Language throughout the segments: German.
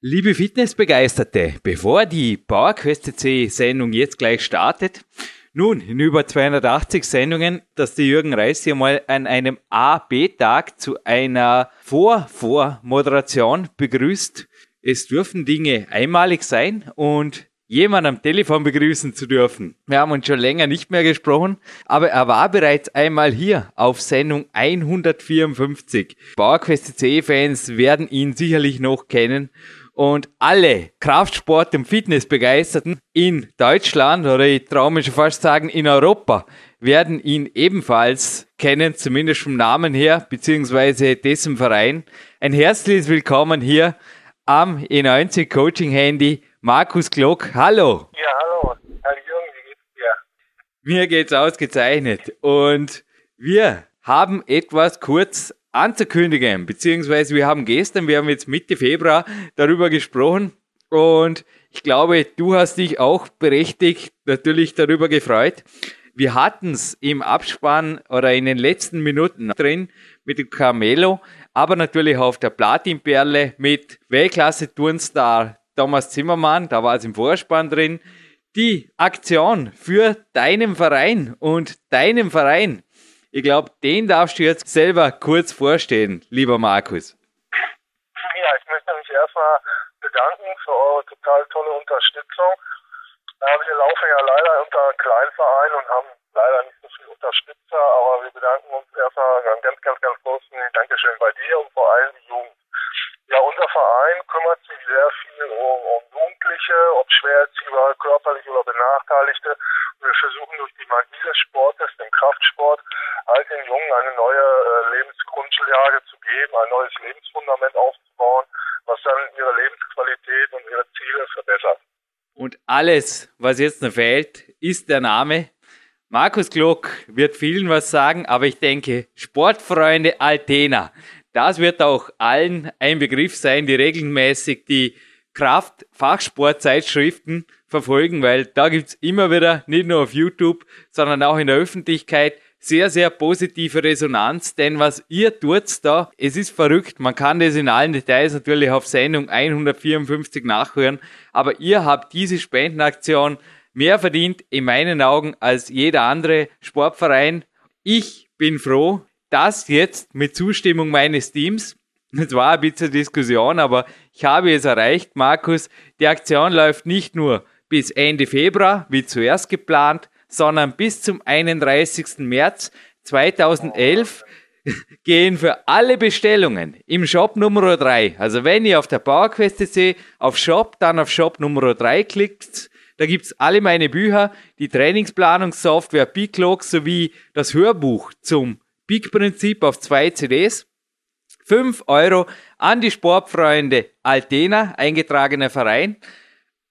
Liebe Fitnessbegeisterte, bevor die PowerQuest C Sendung jetzt gleich startet, nun, in über 280 Sendungen, dass der Jürgen Reis hier mal an einem A-B-Tag zu einer Vor-Vor-Moderation begrüßt. Es dürfen Dinge einmalig sein und jemand am Telefon begrüßen zu dürfen. Wir haben uns schon länger nicht mehr gesprochen, aber er war bereits einmal hier auf Sendung 154. PowerQuest C-Fans werden ihn sicherlich noch kennen und alle Kraftsport- und Fitnessbegeisterten in Deutschland oder ich traue mich schon fast sagen in Europa werden ihn ebenfalls kennen, zumindest vom Namen her, beziehungsweise dessen Verein. Ein herzliches Willkommen hier am E90 Coaching Handy, Markus Glock. Hallo. Ja, hallo. Herr Jürgen, wie geht's dir? Mir geht's ausgezeichnet. Und wir haben etwas kurz anzukündigen, beziehungsweise wir haben gestern, wir haben jetzt Mitte Februar darüber gesprochen und ich glaube, du hast dich auch berechtigt natürlich darüber gefreut. Wir hatten es im Abspann oder in den letzten Minuten drin mit dem Carmelo, aber natürlich auf der Platinperle mit Weltklasse-Turnstar Thomas Zimmermann, da war es im Vorspann drin. Die Aktion für deinen Verein und deinem Verein ich glaube, den darfst du jetzt selber kurz vorstellen, lieber Markus. Ja, ich möchte mich erstmal bedanken für eure total tolle Unterstützung. wir laufen ja leider unter Kleinverein und haben leider nicht so viele Unterstützer, aber wir bedanken uns erstmal ganz, ganz, ganz, ganz großen Dankeschön bei dir und vor allem die Jugend. Ja, unser Verein kümmert sich sehr viel um, um Jugendliche, ob schwer erziehbare, körperlich oder Benachteiligte. Wir versuchen durch die Magie des Sportes, dem Kraftsport, all den Jungen eine neue äh, Lebensgrundlage zu geben, ein neues Lebensfundament aufzubauen, was dann ihre Lebensqualität und ihre Ziele verbessert. Und alles, was jetzt noch fehlt, ist der Name. Markus Glock wird vielen was sagen, aber ich denke, Sportfreunde Altena, das wird auch allen ein Begriff sein, die regelmäßig die Kraft-Fachsportzeitschriften verfolgen, weil da gibt's immer wieder, nicht nur auf YouTube, sondern auch in der Öffentlichkeit, sehr, sehr positive Resonanz, denn was ihr tut da, es ist verrückt. Man kann das in allen Details natürlich auf Sendung 154 nachhören, aber ihr habt diese Spendenaktion mehr verdient in meinen Augen als jeder andere Sportverein. Ich bin froh, dass jetzt mit Zustimmung meines Teams es war ein bisschen Diskussion, aber ich habe es erreicht, Markus. Die Aktion läuft nicht nur bis Ende Februar, wie zuerst geplant, sondern bis zum 31. März 2011 gehen für alle Bestellungen im Shop Nummer 3. Also wenn ihr auf der PowerQuest.de auf Shop, dann auf Shop Nummer 3 klickt, da gibt's alle meine Bücher, die Trainingsplanungssoftware Biclog sowie das Hörbuch zum Peak-Prinzip auf zwei CDs. 5 Euro an die Sportfreunde Altena, eingetragener Verein.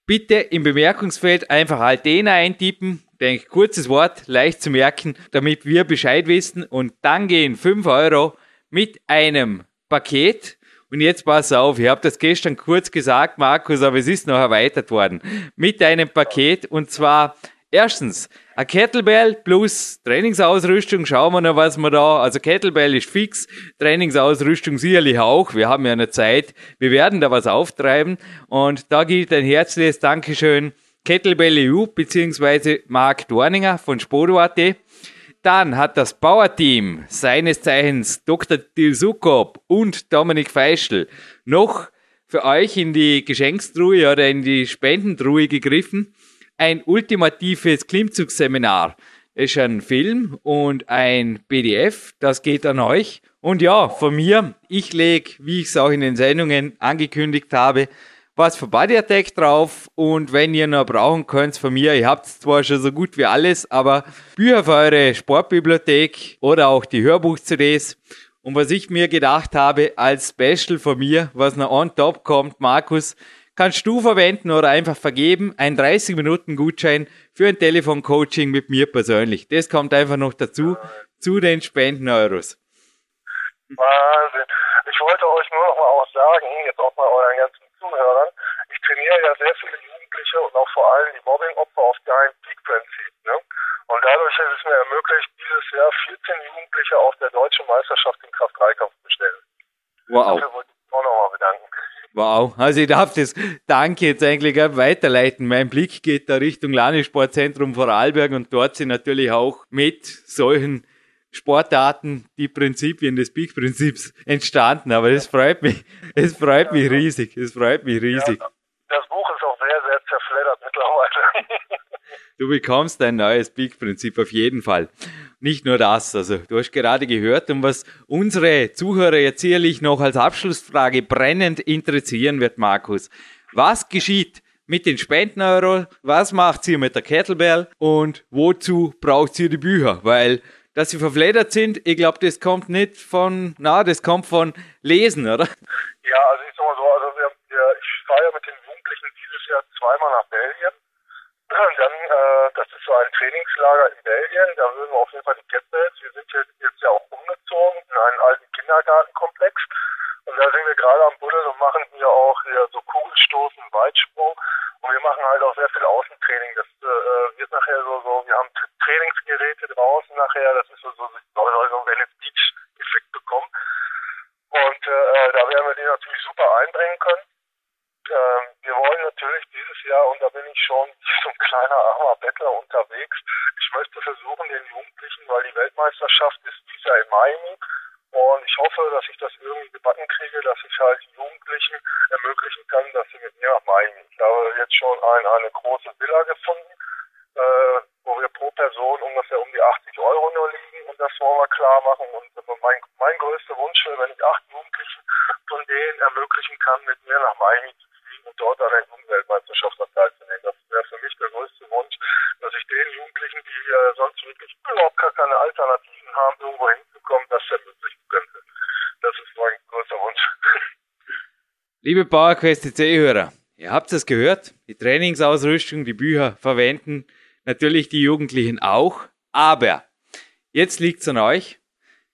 Bitte im Bemerkungsfeld einfach Altena eintippen. Denke, kurzes Wort, leicht zu merken, damit wir Bescheid wissen. Und dann gehen 5 Euro mit einem Paket. Und jetzt pass auf, ich habe das gestern kurz gesagt, Markus, aber es ist noch erweitert worden. Mit einem Paket und zwar erstens ein Kettlebell plus Trainingsausrüstung. Schauen wir noch, was wir da, also Kettlebell ist fix, Trainingsausrüstung sicherlich auch. Wir haben ja eine Zeit. Wir werden da was auftreiben. Und da gilt ein herzliches Dankeschön Kettlebell EU beziehungsweise Marc Dorninger von Spodo.at. Dann hat das Power-Team seines Zeichens Dr. Dilsukop und Dominik Feischl noch für euch in die Geschenkstruhe oder in die Spendentruhe gegriffen ein ultimatives Klimmzugsseminar. Ist ein Film und ein PDF, das geht an euch. Und ja, von mir, ich lege, wie ich es auch in den Sendungen angekündigt habe, was für Body Attack drauf und wenn ihr noch brauchen könnt von mir, ihr habt zwar schon so gut wie alles, aber Bücher für eure Sportbibliothek oder auch die Hörbuch-CDs. Und was ich mir gedacht habe als Special von mir, was noch on top kommt, Markus, kannst du verwenden oder einfach vergeben. Ein 30 Minuten Gutschein für ein Telefoncoaching mit mir persönlich. Das kommt einfach noch dazu, zu den Spenden-Euros. Wahnsinn. Ich wollte euch nur noch mal auch sagen, jetzt auch mal euren ganzen Zuhörern, ich trainiere ja sehr viele Jugendliche und auch vor allem die Mobbing-Opfer auf dein Peak-Prinzip. Ne? Und dadurch ist es mir ermöglicht, dieses Jahr 14 Jugendliche auf der deutschen Meisterschaft im Kraft-3-Kampf zu bestellen. Wow. Dafür wollte ich mich auch nochmal bedanken. Wow, also ich darf das Danke jetzt eigentlich weiterleiten. Mein Blick geht da Richtung Landessportzentrum Vorarlberg und dort sind natürlich auch mit solchen Sportarten die Prinzipien des Peak-Prinzips entstanden. Aber es freut mich, es freut mich riesig, es freut mich riesig. Ja, das Buch ist auch sehr, sehr zerfleddert mittlerweile. Du bekommst ein neues Peak-Prinzip auf jeden Fall. Nicht nur das, also du hast gerade gehört, und was unsere Zuhörer jetzt sicherlich noch als Abschlussfrage brennend interessieren wird, Markus. Was geschieht mit den Spendeneuro? Was macht ihr mit der Kettlebell? Und wozu braucht ihr die Bücher? Weil dass sie verfledert sind, ich glaube, das kommt nicht von, na, das kommt von Lesen, oder? Ja, also ich sag mal so, also wir, wir, ich fahre ja mit den Jugendlichen dieses Jahr zweimal nach Belgien. Dann, äh, das ist so ein Trainingslager in Belgien, da würden wir auf jeden Fall die Kettlebells. Wir sind jetzt, jetzt ja auch umgezogen in einen alten Kindergartenkomplex. Und da sind wir gerade am Buddeln und machen hier auch hier so Kugelstoßen, Weitsprung. Und wir machen halt auch sehr viel Außentraining. Das äh, wird nachher so, so, wir haben Trainingsgeräte draußen nachher, das ist so, so, soll so Venice Beach-Effekt bekommen. Und äh, da werden wir die natürlich super einbringen können. Ähm, wir wollen natürlich dieses Jahr, und da bin ich schon so ein kleiner armer Bettler unterwegs, ich möchte versuchen, den Jugendlichen, weil die Weltmeisterschaft ist dieses Jahr in Miami, und ich hoffe, dass ich das irgendwie gebacken kriege, dass ich halt Jugendlichen ermöglichen kann, dass sie mit mir nach Main Ich habe jetzt schon ein, eine große Villa gefunden, äh, wo wir pro Person ungefähr um die 80 Euro nur liegen und das wollen wir klar machen. Und mein, mein größter Wunsch wäre, wenn ich acht Jugendlichen von denen ermöglichen kann, mit mir nach Miami zu und dort an der Jugendweltmeisterschaft teilzunehmen. Das wäre für mich der größte Wunsch, dass ich den Jugendlichen, die äh, sonst wirklich überhaupt gar keine Alternativen haben, irgendwo hinzukommen, das ermöglichen könnte. Das ist mein größter Wunsch. Liebe PowerQuest CC-Hörer, ihr habt es gehört, die Trainingsausrüstung, die Bücher verwenden natürlich die Jugendlichen auch, aber jetzt liegt es an euch,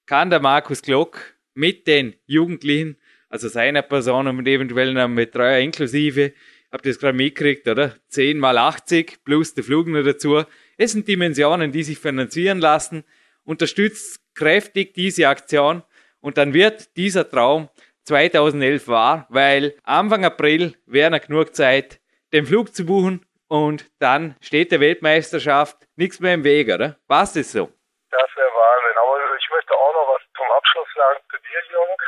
kann der Markus Glock mit den Jugendlichen, also seiner Person und eventuell einem Betreuer inklusive, habt ihr das gerade mitgekriegt, oder? 10 mal 80 plus der Flug noch dazu. Es sind Dimensionen, die sich finanzieren lassen. Unterstützt kräftig diese Aktion und dann wird dieser Traum 2011 wahr, weil Anfang April wäre noch genug Zeit, den Flug zu buchen und dann steht der Weltmeisterschaft nichts mehr im Weg, oder? Was das so? Das wäre Wahnsinn. Aber ich möchte auch noch was zum Abschluss sagen zu dir, Jung.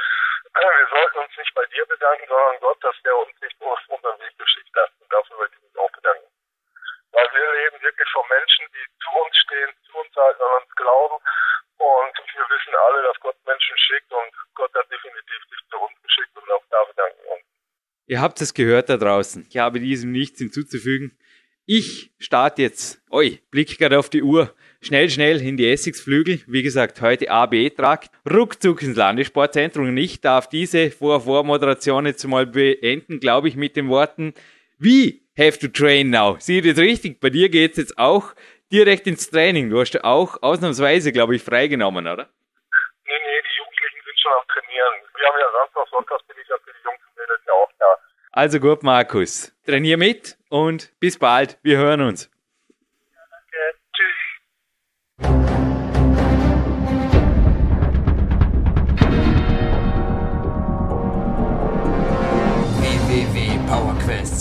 Wir sollten uns nicht bei dir bedanken, sondern Gott, dass der uns nicht bloß unseren Weg geschickt hat. Und dafür möchte ich mich auch bedanken. Weil wir leben wirklich von Menschen, die zu uns stehen, zu uns halten, an uns glauben. Und wir wissen alle, dass Gott Menschen schickt und Gott hat definitiv dich zu uns geschickt und auch da bedanken uns. Ihr habt es gehört da draußen. Ich habe diesem nichts hinzuzufügen. Ich starte jetzt, oi, blick gerade auf die Uhr, schnell, schnell in die Essigsflügel. Wie gesagt, heute AB-Trakt, ruckzuck ins Landessportzentrum. Und ich darf diese Vor-Vor-Moderation jetzt mal beenden, glaube ich, mit den Worten, wie have to train now? Sieh das richtig? Bei dir geht's jetzt auch direkt ins Training. Du hast auch ausnahmsweise, glaube ich, freigenommen, oder? Nee, nee, die Jugendlichen sind schon am Trainieren. Wir haben ja Samstag, Sonntag bin ich ja für die Jungs und Mädels ja auch da. Also gut, Markus. Trainier mit und bis bald. Wir hören uns. Ja, danke. Tschüss.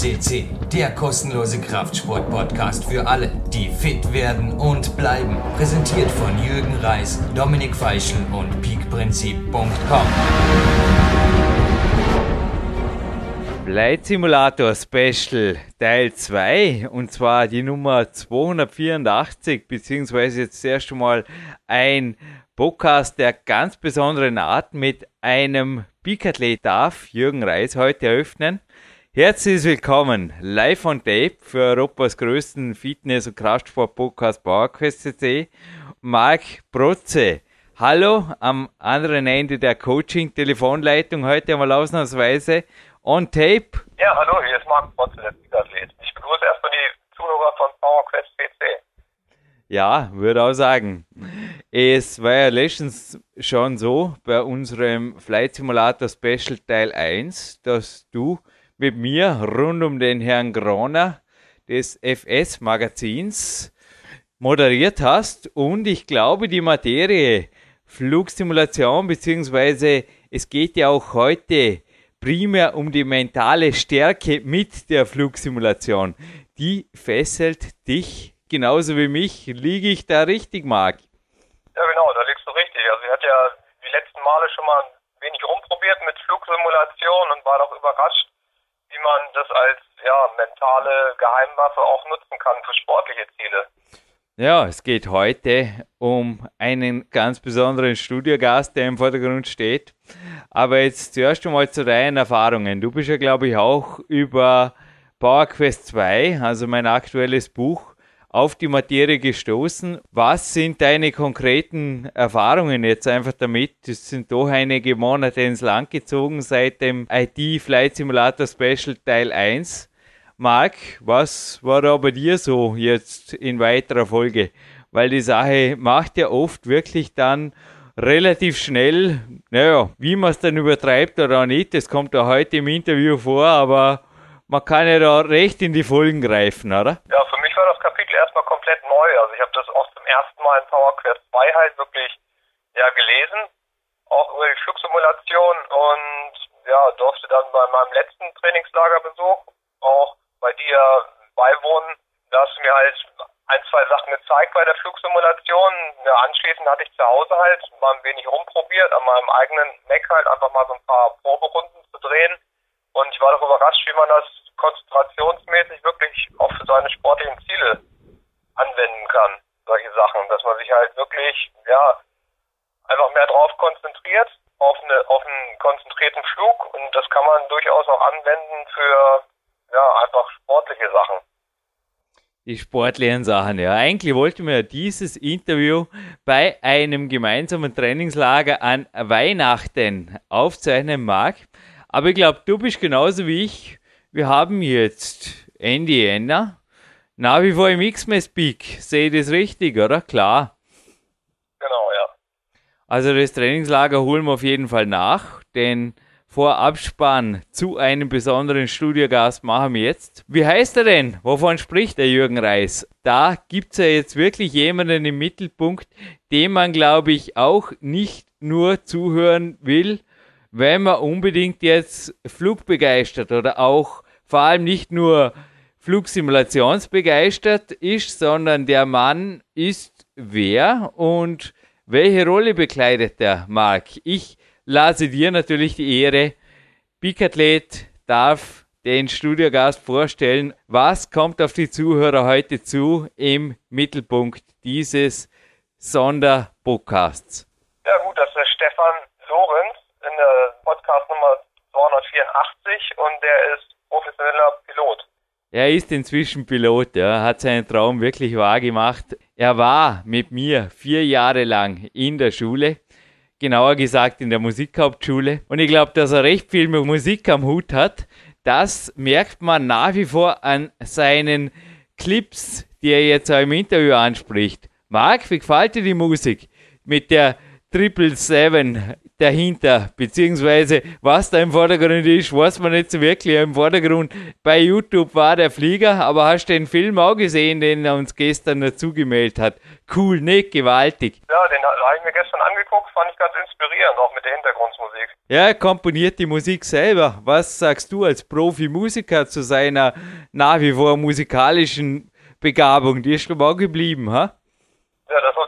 CC, der kostenlose Kraftsport-Podcast für alle, die fit werden und bleiben. Präsentiert von Jürgen Reis, Dominik Feischl und peakprinzip.com. Flight Simulator Special Teil 2 und zwar die Nummer 284 beziehungsweise jetzt erst einmal ein Podcast der ganz besonderen Art mit einem Peakathlet darf Jürgen Reis heute eröffnen. Herzlich willkommen live on tape für Europas größten Fitness- und Kraftsport-Podcast PowerQuest.cc Marc Protze. Hallo am anderen Ende der Coaching-Telefonleitung heute einmal ausnahmsweise on tape. Ja, hallo, hier ist Marc Protze, der Athlet. Ich begrüße erstmal die Zuhörer von PowerQuest CC. Ja, würde auch sagen. Es war ja letztens schon so bei unserem Flight Simulator Special Teil 1, dass du mit mir rund um den Herrn Groner des FS-Magazins moderiert hast und ich glaube, die Materie Flugsimulation, beziehungsweise es geht ja auch heute primär um die mentale Stärke mit der Flugsimulation. Die fesselt dich genauso wie mich. Liege ich da richtig, Marc? Ja, genau, da liegst du richtig. Also ich hatte ja die letzten Male schon mal ein wenig rumprobiert mit Flugsimulation und war doch überrascht, wie man das als ja, mentale Geheimwaffe auch nutzen kann für sportliche Ziele. Ja, es geht heute um einen ganz besonderen Studiogast, der im Vordergrund steht. Aber jetzt zuerst einmal zu deinen Erfahrungen. Du bist ja, glaube ich, auch über PowerQuest 2, also mein aktuelles Buch, auf die Materie gestoßen. Was sind deine konkreten Erfahrungen jetzt einfach damit? Es sind doch einige Monate ins Land gezogen seit dem IT Flight Simulator Special Teil 1. Marc, was war da bei dir so jetzt in weiterer Folge? Weil die Sache macht ja oft wirklich dann relativ schnell, naja, wie man es dann übertreibt oder nicht, das kommt ja heute im Interview vor, aber man kann ja da recht in die Folgen greifen, oder? Ja, für mich war das Kapitel erstmal komplett neu. Also ich habe das auch zum ersten Mal in Power Quest 2 halt wirklich ja, gelesen, auch über die Flugsimulation und ja, durfte dann bei meinem letzten Trainingslagerbesuch auch bei dir beiwohnen. Da hast du mir halt ein, zwei Sachen gezeigt bei der Flugsimulation. Ja, anschließend hatte ich zu Hause halt mal ein wenig rumprobiert, an meinem eigenen Mac halt einfach mal so ein paar Proberunden zu drehen. Und ich war doch überrascht, wie man das konzentrationsmäßig wirklich auch für seine sportlichen Ziele anwenden kann. Solche Sachen, dass man sich halt wirklich, ja, einfach mehr drauf konzentriert, auf, eine, auf einen konzentrierten Flug. Und das kann man durchaus auch anwenden für ja, einfach sportliche Sachen. Die sportlichen Sachen, ja. Eigentlich wollten wir dieses Interview bei einem gemeinsamen Trainingslager an Weihnachten aufzeichnen, Marc. Aber ich glaube, du bist genauso wie ich. Wir haben jetzt Ende Jänner. Nach wie vor im X-Mess Peak. Sehe ich das richtig, oder? Klar. Genau, ja. Also das Trainingslager holen wir auf jeden Fall nach, denn Vorabspann zu einem besonderen Studiogast machen wir jetzt. Wie heißt er denn? Wovon spricht der Jürgen Reis? Da gibt es ja jetzt wirklich jemanden im Mittelpunkt, dem man, glaube ich, auch nicht nur zuhören will, wenn man unbedingt jetzt flugbegeistert oder auch vor allem nicht nur flugsimulationsbegeistert ist, sondern der Mann ist wer und welche Rolle bekleidet der Mark? Ich lasse dir natürlich die Ehre. Bikathlet darf den Studiogast vorstellen. Was kommt auf die Zuhörer heute zu im Mittelpunkt dieses Sonderpodcasts? Ja gut, das ist Stefan Lorenz in der Podcast Nummer 284 und der ist professioneller Pilot. Er ist inzwischen Pilot, ja, hat seinen Traum wirklich wahr gemacht. Er war mit mir vier Jahre lang in der Schule genauer gesagt in der Musikhauptschule. Und ich glaube, dass er recht viel mit Musik am Hut hat. Das merkt man nach wie vor an seinen Clips, die er jetzt auch im Interview anspricht. Marc, wie gefällt dir die Musik mit der Triple Seven dahinter, beziehungsweise was da im Vordergrund ist, weiß man nicht so wirklich. Im Vordergrund bei YouTube war der Flieger, aber hast du den Film auch gesehen, den er uns gestern dazu gemeldet hat? Cool, nicht gewaltig. Ja, den habe ich mir gestern angeguckt, fand ich ganz inspirierend, auch mit der Hintergrundmusik. Ja, er komponiert die Musik selber. Was sagst du als Profimusiker zu seiner nach wie vor musikalischen Begabung? Die ist schon auch geblieben, ha? Ja, das ja.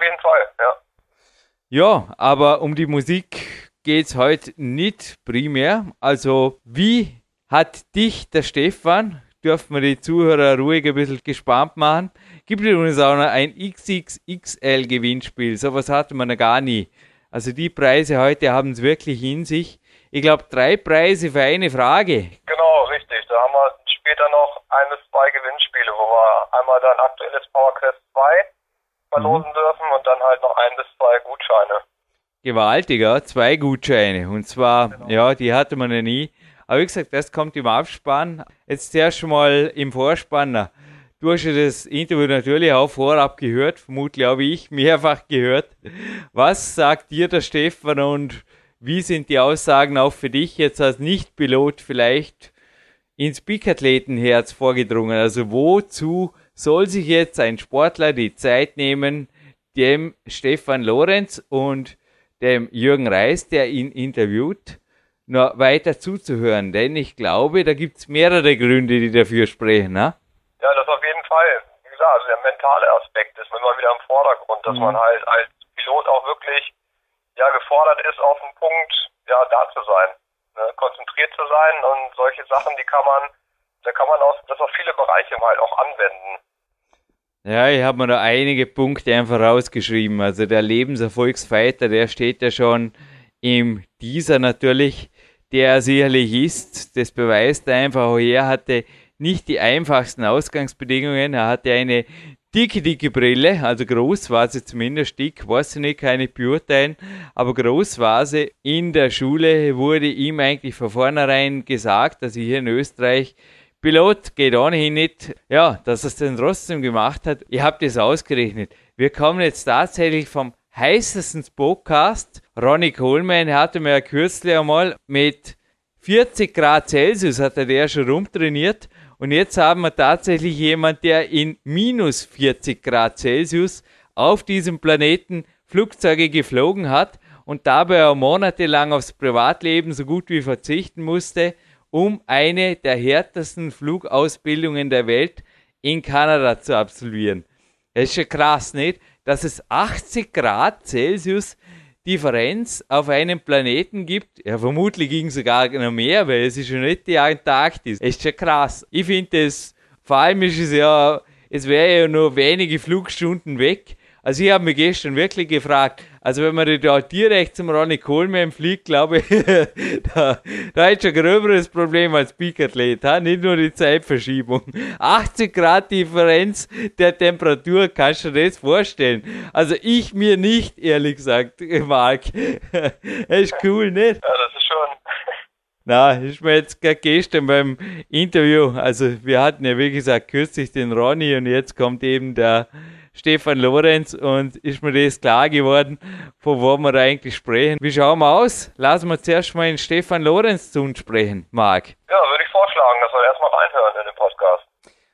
Ja, aber um die Musik geht es heute nicht primär. Also, wie hat dich der Stefan, dürfen wir die Zuhörer ruhig ein bisschen gespannt machen, gibt übrigens auch noch ein XXXL Gewinnspiel. Sowas hatte man ja gar nie. Also die Preise heute haben es wirklich in sich. Ich glaube, drei Preise für eine Frage. Genau, richtig. Da haben wir später noch ein bis zwei Gewinnspiele, wo wir einmal dann aktuelles Power Quest 2 verlosen mhm. dürfen und dann halt noch ein bis zwei Gutscheine. Gewaltiger, zwei Gutscheine. Und zwar, genau. ja, die hatte man ja nie. Aber wie gesagt, das kommt im Abspann. Jetzt zuerst schon mal im Vorspann. Du hast ja das Interview natürlich auch vorab gehört, vermutlich auch wie ich, mehrfach gehört. Was sagt dir der Stefan und wie sind die Aussagen auch für dich jetzt als Nicht-Pilot vielleicht ins Bikathletenherz vorgedrungen? Also wozu soll sich jetzt ein Sportler die Zeit nehmen, dem Stefan Lorenz und dem Jürgen Reis, der ihn interviewt, noch weiter zuzuhören, denn ich glaube, da gibt es mehrere Gründe, die dafür sprechen. Ne? Ja, das auf jeden Fall. Wie gesagt, also der mentale Aspekt ist immer wieder im Vordergrund, dass mhm. man halt als Pilot auch wirklich ja gefordert ist, auf den Punkt ja da zu sein, ne? konzentriert zu sein und solche Sachen, die kann man, da kann man auch das auf viele Bereiche halt auch anwenden. Ja, ich habe mir da einige Punkte einfach rausgeschrieben. Also der Lebenserfolgsfighter, der steht ja schon im dieser natürlich, der sicherlich ist. Das beweist einfach, er hatte nicht die einfachsten Ausgangsbedingungen. Er hatte eine dicke, dicke Brille, also groß war sie zumindest dick, weiß ich nicht, ich beurteilen, aber groß war sie. In der Schule wurde ihm eigentlich von vornherein gesagt, dass er hier in Österreich Pilot geht ohnehin nicht. Ja, dass er es dann trotzdem gemacht hat. Ich habe das ausgerechnet. Wir kommen jetzt tatsächlich vom heißesten Podcast. Ronnie Coleman hatte mir kürzlich einmal mit 40 Grad Celsius hat er der schon rumtrainiert und jetzt haben wir tatsächlich jemand, der in minus 40 Grad Celsius auf diesem Planeten Flugzeuge geflogen hat und dabei auch monatelang aufs Privatleben so gut wie verzichten musste, um eine der härtesten Flugausbildungen der Welt in Kanada zu absolvieren. Das ist schon krass, nicht? Dass es 80 Grad Celsius Differenz auf einem Planeten gibt. Ja, vermutlich ging sogar noch mehr, weil es ist schon nicht die Antarktis. Es ist schon krass. Ich finde es, vor allem ist es ja, es wäre ja nur wenige Flugstunden weg. Also ich habe mich gestern wirklich gefragt, also wenn man da direkt zum Ronnie Coleman fliegt, glaube ich, da, da ist schon ein gröberes Problem als Peak-Athlet, nicht nur die Zeitverschiebung. 80 Grad Differenz der Temperatur, kannst du dir das vorstellen? Also ich mir nicht, ehrlich gesagt, Marc. das ist cool, nicht? Ja, das ist schon... Na, ist mir jetzt gestern beim Interview, also wir hatten ja wie gesagt kürzlich den Ronny und jetzt kommt eben der Stefan Lorenz und ist mir das klar geworden, von wo wir eigentlich sprechen. Wie schauen wir aus? Lassen wir zuerst mal den Stefan Lorenz zu uns sprechen, Marc. Ja, würde ich vorschlagen, dass wir erstmal reinhören in den Podcast.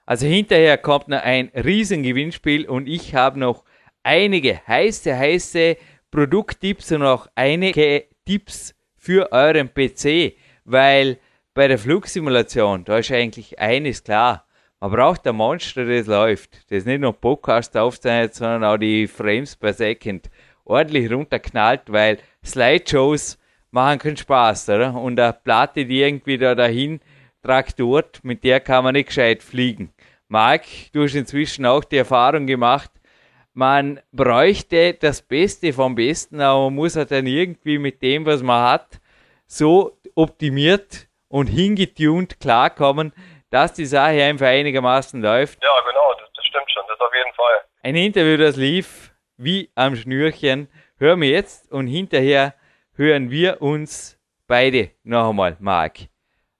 Also hinterher kommt noch ein riesen Gewinnspiel und ich habe noch einige heiße, heiße Produkttipps und auch einige Tipps für euren PC, weil bei der Flugsimulation, da ist eigentlich eines klar. Man braucht ein Monster, das läuft. Das nicht nur Podcast aufzeichnet, sondern auch die Frames per Second ordentlich runterknallt, weil Slideshows machen keinen Spaß, oder? Und eine Platte, die irgendwie da dahin traktort, mit der kann man nicht gescheit fliegen. Marc, du hast inzwischen auch die Erfahrung gemacht, man bräuchte das Beste vom Besten, aber man muss halt dann irgendwie mit dem, was man hat, so optimiert und hingetunt klarkommen, dass die Sache einfach einigermaßen läuft. Ja, genau, das, das stimmt schon, das auf jeden Fall. Ein Interview, das lief wie am Schnürchen, hören wir jetzt und hinterher hören wir uns beide noch einmal, Marc.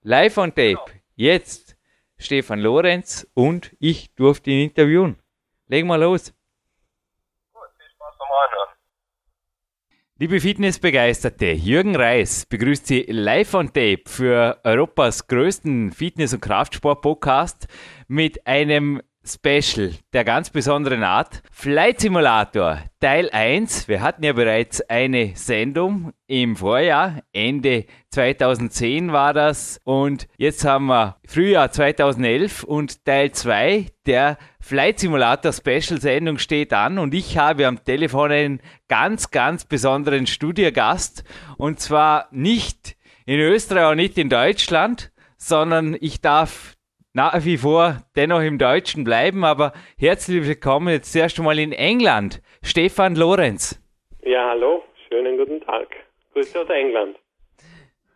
Live on Tape, genau. jetzt Stefan Lorenz und ich durfte ihn interviewen. Legen wir los. Gut, viel Spaß beim Anhören. Liebe Fitnessbegeisterte, Jürgen Reis begrüßt Sie live on tape für Europas größten Fitness- und Kraftsport-Podcast mit einem Special der ganz besonderen Art. Flight Simulator Teil 1. Wir hatten ja bereits eine Sendung im Vorjahr, Ende 2010 war das. Und jetzt haben wir Frühjahr 2011 und Teil 2 der Flight Simulator Special Sendung steht an. Und ich habe am Telefon einen ganz, ganz besonderen Studiogast. Und zwar nicht in Österreich und nicht in Deutschland, sondern ich darf nach wie vor dennoch im Deutschen bleiben, aber herzlich willkommen jetzt zuerst einmal in England. Stefan Lorenz. Ja, hallo, schönen guten Tag. Grüße aus England.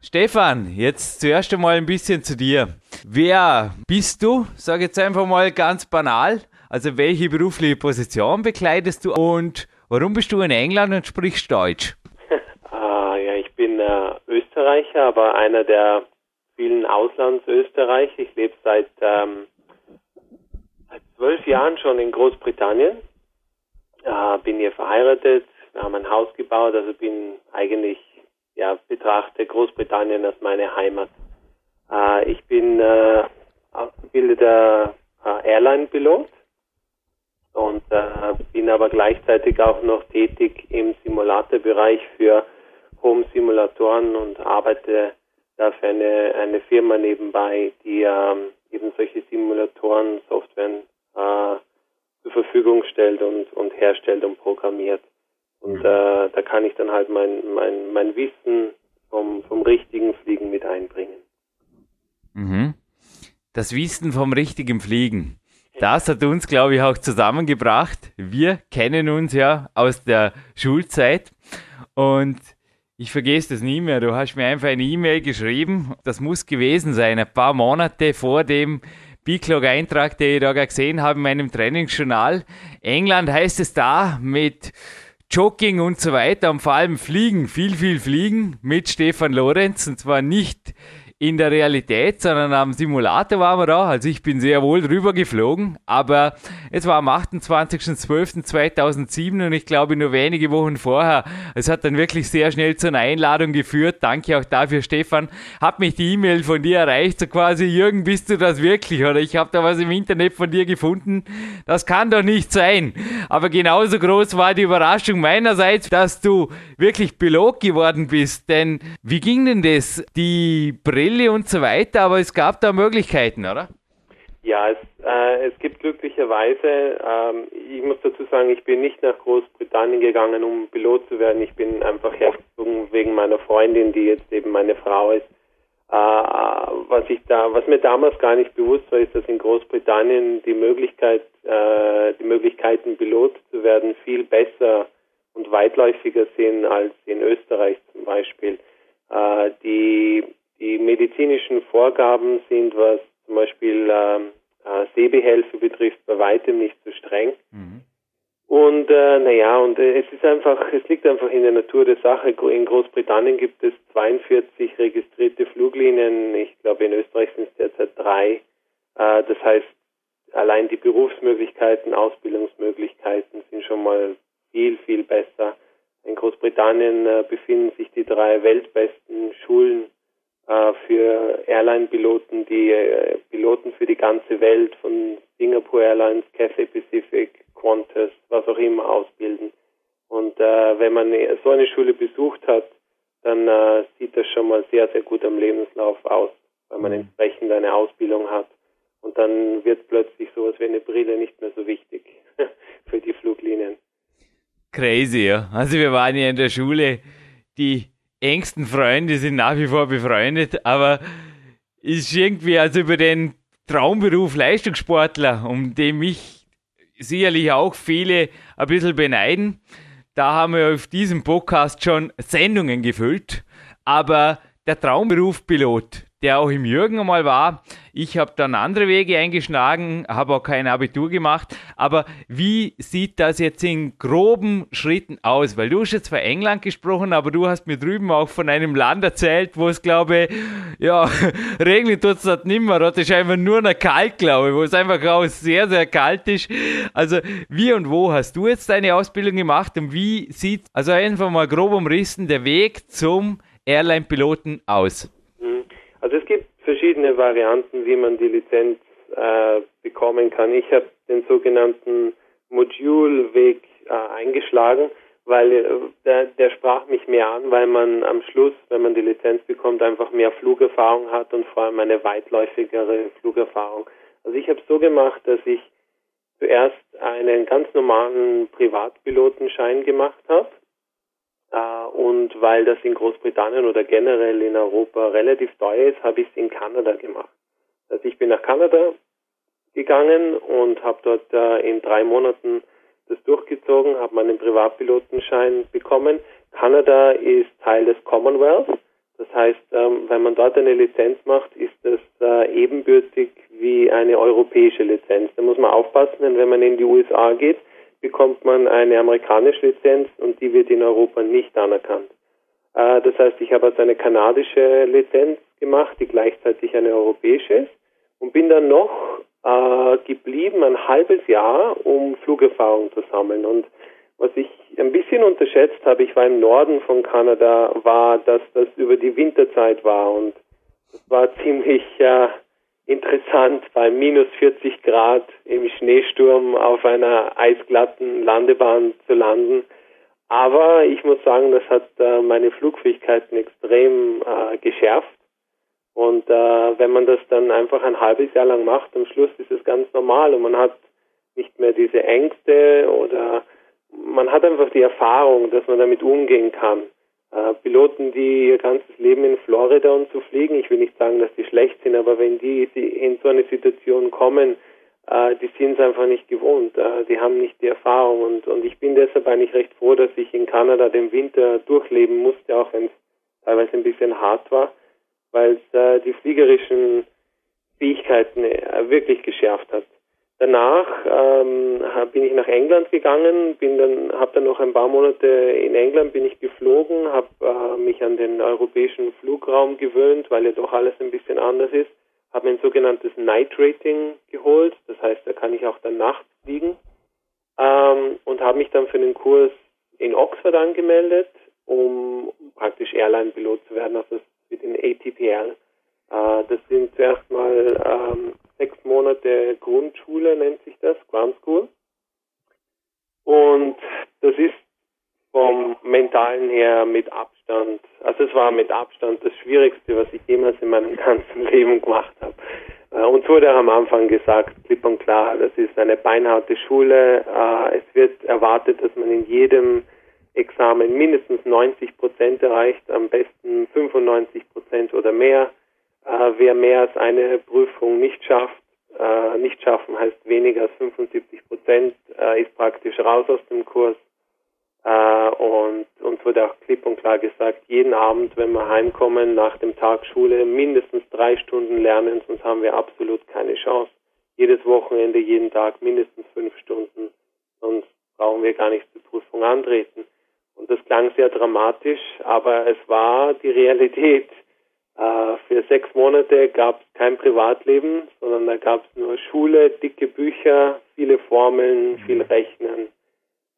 Stefan, jetzt zuerst einmal ein bisschen zu dir. Wer bist du? Sag jetzt einfach mal ganz banal. Also welche berufliche Position bekleidest du und warum bist du in England und sprichst Deutsch? ah, ja, ich bin äh, Österreicher, aber einer der vielen Auslandsösterreich. Ich lebe seit, ähm, zwölf Jahren schon in Großbritannien. Äh, bin hier verheiratet, wir haben ein Haus gebaut, also bin eigentlich, ja, betrachte Großbritannien als meine Heimat. Äh, ich bin äh, ausgebildeter äh, Airline-Pilot und äh, bin aber gleichzeitig auch noch tätig im Simulatorbereich für Home-Simulatoren und arbeite dafür eine, eine Firma nebenbei, die ähm, eben solche Simulatoren, Software äh, zur Verfügung stellt und, und herstellt und programmiert. Und äh, da kann ich dann halt mein, mein, mein Wissen vom, vom richtigen Fliegen mit einbringen. Mhm. Das Wissen vom richtigen Fliegen. Das hat uns, glaube ich, auch zusammengebracht. Wir kennen uns ja aus der Schulzeit und ich vergesse das nie mehr. Du hast mir einfach eine E-Mail geschrieben. Das muss gewesen sein, ein paar Monate vor dem B-Clog-Eintrag, den ich da gesehen habe in meinem Trainingsjournal. England heißt es da mit Jogging und so weiter und vor allem Fliegen, viel, viel Fliegen mit Stefan Lorenz und zwar nicht in der Realität, sondern am Simulator waren wir da. Also ich bin sehr wohl drüber geflogen, aber es war am 28.12.2007 und ich glaube nur wenige Wochen vorher. Es hat dann wirklich sehr schnell zu einer Einladung geführt. Danke auch dafür, Stefan. Hat mich die E-Mail von dir erreicht, so quasi, Jürgen, bist du das wirklich? Oder ich habe da was im Internet von dir gefunden. Das kann doch nicht sein. Aber genauso groß war die Überraschung meinerseits, dass du wirklich Pilot geworden bist. Denn wie ging denn das? Die Brille Brille und so weiter, aber es gab da Möglichkeiten, oder? Ja, es, äh, es gibt glücklicherweise, ähm, ich muss dazu sagen, ich bin nicht nach Großbritannien gegangen, um Pilot zu werden. Ich bin einfach hergezogen wegen meiner Freundin, die jetzt eben meine Frau ist. Äh, was ich da, was mir damals gar nicht bewusst war, ist, dass in Großbritannien die Möglichkeit, äh, die Möglichkeiten Pilot zu werden viel besser und weitläufiger sind als in Österreich zum Beispiel. Äh, die die medizinischen Vorgaben sind, was zum Beispiel ähm, äh, Sehbehelfe betrifft, bei weitem nicht so streng. Mhm. Und äh, naja, und äh, es ist einfach, es liegt einfach in der Natur der Sache. In Großbritannien gibt es 42 registrierte Fluglinien. Ich glaube, in Österreich sind es derzeit drei. Äh, das heißt, allein die Berufsmöglichkeiten, Ausbildungsmöglichkeiten sind schon mal viel, viel besser. In Großbritannien äh, befinden sich die drei weltbesten Schulen äh, für Airline-Piloten, die äh, Piloten für die ganze Welt von Singapore Airlines, Cathay Pacific, Qantas, was auch immer ausbilden. Und äh, wenn man so eine Schule besucht hat, dann äh, sieht das schon mal sehr, sehr gut am Lebenslauf aus, weil man mhm. entsprechend eine Ausbildung hat. Und dann wird plötzlich sowas wie eine Brille nicht mehr so wichtig für die Fluglinien. Crazy, ja. Also wir waren ja in der Schule, die engsten Freunde sind nach wie vor befreundet, aber ist irgendwie also über den Traumberuf Leistungssportler, um den mich sicherlich auch viele ein bisschen beneiden. Da haben wir auf diesem Podcast schon Sendungen gefüllt, aber der Traumberuf Pilot, der auch im Jürgen einmal war. Ich habe dann andere Wege eingeschlagen, habe auch kein Abitur gemacht. Aber wie sieht das jetzt in groben Schritten aus? Weil du hast jetzt von England gesprochen, aber du hast mir drüben auch von einem Land erzählt, wo es, glaube ich, ja, regnet tut es dort nimmer. Dort ist einfach nur noch kalt, glaube ich, wo es einfach auch sehr, sehr kalt ist. Also, wie und wo hast du jetzt deine Ausbildung gemacht und wie sieht, also einfach mal grob umrissen, der Weg zum Airline-Piloten aus? Also es gibt verschiedene Varianten, wie man die Lizenz äh, bekommen kann. Ich habe den sogenannten Modulweg äh, eingeschlagen, weil äh, der, der sprach mich mehr an, weil man am Schluss, wenn man die Lizenz bekommt, einfach mehr Flugerfahrung hat und vor allem eine weitläufigere Flugerfahrung. Also ich habe so gemacht, dass ich zuerst einen ganz normalen Privatpilotenschein gemacht habe und weil das in Großbritannien oder generell in Europa relativ teuer ist, habe ich es in Kanada gemacht. Also ich bin nach Kanada gegangen und habe dort äh, in drei Monaten das durchgezogen, habe meinen Privatpilotenschein bekommen. Kanada ist Teil des Commonwealth. Das heißt, ähm, wenn man dort eine Lizenz macht, ist das äh, ebenbürtig wie eine europäische Lizenz. Da muss man aufpassen, denn wenn man in die USA geht, bekommt man eine amerikanische Lizenz und die wird in Europa nicht anerkannt. Äh, das heißt, ich habe also eine kanadische Lizenz gemacht, die gleichzeitig eine europäische ist und bin dann noch äh, geblieben ein halbes Jahr, um Flugerfahrung zu sammeln. Und was ich ein bisschen unterschätzt habe, ich war im Norden von Kanada, war, dass das über die Winterzeit war und das war ziemlich äh, interessant, bei minus 40 Grad im Schneesturm auf einer eisglatten Landebahn zu landen. Aber ich muss sagen, das hat äh, meine Flugfähigkeiten extrem äh, geschärft. Und äh, wenn man das dann einfach ein halbes Jahr lang macht, am Schluss ist es ganz normal und man hat nicht mehr diese Ängste oder man hat einfach die Erfahrung, dass man damit umgehen kann. Äh, Piloten, die ihr ganzes Leben in Florida und zu fliegen, ich will nicht sagen, dass die schlecht sind, aber wenn die in so eine Situation kommen, äh, die sind es einfach nicht gewohnt, äh, die haben nicht die Erfahrung. Und, und ich bin deshalb eigentlich recht froh, dass ich in Kanada den Winter durchleben musste, auch wenn es teilweise ein bisschen hart war, weil es die fliegerischen Fähigkeiten äh, wirklich geschärft hat. Danach ähm, bin ich nach England gegangen, bin dann, habe dann noch ein paar Monate in England bin ich geflogen, habe äh, mich an den europäischen Flugraum gewöhnt, weil ja doch alles ein bisschen anders ist. Habe ein sogenanntes Night Rating geholt, das heißt, da kann ich auch dann nachts fliegen ähm, und habe mich dann für den Kurs in Oxford angemeldet, um praktisch Airline-Pilot zu werden, also für den ATPL. Äh, das sind zuerst mal ähm, sechs Monate Grundschule, nennt sich das, Ground School. Und das ist vom Mentalen her mit Abstand, also es war mit Abstand das Schwierigste, was ich jemals in meinem ganzen Leben gemacht habe. Äh, uns wurde am Anfang gesagt, klipp und klar, das ist eine beinharte Schule. Äh, es wird erwartet, dass man in jedem Examen mindestens 90 Prozent erreicht, am besten 95 Prozent oder mehr. Äh, wer mehr als eine Prüfung nicht schafft, äh, nicht schaffen heißt weniger als 75 Prozent, äh, ist praktisch raus aus dem Kurs. Äh, und uns wurde auch klipp und klar gesagt, jeden Abend, wenn wir heimkommen nach dem Tag Schule, mindestens drei Stunden lernen, sonst haben wir absolut keine Chance. Jedes Wochenende, jeden Tag mindestens fünf Stunden, sonst brauchen wir gar nicht zur Prüfung antreten. Und das klang sehr dramatisch, aber es war die Realität. Äh, für sechs Monate gab es kein Privatleben, sondern da gab es nur Schule, dicke Bücher, viele Formeln, mhm. viel Rechnen,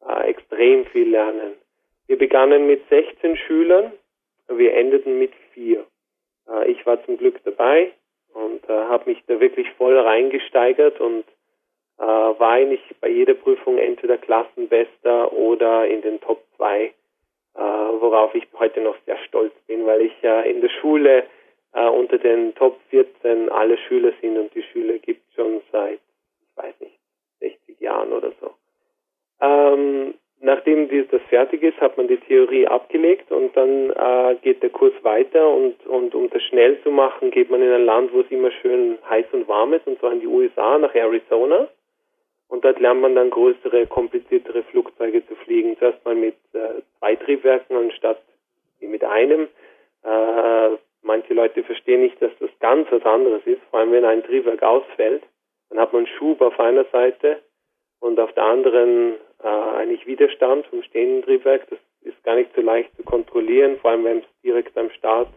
äh, extrem viel Lernen. Wir begannen mit 16 Schülern, wir endeten mit vier. Äh, ich war zum Glück dabei und habe mich da wirklich voll reingesteigert und war eigentlich bei jeder Prüfung entweder Klassenbester oder in den Top 2 äh, worauf ich heute noch sehr stolz bin, weil ich ja in der Schule äh, unter den Top 14 alle Schüler sind und die Schüler gibt schon seit, ich weiß nicht, 60 Jahren oder so. Ähm, nachdem das fertig ist, hat man die Theorie abgelegt und dann äh, geht der Kurs weiter und, und um das schnell zu machen, geht man in ein Land, wo es immer schön heiß und warm ist, und zwar in die USA, nach Arizona. Und dort lernt man dann größere, kompliziertere Flugzeuge zu fliegen. Zuerst mal mit äh, zwei Triebwerken anstatt mit einem. Äh, manche Leute verstehen nicht, dass das ganz was anderes ist, vor allem wenn ein Triebwerk ausfällt. Dann hat man Schub auf einer Seite und auf der anderen äh, eigentlich Widerstand vom stehenden Triebwerk. Das ist gar nicht so leicht zu kontrollieren, vor allem wenn es direkt am Start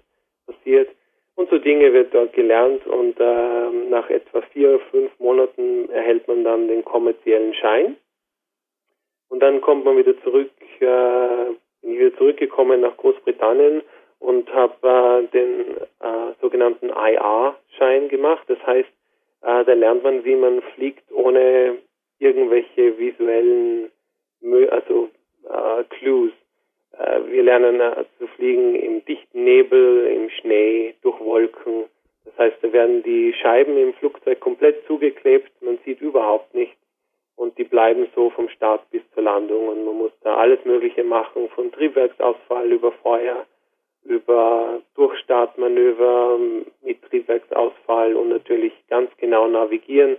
passiert. Und so Dinge wird dort gelernt und äh, nach etwa vier, fünf Monaten erhält man dann den kommerziellen Schein. Und dann kommt man wieder zurück, äh, bin ich wieder zurückgekommen nach Großbritannien und habe äh, den äh, sogenannten IA-Schein gemacht. Das heißt, äh, da lernt man, wie man fliegt, ohne irgendwelche visuellen, also äh, Clues. Äh, wir lernen äh, zu fliegen im dichten Nebel, im Schnee, durch Wolken. Das heißt, da werden die Scheiben im Flugzeug komplett zugeklebt, man sieht überhaupt nichts und die bleiben so vom Start bis zur Landung und man muss da alles Mögliche machen, von Triebwerksausfall über Feuer, über Durchstartmanöver mit Triebwerksausfall und natürlich ganz genau navigieren.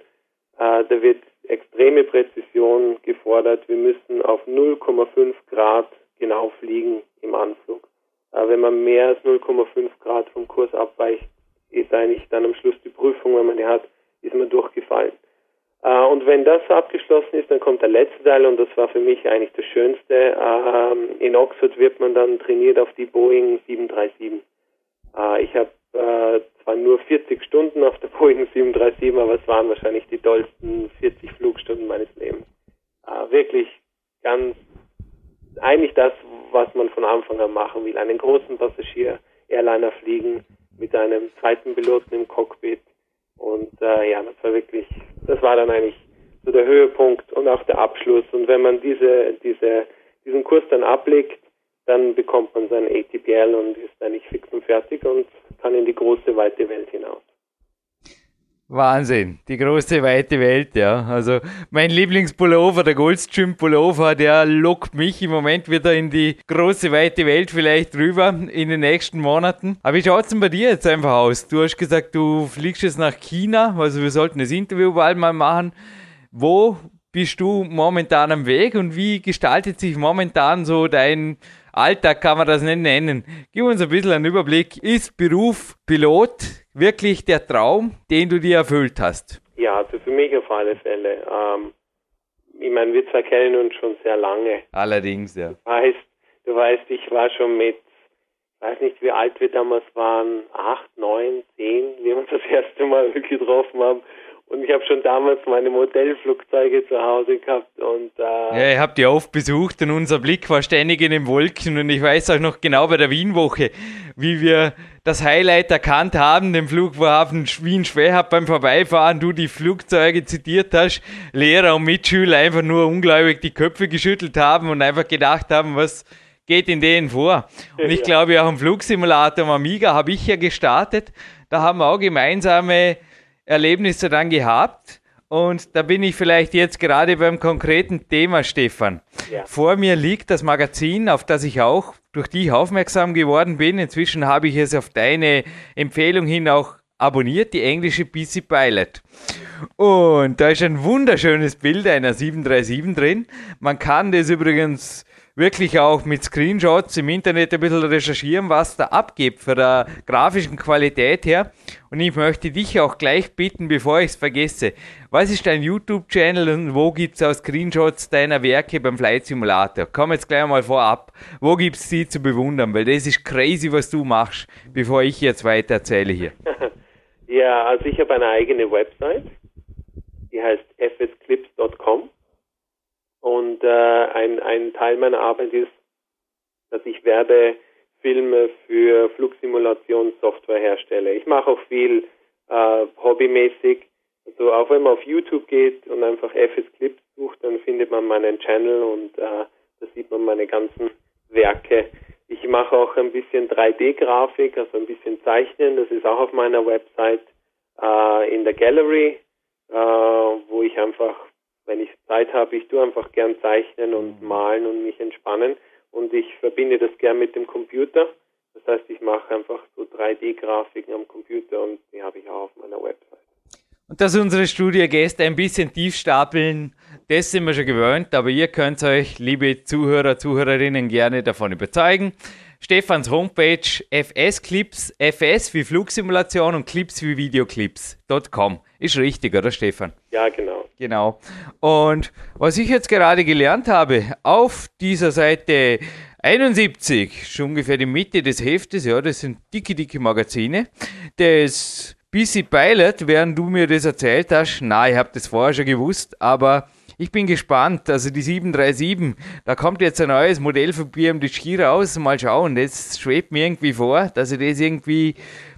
Äh, da wird extreme Präzision gefordert. Wir müssen auf 0,5 Grad genau fliegen im Anflug. Äh, wenn man mehr als 0,5 Grad vom Kurs abweicht, ist eigentlich dann am Schluss die Prüfung, wenn man die hat, ist man durchgefallen. Äh, und wenn das abgeschlossen ist, dann kommt der letzte Teil und das war für mich eigentlich das Schönste. Ähm, in Oxford wird man dann trainiert auf die Boeing 737. Äh, ich habe äh, zwar nur 40 Stunden auf der Boeing 737, aber es waren wahrscheinlich die tollsten 40 Flugstunden meines Lebens. Wirklich ganz eigentlich das, was man von Anfang an machen will. Einen großen Passagier-Airliner fliegen mit einem zweiten Piloten im Cockpit. Und äh, ja, das war wirklich, das war dann eigentlich so der Höhepunkt und auch der Abschluss. Und wenn man diese, diese, diesen Kurs dann ablegt, dann bekommt man sein ATPL und ist eigentlich fix und fertig und kann in die große, weite Welt hinaus. Wahnsinn, die große weite Welt, ja. Also mein Lieblingspullover, der Goldstream Pullover, der lockt mich im Moment wieder in die große weite Welt vielleicht rüber in den nächsten Monaten. Aber wie schaut es denn bei dir jetzt einfach aus? Du hast gesagt, du fliegst jetzt nach China, also wir sollten das Interview bald mal machen. Wo bist du momentan am Weg und wie gestaltet sich momentan so dein Alltag, kann man das nicht nennen? Gib uns ein bisschen einen Überblick. Ist Beruf Pilot wirklich der Traum, den du dir erfüllt hast? Ja, also für mich auf alle Fälle. Ähm, ich meine, wir zwei kennen uns schon sehr lange. Allerdings, ja. Du weißt, du weißt, ich war schon mit, weiß nicht, wie alt wir damals waren, acht, neun, zehn, wie wir uns das erste Mal getroffen haben. Und ich habe schon damals meine Modellflugzeuge zu Hause gehabt und äh, Ja, ich habe die oft besucht und unser Blick war ständig in den Wolken und ich weiß auch noch genau bei der Wienwoche, wie wir das Highlight erkannt haben, den Flughafen Wien-Schwächert beim Vorbeifahren, du die Flugzeuge zitiert hast, Lehrer und Mitschüler einfach nur ungläubig die Köpfe geschüttelt haben und einfach gedacht haben, was geht in denen vor. Und ich Ja. glaube, auch im Flugsimulator am Amiga habe ich ja gestartet. Da haben wir auch gemeinsame Erlebnisse dann gehabt. Und da bin ich vielleicht jetzt gerade beim konkreten Thema, Stefan. Ja. Vor mir liegt das Magazin, auf das ich auch durch dich aufmerksam geworden bin. Inzwischen habe ich es auf deine Empfehlung hin auch abonniert, die englische PC Pilot. Und da ist ein wunderschönes Bild einer 737 drin. Man kann das übrigens wirklich auch mit Screenshots im Internet ein bisschen recherchieren, was da abgeht für der grafischen Qualität her. Und ich möchte dich auch gleich bitten, bevor ich es vergesse, was ist dein YouTube-Channel und wo gibt es auch Screenshots deiner Werke beim Flight Simulator? Komm jetzt gleich mal vorab, wo gibt es die zu bewundern? Weil das ist crazy, was du machst, bevor ich jetzt weiter erzähle hier. ja, also ich habe eine eigene Website, die heißt fsclips.com und äh, ein, ein Teil meiner Arbeit ist, dass ich Werbefilme für Flugsimulationssoftware herstelle. Ich mache auch viel äh, hobbymäßig. Also auch wenn man auf YouTube geht und einfach FS Clips sucht, dann findet man meinen Channel und äh, da sieht man meine ganzen Werke. Ich mache auch ein bisschen 3D-Grafik, also ein bisschen Zeichnen. Das ist auch auf meiner Website äh, in der Gallery, äh, wo ich einfach, wenn ich Zeit habe, ich tue einfach gern zeichnen und malen und mich entspannen. Und ich verbinde das gern mit dem Computer. Das heißt, ich mache einfach so 3D-Grafiken am Computer und die habe ich auch auf meiner Website. Und dass unsere Studiogäste ein bisschen tief stapeln, das sind wir schon gewöhnt, aber ihr könnt euch, liebe Zuhörer, Zuhörerinnen, gerne davon überzeugen. Stefans Homepage FS Clips, FS wie Flugsimulation und Clips wie Videoclips.com. Ist richtig, oder Stefan? Ja, genau. Genau. Und was ich jetzt gerade gelernt habe, auf dieser Seite 71, schon ungefähr die Mitte des Heftes, ja, das sind dicke, dicke Magazine, des BC Pilot, während du mir das erzählt hast, na, ich habe das vorher schon gewusst, aber ich bin gespannt. Also die 737, da kommt jetzt ein neues Modell für BMDG raus. Mal schauen, das schwebt mir irgendwie vor, dass ich das irgendwie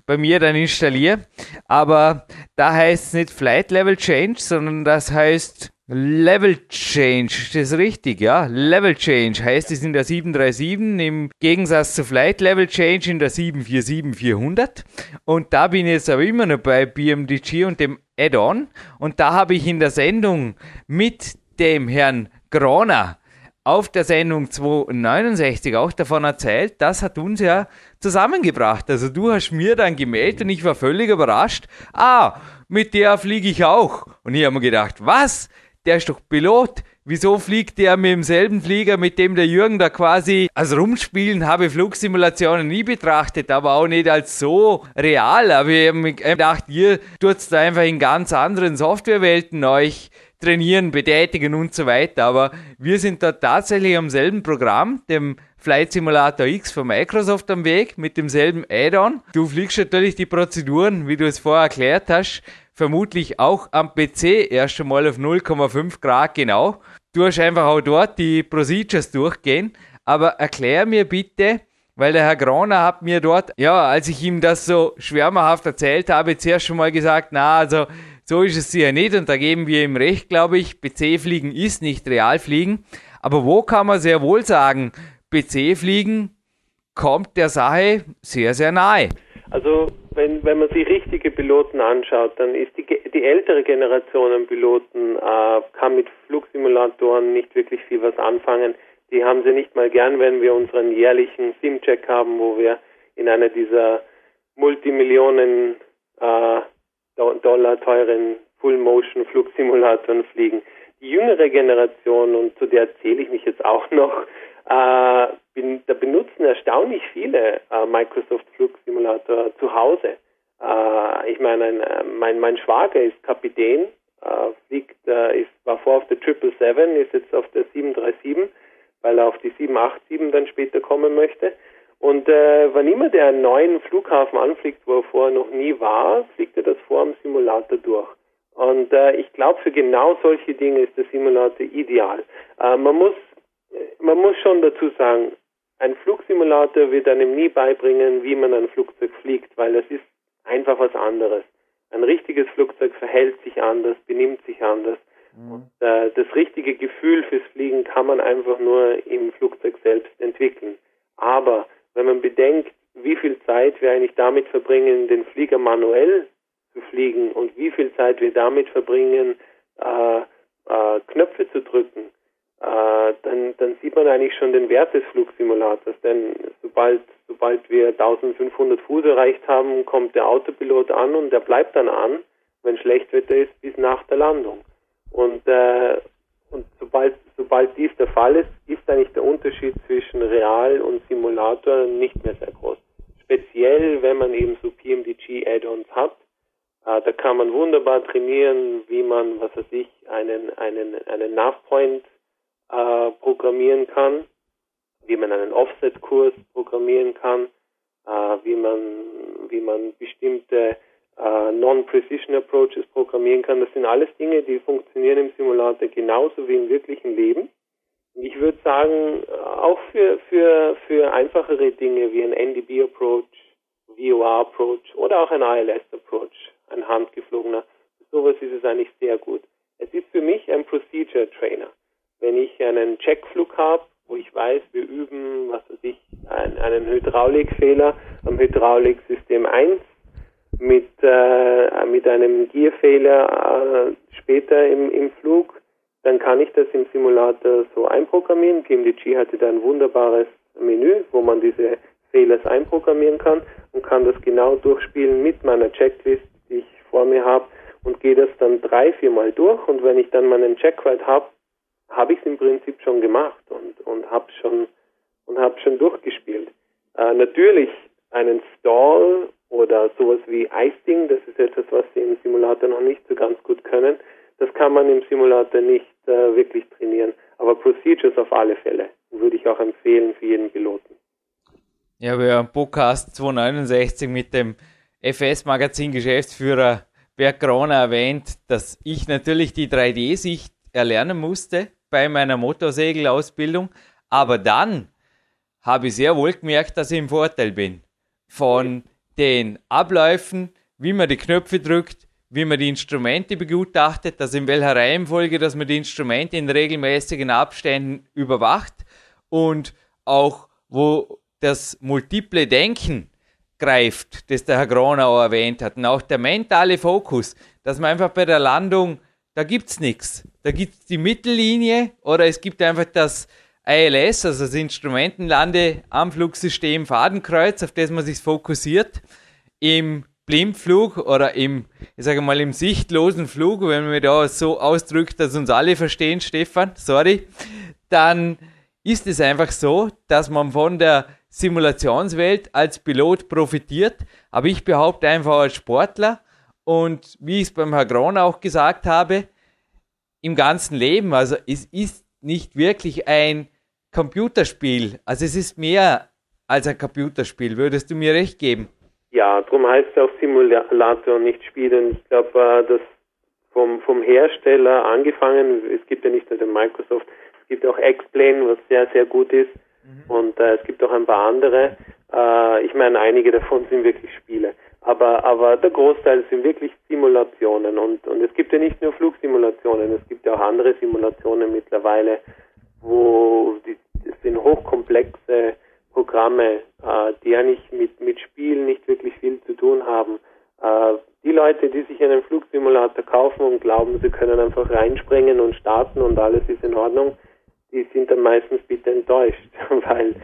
bei mir dann installiere. Aber da heißt es nicht Flight Level Change, sondern das heißt Level Change. Das ist richtig, ja. Level Change heißt es in der 737 im Gegensatz zu Flight Level Change in der 747-400. Und da bin ich jetzt aber immer noch bei BMDG und dem Add-on. Und da habe ich in der Sendung mit dem Herrn Groner auf der Sendung 269 auch davon erzählt. Das hat uns ja zusammengebracht. Also du hast mir dann gemeldet und ich war völlig überrascht. Ah, mit der fliege ich auch. Und ich habe mir gedacht, was? Der ist doch Pilot. Wieso fliegt der mit demselben Flieger, mit dem der Jürgen da quasi als Rumspielen habe Flugsimulationen nie betrachtet, aber auch nicht als so real. Aber ich habe gedacht, ihr tut da einfach in ganz anderen Softwarewelten euch trainieren, betätigen und so weiter. Aber wir sind da tatsächlich am selben Programm, dem Flight Simulator X von Microsoft am Weg, mit demselben Add-on. Du fliegst natürlich die Prozeduren, wie du es vorher erklärt hast, vermutlich auch am PC erst einmal auf 0,5 Grad genau. Du hast einfach auch dort die Procedures durchgehen. Aber erklär mir bitte, weil der Herr Groner hat mir dort, ja, als ich ihm das so schwärmerhaft erzählt habe, zuerst schon mal gesagt, na, also so ist es sicher nicht und da geben wir ihm recht, glaube ich. PC-Fliegen ist nicht Realfliegen. Aber wo kann man sehr wohl sagen, PC-Fliegen kommt der Sache sehr, sehr nahe. Also wenn, wenn man sich richtige Piloten anschaut, dann ist die, die ältere Generation an Piloten äh, kann mit Flugsimulatoren nicht wirklich viel was anfangen. Die haben sie nicht mal gern, wenn wir unseren jährlichen Sim-Check haben, wo wir in einer dieser Multimillionen äh, Dollar teuren Full-Motion-Flugsimulatoren fliegen. Die jüngere Generation, und zu der zähle ich mich jetzt auch noch, äh, bin, da benutzen erstaunlich viele äh, Microsoft Flugsimulator zu Hause. Äh, ich meine, äh, mein, mein Schwager ist Kapitän, äh, fliegt, ist, war vor auf der 777, ist jetzt auf der 737, weil er auf die 787 dann später kommen möchte. Und äh, wann immer der einen neuen Flughafen anfliegt, wo er vorher noch nie war, fliegt er das vor dem Simulator durch. Und äh, ich glaube, für genau solche Dinge ist der Simulator ideal. Äh, man muss man muss schon dazu sagen, ein Flugsimulator wird einem nie beibringen, wie man ein Flugzeug fliegt, weil das ist einfach was anderes. Ein richtiges Flugzeug verhält sich anders, benimmt sich anders. Mhm. Und äh, das richtige Gefühl fürs Fliegen kann man einfach nur im Flugzeug selbst entwickeln. Aber wenn man bedenkt, wie viel Zeit wir eigentlich damit verbringen, den Flieger manuell zu fliegen und wie viel Zeit wir damit verbringen, äh, äh, Knöpfe zu drücken, äh, dann, dann sieht man eigentlich schon den Wert des Flugsimulators. Denn sobald, sobald wir 1500 Fuß erreicht haben, kommt der Autopilot an und der bleibt dann an, wenn Schlechtwetter ist, bis nach der Landung. Und, äh, und sobald, sobald dies der Fall ist, ist eigentlich der Unterschied zwischen Real und Simulator nicht mehr sehr groß. Speziell, wenn man eben so PMDG-Add-ons hat, äh, da kann man wunderbar trainieren, wie man, was weiß ich, einen, einen, einen Navpoint äh, programmieren kann, wie man einen Offset-Kurs programmieren kann, äh, wie man wie man bestimmte äh, Non-Precision Approaches programmieren kann. Das sind alles Dinge, die funktionieren im Simulator genauso wie im wirklichen Leben. Ich würde sagen, auch für, für, für einfachere Dinge wie ein NDB Approach, VOR Approach oder auch ein ILS Approach, ein handgeflogener, sowas ist es eigentlich sehr gut. Es ist für mich ein Procedure Trainer wenn ich einen Checkflug habe, wo ich weiß, wir üben, was weiß ich, einen, Hydraulikfehler am Hydrauliksystem 1 mit, äh, mit einem Gierfehler äh, später im, im Flug, dann kann ich das im Simulator so einprogrammieren. PMDG hatte da ein wunderbares Menü, wo man diese Fehler einprogrammieren kann und kann das genau durchspielen mit meiner Checklist, die ich vor mir habe und gehe das dann drei, viermal durch und wenn ich dann meinen Checkride habe, habe ich es im Prinzip schon gemacht und, und habe schon und habe schon durchgespielt. Äh, natürlich einen Stall oder sowas wie Icing, das ist etwas, was sie im Simulator noch nicht so ganz gut können. Das kann man im Simulator nicht äh, wirklich trainieren. Aber Procedures auf alle Fälle würde ich auch empfehlen für jeden Piloten. Ja, wir haben Podcast 269 mit dem FS-Magazin Geschäftsführer Berg Kroner erwähnt, dass ich natürlich die 3D-Sicht erlernen musste bei meiner Motorsegelausbildung. Aber dann habe ich sehr wohl gemerkt, dass ich im Vorteil bin. Von den Abläufen, wie man die Knöpfe drückt, wie man die Instrumente begutachtet, dass in welcher Reihenfolge, dass man die Instrumente in regelmäßigen Abständen überwacht und auch wo das multiple Denken greift, das der Herr Groner auch erwähnt hat, und auch der mentale Fokus, dass man einfach bei der Landung da gibt es nichts. Da gibt es die Mittellinie oder es gibt einfach das ILS, also das Instrumentenlande-Anflugsystem Fadenkreuz, auf das man sich fokussiert. Im Blindflug oder im, ich sage mal, im sichtlosen Flug, wenn man da so ausdrückt, dass uns alle verstehen, Stefan, sorry, dann ist es einfach so, dass man von der Simulationswelt als Pilot profitiert. Aber ich behaupte einfach als Sportler, und wie ich es beim Herrn Gron auch gesagt habe, im ganzen Leben, also es ist nicht wirklich ein Computerspiel. Also es ist mehr als ein Computerspiel. Würdest du mir recht geben? Ja, darum heißt es auch Simulator, nicht spielen. Ich glaube, äh, dass vom, vom Hersteller angefangen, es gibt ja nicht nur den Microsoft, es gibt auch X-Plane, was sehr, sehr gut ist. Mhm. Und äh, es gibt auch ein paar andere. Äh, ich meine, einige davon sind wirklich Spiele. Aber, aber der Großteil sind wirklich Simulationen und, und es gibt ja nicht nur Flugsimulationen, es gibt ja auch andere Simulationen mittlerweile, wo die, das sind hochkomplexe Programme, äh, die eigentlich mit, mit Spielen nicht wirklich viel zu tun haben. Äh, die Leute, die sich einen Flugsimulator kaufen und glauben, sie können einfach reinspringen und starten und alles ist in Ordnung, die sind dann meistens bitte enttäuscht, weil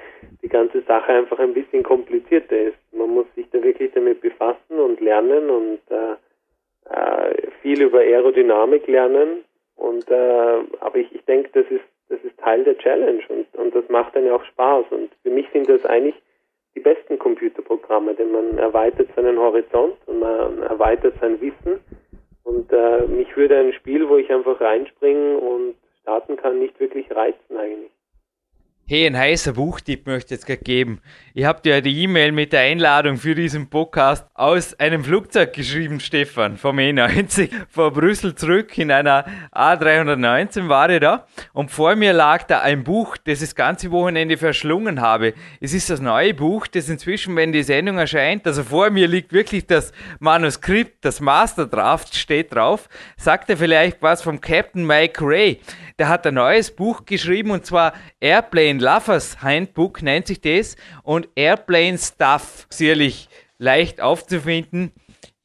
die ganze Sache einfach ein bisschen komplizierter ist. Man muss sich da wirklich damit befassen und lernen und äh, äh, viel über Aerodynamik lernen. Und äh, aber ich, ich denke, das ist das ist Teil der Challenge und, und das macht dann ja auch Spaß. Und für mich sind das eigentlich die besten Computerprogramme, denn man erweitert seinen Horizont und man erweitert sein Wissen. Und äh, mich würde ein Spiel, wo ich einfach reinspringen und starten kann, nicht wirklich reizen eigentlich. Hey, ein heißer Buchtipp möchte ich jetzt gerade geben. Ich habe dir die E-Mail mit der Einladung für diesen Podcast aus einem Flugzeug geschrieben, Stefan, vom E90, von Brüssel zurück in einer A319 war ich da. Und vor mir lag da ein Buch, das das ganze Wochenende verschlungen habe. Es ist das neue Buch, das inzwischen, wenn die Sendung erscheint, also vor mir liegt wirklich das Manuskript, das Master Draft steht drauf. Sagt er vielleicht was vom Captain Mike Ray? Der hat ein neues Buch geschrieben und zwar Airplane Lovers Handbook nennt sich das und Airplane Stuff. Sicherlich leicht aufzufinden.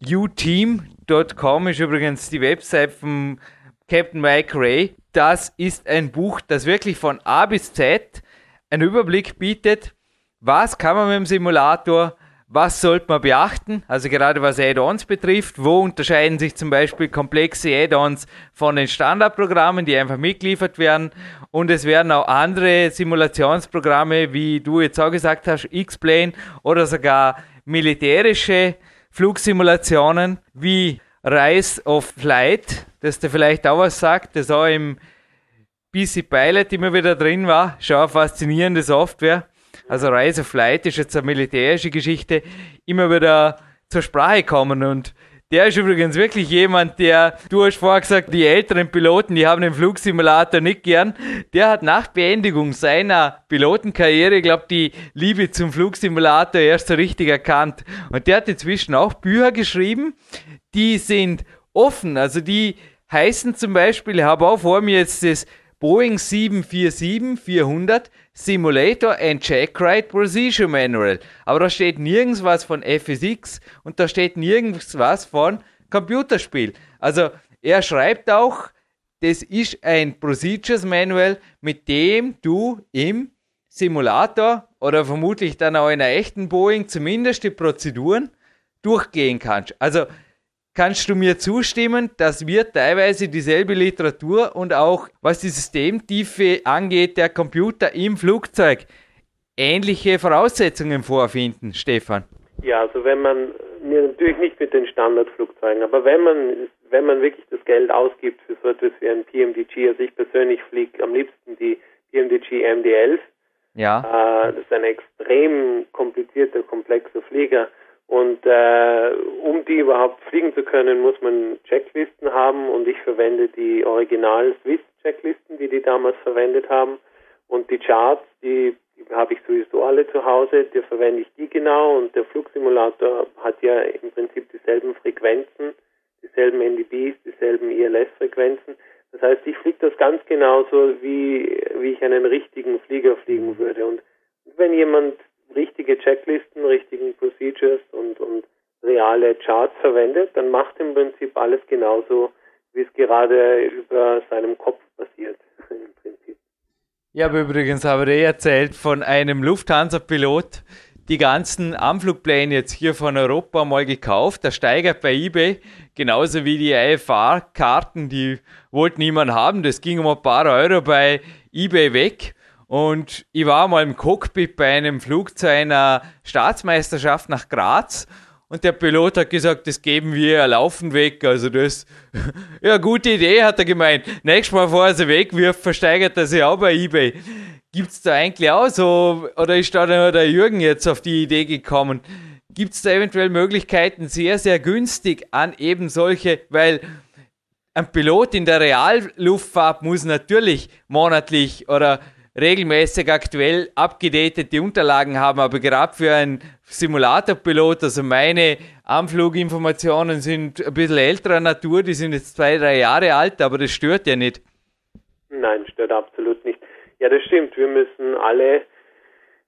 uteam.com ist übrigens die Website von Captain Mike Ray. Das ist ein Buch, das wirklich von A bis Z einen Überblick bietet. Was kann man mit dem Simulator? Was sollte man beachten? Also gerade was Add-ons betrifft, wo unterscheiden sich zum Beispiel komplexe Add-ons von den Standardprogrammen, die einfach mitgeliefert werden. Und es werden auch andere Simulationsprogramme, wie du jetzt auch gesagt hast, X-Plane oder sogar militärische Flugsimulationen wie Rise of Flight, das dir vielleicht auch was sagt, das auch im PC Pilot immer wieder drin war. Schau, faszinierende Software also Rise of Flight ist jetzt eine militärische Geschichte, immer wieder zur Sprache kommen und der ist übrigens wirklich jemand, der, du hast vorher gesagt, die älteren Piloten, die haben den Flugsimulator nicht gern. Der hat nach Beendigung seiner Pilotenkarriere, ich glaube, die Liebe zum Flugsimulator erst so richtig erkannt. Und der hat inzwischen auch Bücher geschrieben, die sind offen. Also die heißen zum Beispiel, ich habe auch vor mir jetzt das Boeing 747-400 Simulator and Checkride Procedure Manual. Aber da steht nirgends was von FSX und da steht nirgends was von Computerspiel. Also er schreibt auch, das ist ein Procedures Manual, mit dem du im Simulator oder vermutlich dann auch in einer echten Boeing zumindest die Prozeduren durchgehen kannst. Also Kannst du mir zustimmen, dass wir teilweise dieselbe Literatur und auch was die Systemtiefe angeht, der Computer im Flugzeug ähnliche Voraussetzungen vorfinden, Stefan? Ja, also wenn man natürlich nicht mit den Standardflugzeugen, aber wenn man wenn man wirklich das Geld ausgibt für so etwas wie ein PMDG, also ich persönlich fliege am liebsten die PMDG MD-11. Ja. Äh, das ist ein extrem komplizierter, komplexer Flieger. Und äh, um die überhaupt fliegen zu können, muss man Checklisten haben und ich verwende die Original Swiss Checklisten, die die damals verwendet haben. Und die Charts, die, die habe ich sowieso alle zu Hause, die verwende ich die genau und der Flugsimulator hat ja im Prinzip dieselben Frequenzen, dieselben NDBs, dieselben ILS-Frequenzen. Das heißt, ich fliege das ganz genauso, wie, wie ich einen richtigen Flieger fliegen würde. Und wenn jemand richtige Checklisten, richtigen Procedures und, und reale Charts verwendet, dann macht im Prinzip alles genauso, wie es gerade über seinem Kopf passiert. Im Prinzip. Ich habe übrigens aber eh erzählt von einem Lufthansa-Pilot, die ganzen Anflugpläne jetzt hier von Europa mal gekauft. Der steigert bei eBay, genauso wie die IFR-Karten, die wollte niemand haben. Das ging um ein paar Euro bei eBay weg. Und ich war mal im Cockpit bei einem Flug zu einer Staatsmeisterschaft nach Graz. Und der Pilot hat gesagt, das geben wir laufen weg. Also das, ja, gute Idee, hat er gemeint. Nächstes Mal, bevor er sie wegwirft, versteigert er sie auch bei eBay. Gibt's da eigentlich auch so, oder ist da der Jürgen jetzt auf die Idee gekommen? Gibt's da eventuell Möglichkeiten, sehr, sehr günstig an eben solche, weil ein Pilot in der Realluftfahrt muss natürlich monatlich oder regelmäßig aktuell abgedatete Unterlagen haben, aber gerade für einen Simulatorpilot, also meine Anfluginformationen sind ein bisschen älterer Natur, die sind jetzt zwei, drei Jahre alt, aber das stört ja nicht. Nein, stört absolut nicht. Ja, das stimmt. Wir müssen alle,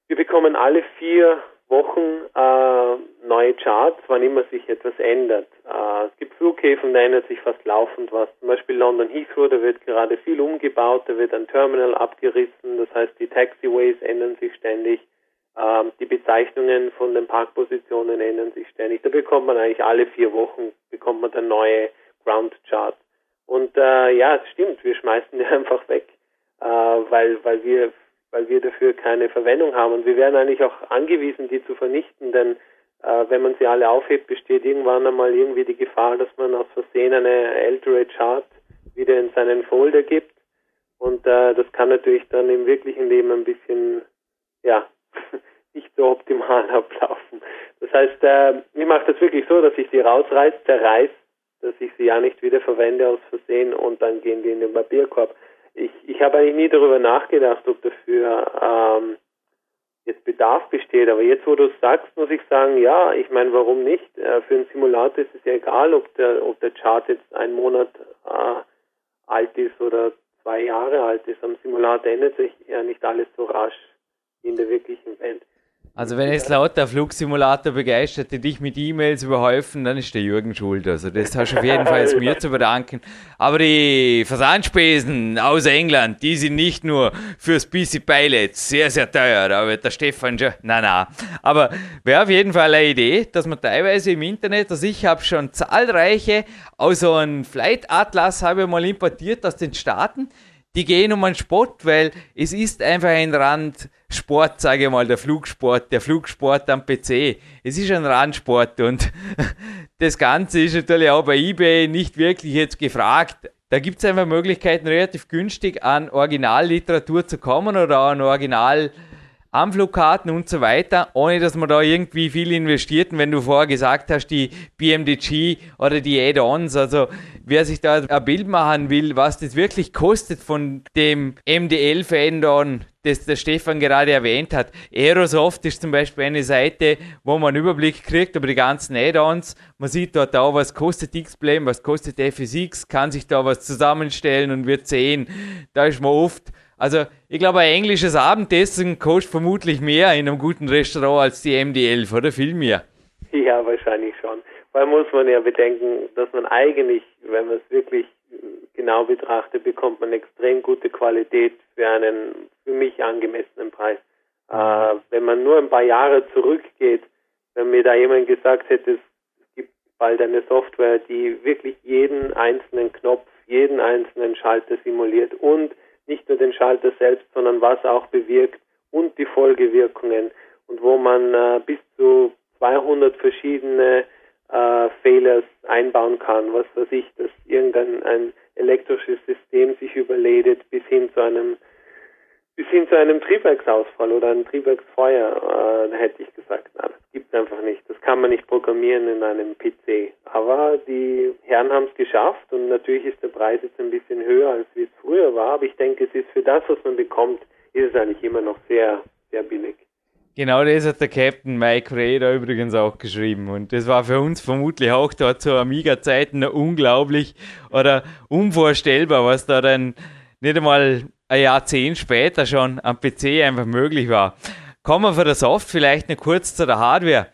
wir bekommen alle vier Wochen äh, neue Charts, wann immer sich etwas ändert. Äh, es gibt Flughäfen, da ändert sich fast laufend was. Zum Beispiel London Heathrow, da wird gerade viel umgebaut, da wird ein Terminal abgerissen, das heißt die Taxiways ändern sich ständig, äh, die Bezeichnungen von den Parkpositionen ändern sich ständig. Da bekommt man eigentlich alle vier Wochen bekommt man dann neue Ground Charts. Und äh, ja, es stimmt, wir schmeißen die einfach weg, äh, weil weil wir weil wir dafür keine Verwendung haben. Und wir werden eigentlich auch angewiesen, die zu vernichten, denn äh, wenn man sie alle aufhebt, besteht irgendwann einmal irgendwie die Gefahr, dass man aus Versehen eine ältere Chart wieder in seinen Folder gibt. Und äh, das kann natürlich dann im wirklichen Leben ein bisschen, ja, nicht so optimal ablaufen. Das heißt, äh, ich mache das wirklich so, dass ich die rausreiß, zerreiß, dass ich sie ja nicht wieder verwende aus Versehen und dann gehen die in den Papierkorb ich, ich habe eigentlich nie darüber nachgedacht, ob dafür ähm, jetzt Bedarf besteht. Aber jetzt, wo du es sagst, muss ich sagen, ja, ich meine, warum nicht? Äh, für einen Simulator ist es ja egal, ob der, ob der Chart jetzt einen Monat äh, alt ist oder zwei Jahre alt ist. Am Simulator ändert sich ja nicht alles so rasch wie in der wirklichen Welt. Also wenn jetzt lauter Flugsimulator begeistert, die dich mit E-Mails überhäufen, dann ist der Jürgen schuld. Also das hast du auf jeden Fall mir zu bedanken. Aber die Versandspesen aus England, die sind nicht nur fürs PC Pilot sehr, sehr teuer. Da wird der Stefan schon, na na. Aber wäre auf jeden Fall eine Idee, dass man teilweise im Internet, also ich habe schon zahlreiche, aus so einem Flight Atlas habe ich mal importiert aus den Staaten, die gehen um einen Spott, weil es ist einfach ein Randsport, sage ich mal, der Flugsport, der Flugsport am PC. Es ist ein Randsport und das Ganze ist natürlich auch bei eBay nicht wirklich jetzt gefragt. Da gibt es einfach Möglichkeiten, relativ günstig an Originalliteratur zu kommen oder an Original Anflugkarten und so weiter, ohne dass man da irgendwie viel investiert. Und wenn du vorher gesagt hast, die BMDG oder die Add-ons, also wer sich da ein Bild machen will, was das wirklich kostet von dem MD11 Add-on, das der Stefan gerade erwähnt hat. Aerosoft ist zum Beispiel eine Seite, wo man einen Überblick kriegt über die ganzen Add-ons. Man sieht dort auch, was kostet X-Blame, was kostet FSX, kann sich da was zusammenstellen und wird sehen, da ist man oft also, ich glaube, ein englisches Abendessen kostet vermutlich mehr in einem guten Restaurant als die MD11, oder viel mehr? Ja, wahrscheinlich schon. Weil muss man ja bedenken, dass man eigentlich, wenn man es wirklich genau betrachtet, bekommt man extrem gute Qualität für einen für mich angemessenen Preis. Äh, wenn man nur ein paar Jahre zurückgeht, wenn mir da jemand gesagt hätte, es gibt bald eine Software, die wirklich jeden einzelnen Knopf, jeden einzelnen Schalter simuliert und nicht nur den Schalter selbst, sondern was auch bewirkt und die Folgewirkungen und wo man äh, bis zu 200 verschiedene äh, Failures einbauen kann, was weiß ich, dass irgendein ein elektrisches System sich überledet bis hin zu einem bis hin zu einem Triebwerksausfall oder einem Triebwerksfeuer, äh, hätte ich gesagt, na, das gibt es einfach nicht. Das kann man nicht programmieren in einem PC. Aber die Herren haben es geschafft und natürlich ist der Preis jetzt ein bisschen höher, als wie es früher war. Aber ich denke, es ist für das, was man bekommt, ist es eigentlich immer noch sehr, sehr billig. Genau das hat der Captain Mike Ray da übrigens auch geschrieben. Und das war für uns vermutlich auch dort zu Amiga-Zeiten unglaublich oder unvorstellbar, was da dann nicht einmal ein Jahrzehnt später schon am PC einfach möglich war. Kommen wir von der Soft vielleicht noch kurz zu der Hardware.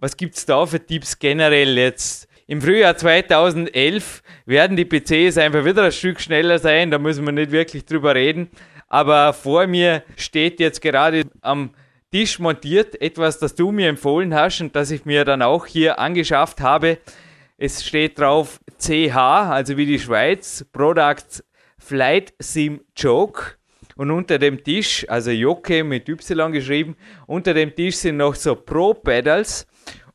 Was gibt es da für Tipps generell jetzt? Im Frühjahr 2011 werden die PCs einfach wieder ein Stück schneller sein, da müssen wir nicht wirklich drüber reden. Aber vor mir steht jetzt gerade am Tisch montiert etwas, das du mir empfohlen hast und das ich mir dann auch hier angeschafft habe. Es steht drauf CH, also wie die Schweiz, Products Flight Sim Joke. Und unter dem Tisch, also Joke mit Y geschrieben, unter dem Tisch sind noch so Pro-Pedals.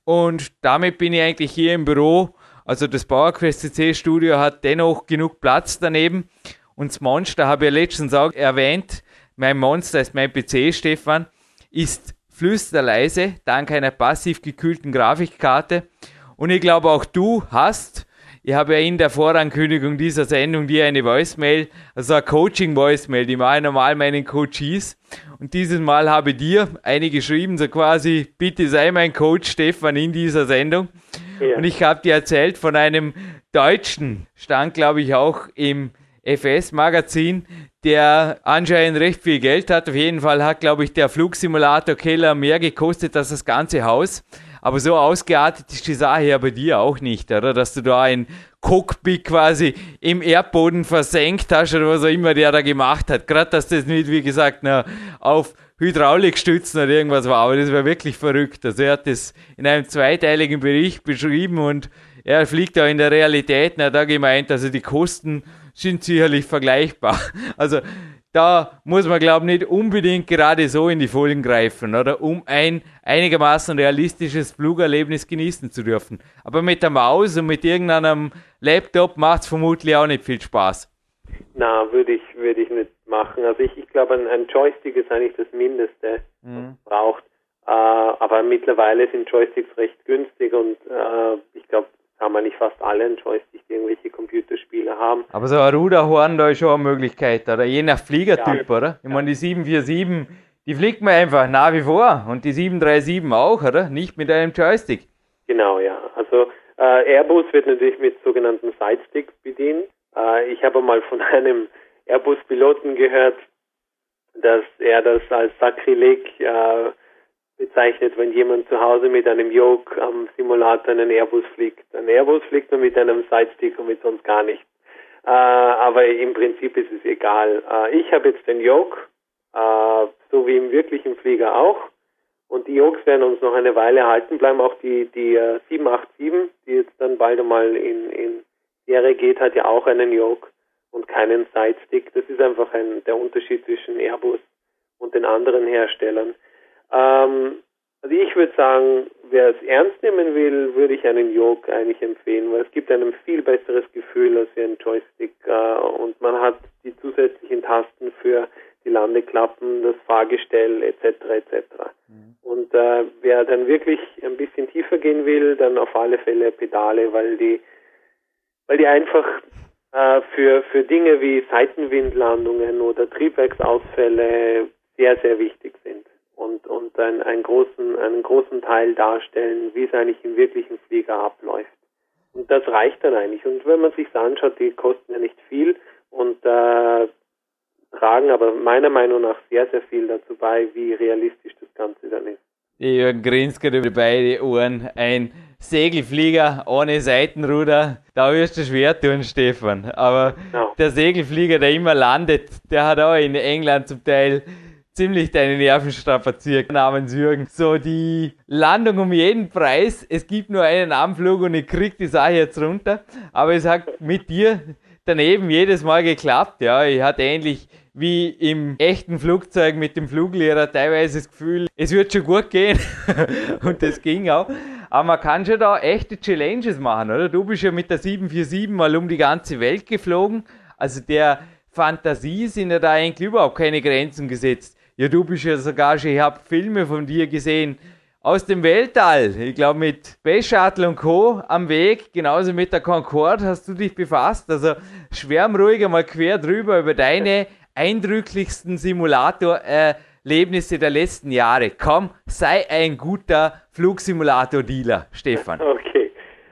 Und damit bin ich eigentlich hier im Büro. Also das PowerQuest CC Studio hat dennoch genug Platz daneben. Und das Monster habe ich letztens auch erwähnt. Mein Monster ist mein PC, Stefan, ist flüsterleise, dank einer passiv gekühlten Grafikkarte. Und ich glaube auch du hast ich habe ja in der Vorankündigung dieser Sendung dir eine Voicemail, also eine Coaching-Voicemail, die mache ich normal meinen Coaches. Und dieses Mal habe ich dir eine geschrieben, so quasi, bitte sei mein Coach Stefan in dieser Sendung. Ja. Und ich habe dir erzählt von einem Deutschen, stand glaube ich auch im FS-Magazin, der anscheinend recht viel Geld hat. Auf jeden Fall hat, glaube ich, der Flugsimulator Keller mehr gekostet als das ganze Haus. Aber so ausgeartet ist die Sache ja bei dir auch nicht, oder? Dass du da ein Cockpit quasi im Erdboden versenkt hast oder was auch immer der da gemacht hat. Gerade, dass das nicht, wie gesagt, na, auf Hydraulikstützen oder irgendwas war. Aber das war wirklich verrückt. Also er hat das in einem zweiteiligen Bericht beschrieben und er fliegt da in der Realität, na, da gemeint, also die Kosten sind sicherlich vergleichbar. Also da muss man, glaube ich, nicht unbedingt gerade so in die Folgen greifen, oder? Um ein einigermaßen realistisches Flugerlebnis genießen zu dürfen. Aber mit der Maus und mit irgendeinem Laptop macht es vermutlich auch nicht viel Spaß. Na, würde ich, würde ich nicht machen. Also ich, ich glaube, ein, ein Joystick ist eigentlich das Mindeste, mhm. was man braucht. Äh, aber mittlerweile sind Joysticks recht günstig und äh, ich glaube, haben eigentlich fast alle einen Joystick, die irgendwelche Computerspiele haben. Aber so ein Ruderhorn, da ist schon eine Möglichkeit, oder? Je nach Fliegertyp, ja. oder? Ich ja. meine, die 747, die fliegt man einfach nach wie vor. Und die 737 auch, oder? Nicht mit einem Joystick. Genau, ja. Also äh, Airbus wird natürlich mit sogenannten Sidesticks bedient. Äh, ich habe mal von einem Airbus-Piloten gehört, dass er das als Sakrileg äh, bezeichnet, wenn jemand zu Hause mit einem Yoke am Simulator einen Airbus fliegt. Ein Airbus fliegt man mit einem Sidestick und mit sonst gar nicht. Äh, aber im Prinzip ist es egal. Äh, ich habe jetzt den Yoke, äh, so wie im wirklichen Flieger auch. Und die Yokes werden uns noch eine Weile erhalten bleiben. Auch die, die äh, 787, die jetzt dann bald einmal in, in Serie geht, hat ja auch einen Yoke und keinen Sidestick. Das ist einfach ein, der Unterschied zwischen Airbus und den anderen Herstellern. Ähm, also ich würde sagen, wer es ernst nehmen will, würde ich einen Yoke eigentlich empfehlen, weil es gibt einem viel besseres Gefühl als wie ein Joystick äh, und man hat die zusätzlichen Tasten für die Landeklappen, das Fahrgestell etc. etc. Mhm. Und äh, wer dann wirklich ein bisschen tiefer gehen will, dann auf alle Fälle Pedale, weil die, weil die einfach äh, für für Dinge wie Seitenwindlandungen oder Triebwerksausfälle sehr sehr wichtig sind und, und einen, einen, großen, einen großen Teil darstellen, wie es eigentlich im wirklichen Flieger abläuft. Und das reicht dann eigentlich. Und wenn man sich anschaut, die kosten ja nicht viel und äh, tragen aber meiner Meinung nach sehr, sehr viel dazu bei, wie realistisch das Ganze dann ist. Jürgen grinst gerade über beide Ohren. Ein Segelflieger ohne Seitenruder, da wirst du schwer tun, Stefan. Aber genau. der Segelflieger, der immer landet, der hat auch in England zum Teil ziemlich deine Nerven strapaziert namens Jürgen. So die Landung um jeden Preis. Es gibt nur einen Anflug und ich krieg die Sache jetzt runter. Aber es hat mit dir daneben jedes Mal geklappt. Ja, ich hatte ähnlich wie im echten Flugzeug mit dem Fluglehrer teilweise das Gefühl, es wird schon gut gehen. und das ging auch. Aber man kann schon da echte Challenges machen, oder? Du bist ja mit der 747 mal um die ganze Welt geflogen. Also der Fantasie sind ja da eigentlich überhaupt keine Grenzen gesetzt. Ja, du bist ja sogar schon, ich habe Filme von dir gesehen aus dem Weltall. Ich glaube, mit Space Shuttle und Co. am Weg, genauso mit der Concorde hast du dich befasst. Also schwärm ruhig einmal quer drüber über deine eindrücklichsten Simulator-Erlebnisse der letzten Jahre. Komm, sei ein guter Flugsimulator-Dealer, Stefan. Okay.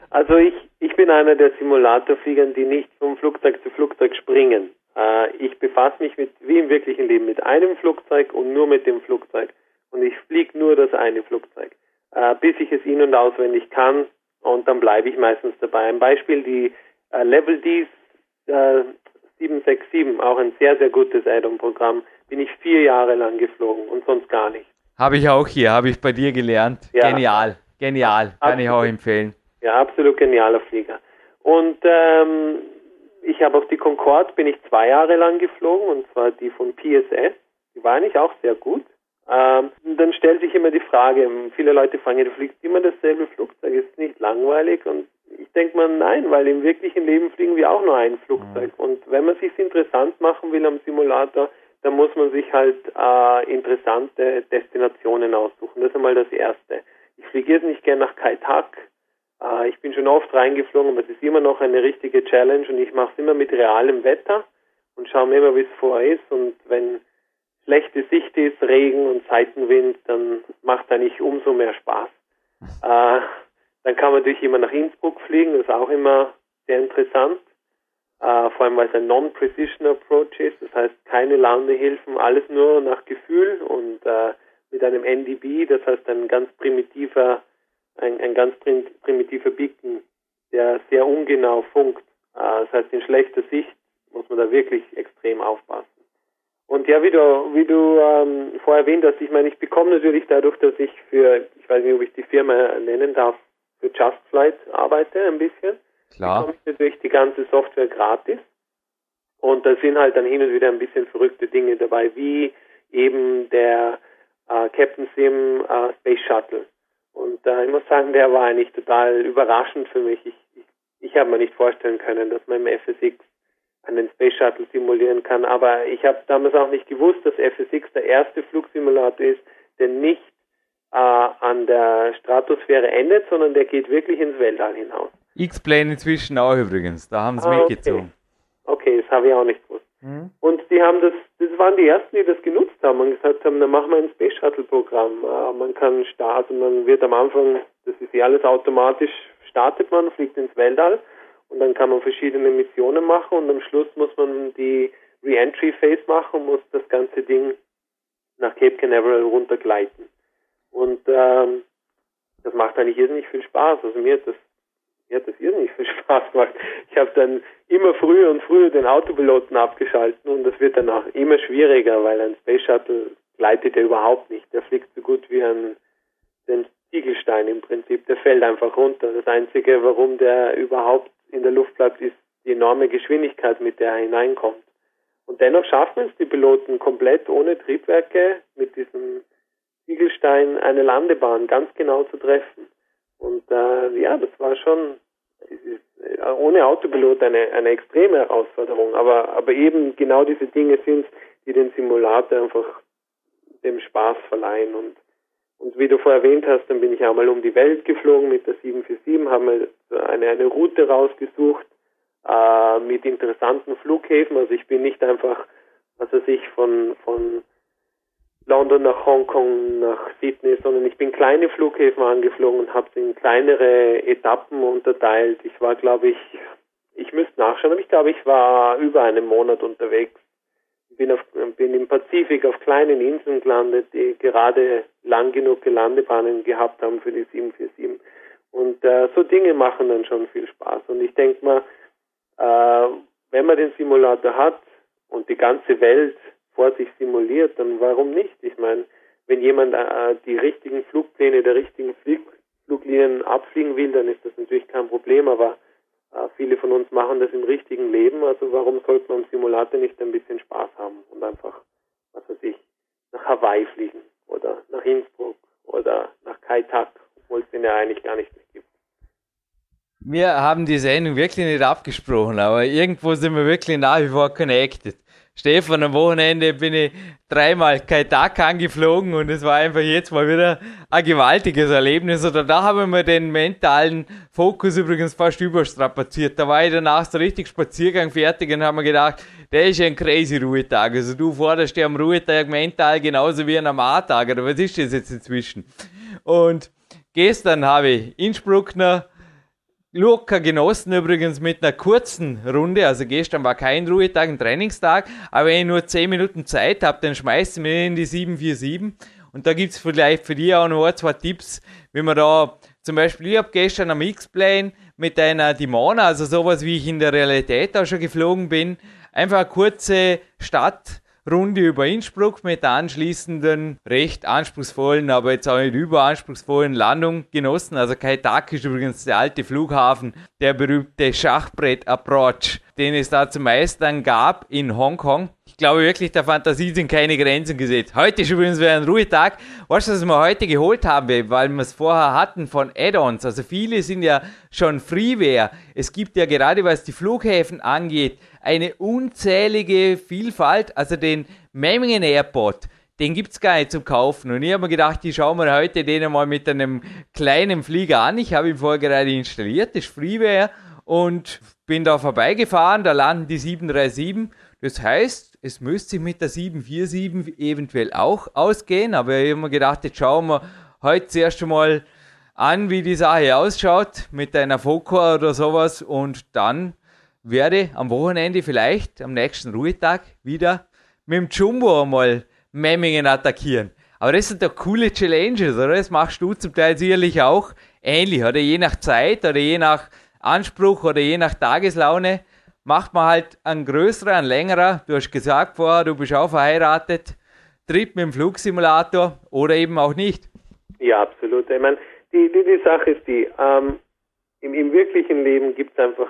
Also ich, ich bin einer der Simulatorflieger, die nicht vom Flugzeug zu Flugzeug springen. Äh, ich befasse mich mit, wie im wirklichen Leben mit einem Flugzeug und nur mit dem Flugzeug. Und ich fliege nur das eine Flugzeug, äh, bis ich es in- und auswendig kann. Und dann bleibe ich meistens dabei. Ein Beispiel, die äh, Level Ds 767, auch ein sehr, sehr gutes Add-on-Programm, bin ich vier Jahre lang geflogen und sonst gar nicht. Habe ich auch hier, habe ich bei dir gelernt. Ja. Genial, genial, kann absolut. ich auch empfehlen. Ja, absolut genialer Flieger. Und ähm, ich habe auf die Concorde bin ich zwei Jahre lang geflogen und zwar die von PSS. Die war eigentlich auch sehr gut. Ähm, dann stellt sich immer die Frage, viele Leute fragen, du fliegst immer dasselbe Flugzeug, ist nicht langweilig? Und ich denke mal, nein, weil im wirklichen Leben fliegen wir auch nur ein Flugzeug. Mhm. Und wenn man sich interessant machen will am Simulator, dann muss man sich halt äh, interessante Destinationen aussuchen. Das ist einmal das Erste. Ich fliege jetzt nicht gerne nach Kaitak, äh, ich bin schon oft reingeflogen, aber es ist immer noch eine richtige Challenge und ich mache es immer mit realem Wetter und schaue mir immer, wie es vorher ist. Und wenn schlechte Sicht ist, Regen und Seitenwind, dann macht eigentlich umso mehr Spaß. Äh, dann kann man natürlich immer nach Innsbruck fliegen, das ist auch immer sehr interessant. äh, vor allem weil es ein Non-Precision Approach ist, das heißt keine Landehilfen, alles nur nach Gefühl und äh, mit einem NDB, das heißt ein ganz primitiver, ein, ein ganz prim primitiver Beacon, der sehr ungenau funkt. Äh, das heißt in schlechter Sicht muss man da wirklich extrem aufpassen. Und ja, wie du, wie du ähm, vorher erwähnt hast, ich meine, ich bekomme natürlich dadurch, dass ich für, ich weiß nicht, ob ich die Firma nennen darf, für Just Flight arbeite ein bisschen. Klar. Bekomme ich natürlich die ganze Software gratis. Und da sind halt dann hin und wieder ein bisschen verrückte Dinge dabei, wie eben der äh, Captain Sim äh, Space Shuttle. Und äh, ich muss sagen, der war eigentlich total überraschend für mich. Ich, ich, ich habe mir nicht vorstellen können, dass man im FSX einen Space Shuttle simulieren kann. Aber ich habe damals auch nicht gewusst, dass FSX der erste Flugsimulator ist, der nicht äh, an der Stratosphäre endet, sondern der geht wirklich ins Weltall hinaus. X-Plane inzwischen auch übrigens, da haben sie Ah, mitgezogen. Okay, das habe ich auch nicht gewusst. Mhm. Und die haben das, das waren die ersten, die das genutzt haben und gesagt haben, dann machen wir ein Space Shuttle Programm. Äh, man kann starten, man wird am Anfang, das ist ja alles automatisch, startet man, fliegt ins Weltall und dann kann man verschiedene Missionen machen und am Schluss muss man die Re-Entry Phase machen und muss das ganze Ding nach Cape Canaveral runtergleiten. Und ähm, das macht eigentlich irrsinnig viel Spaß. Also mir hat das mir hat das irrsinnig viel Spaß gemacht. Ich habe dann immer früher und früher den Autopiloten abgeschalten und das wird dann auch immer schwieriger, weil ein Space Shuttle gleitet ja überhaupt nicht. Der fliegt so gut wie ein, ein Ziegelstein im Prinzip. Der fällt einfach runter. Das Einzige, warum der überhaupt in der Luft bleibt, ist die enorme Geschwindigkeit, mit der er hineinkommt. Und dennoch schaffen es die Piloten komplett ohne Triebwerke mit diesem Ziegelstein eine Landebahn ganz genau zu treffen. Und äh, ja, das war schon äh, ohne Autopilot eine, eine extreme Herausforderung. Aber, aber eben genau diese Dinge sind die den Simulator einfach dem Spaß verleihen. Und, und wie du vorher erwähnt hast, dann bin ich einmal um die Welt geflogen mit der 747, haben wir eine, eine Route rausgesucht äh, mit interessanten Flughäfen. Also ich bin nicht einfach, was weiß ich, von, von London nach Hongkong, nach Sydney, sondern ich bin kleine Flughäfen angeflogen und habe sie in kleinere Etappen unterteilt. Ich war, glaube ich, ich müsste nachschauen, aber ich glaube, ich war über einen Monat unterwegs. Bin, auf, bin im Pazifik auf kleinen Inseln gelandet, die gerade lang genug Landebahnen gehabt haben für die 747. Und äh, so Dinge machen dann schon viel Spaß. Und ich denke mal, äh, wenn man den Simulator hat und die ganze Welt vor sich simuliert, dann warum nicht? Ich meine, wenn jemand äh, die richtigen Flugpläne der richtigen Flieg Fluglinien abfliegen will, dann ist das natürlich kein Problem, aber äh, viele von uns machen das im richtigen Leben, also warum sollte man im Simulator nicht ein bisschen Spaß haben und einfach, was weiß ich, nach Hawaii fliegen oder nach Innsbruck oder nach Kai Tak, obwohl es den ja eigentlich gar nicht gibt. Wir haben die Sendung wirklich nicht abgesprochen, aber irgendwo sind wir wirklich nach wie vor connected. Stefan, am Wochenende bin ich dreimal Kaitak angeflogen und es war einfach jetzt mal wieder ein gewaltiges Erlebnis. Oder da haben wir den mentalen Fokus übrigens fast überstrapaziert. Da war ich danach so richtig Spaziergang fertig und haben mir gedacht, der ist ein crazy Ruhetag. Also du forderst dir am Ruhetag mental genauso wie an einem A-Tag. Oder was ist das jetzt inzwischen? Und gestern habe ich Innsbruck noch locker genossen übrigens mit einer kurzen Runde. Also gestern war kein Ruhetag, ein Trainingstag, aber wenn ich nur 10 Minuten Zeit habe, dann schmeißt ich mir in die 747. Und da gibt's vielleicht für dich auch noch ein, zwei Tipps, wie man da zum Beispiel, ich habe gestern am X-Plane mit einer Dimona, also sowas wie ich in der Realität auch schon geflogen bin, einfach eine kurze Stadt Runde über Innsbruck mit der anschließenden, recht anspruchsvollen, aber jetzt auch nicht überanspruchsvollen Landung genossen. Also Kaitak ist übrigens der alte Flughafen, der berühmte Schachbrett-Approach, den es da zu meistern gab in Hongkong. Ich glaube wirklich, der Fantasie sind keine Grenzen gesetzt. Heute ist übrigens wieder ein Ruhetag. Du, was wir heute geholt haben, weil wir es vorher hatten von Add-ons? Also viele sind ja schon Freeware. Es gibt ja gerade, was die Flughäfen angeht, eine unzählige Vielfalt. Also den Memmingen Airport, den gibt's gar nicht zum Kaufen. Und ich habe mir gedacht, ich schaue mir heute den einmal mit einem kleinen Flieger an. Ich habe ihn vorher gerade installiert, das ist Freeware. Und bin da vorbeigefahren, da landen die 737. Das heißt, es müsste sich mit der 747 eventuell auch ausgehen. Aber ich habe mir gedacht, jetzt schauen wir heute zuerst einmal an, wie die Sache ausschaut mit einer Fokker oder sowas. Und dann werde am Wochenende vielleicht, am nächsten Ruhetag, wieder mit dem Jumbo einmal Memmingen attackieren. Aber das sind doch coole Challenges, oder? Das machst du zum Teil sicherlich auch ähnlich, oder? Je nach Zeit oder je nach Anspruch oder je nach Tageslaune macht man halt ein größerer, ein längerer. Du hast gesagt vorher, du bist auch verheiratet. Trip mit dem Flugsimulator oder eben auch nicht. Ja, absolut. Ich meine, die, die, die Sache ist die, ähm, im, im wirklichen Leben gibt es einfach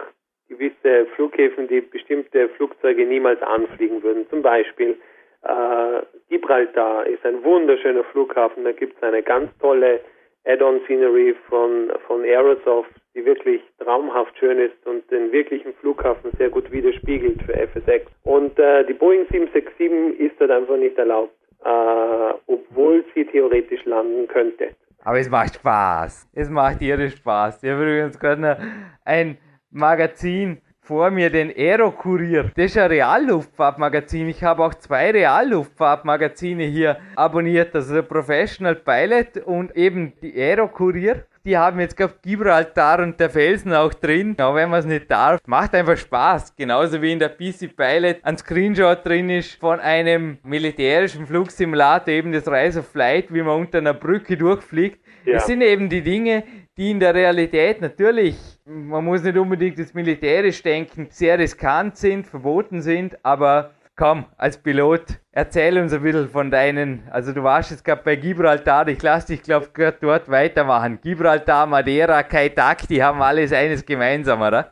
gewisse Flughäfen, die bestimmte Flugzeuge niemals anfliegen würden. Zum Beispiel äh, Gibraltar ist ein wunderschöner Flughafen, da gibt es eine ganz tolle Add-on-Scenery von, von Aerosoft, die wirklich traumhaft schön ist und den wirklichen Flughafen sehr gut widerspiegelt für FSX. Und äh, die Boeing 767 ist dort einfach nicht erlaubt, äh, obwohl sie theoretisch landen könnte. Aber es macht Spaß. Es macht irre Spaß. Ich habe übrigens gerade ein Magazin vor mir, den Aero Kurier. Das ist ein Realluftfahrtmagazin. Ich habe auch zwei Realluftfahrtmagazine hier abonniert. Also der Professional Pilot und eben die Aero Kurier. Die haben jetzt gerade Gibraltar und der Felsen auch drin. Auch wenn man es nicht darf. Macht einfach Spaß. Genauso wie in der PC Pilot ein Screenshot drin ist von einem militärischen Flugsimulator, eben das Rise of Flight, wie man unter einer Brücke durchfliegt. Ja. Das sind eben die Dinge, die in der Realität natürlich, man muss nicht unbedingt das militärisch denken, sehr riskant sind, verboten sind, aber komm, als Pilot, erzähl uns ein bisschen von deinen, also du warst jetzt gerade bei Gibraltar, ich lasse dich, glaube ich, dort weitermachen. Gibraltar, Madeira, Kaitak, die haben alles eines gemeinsam, oder?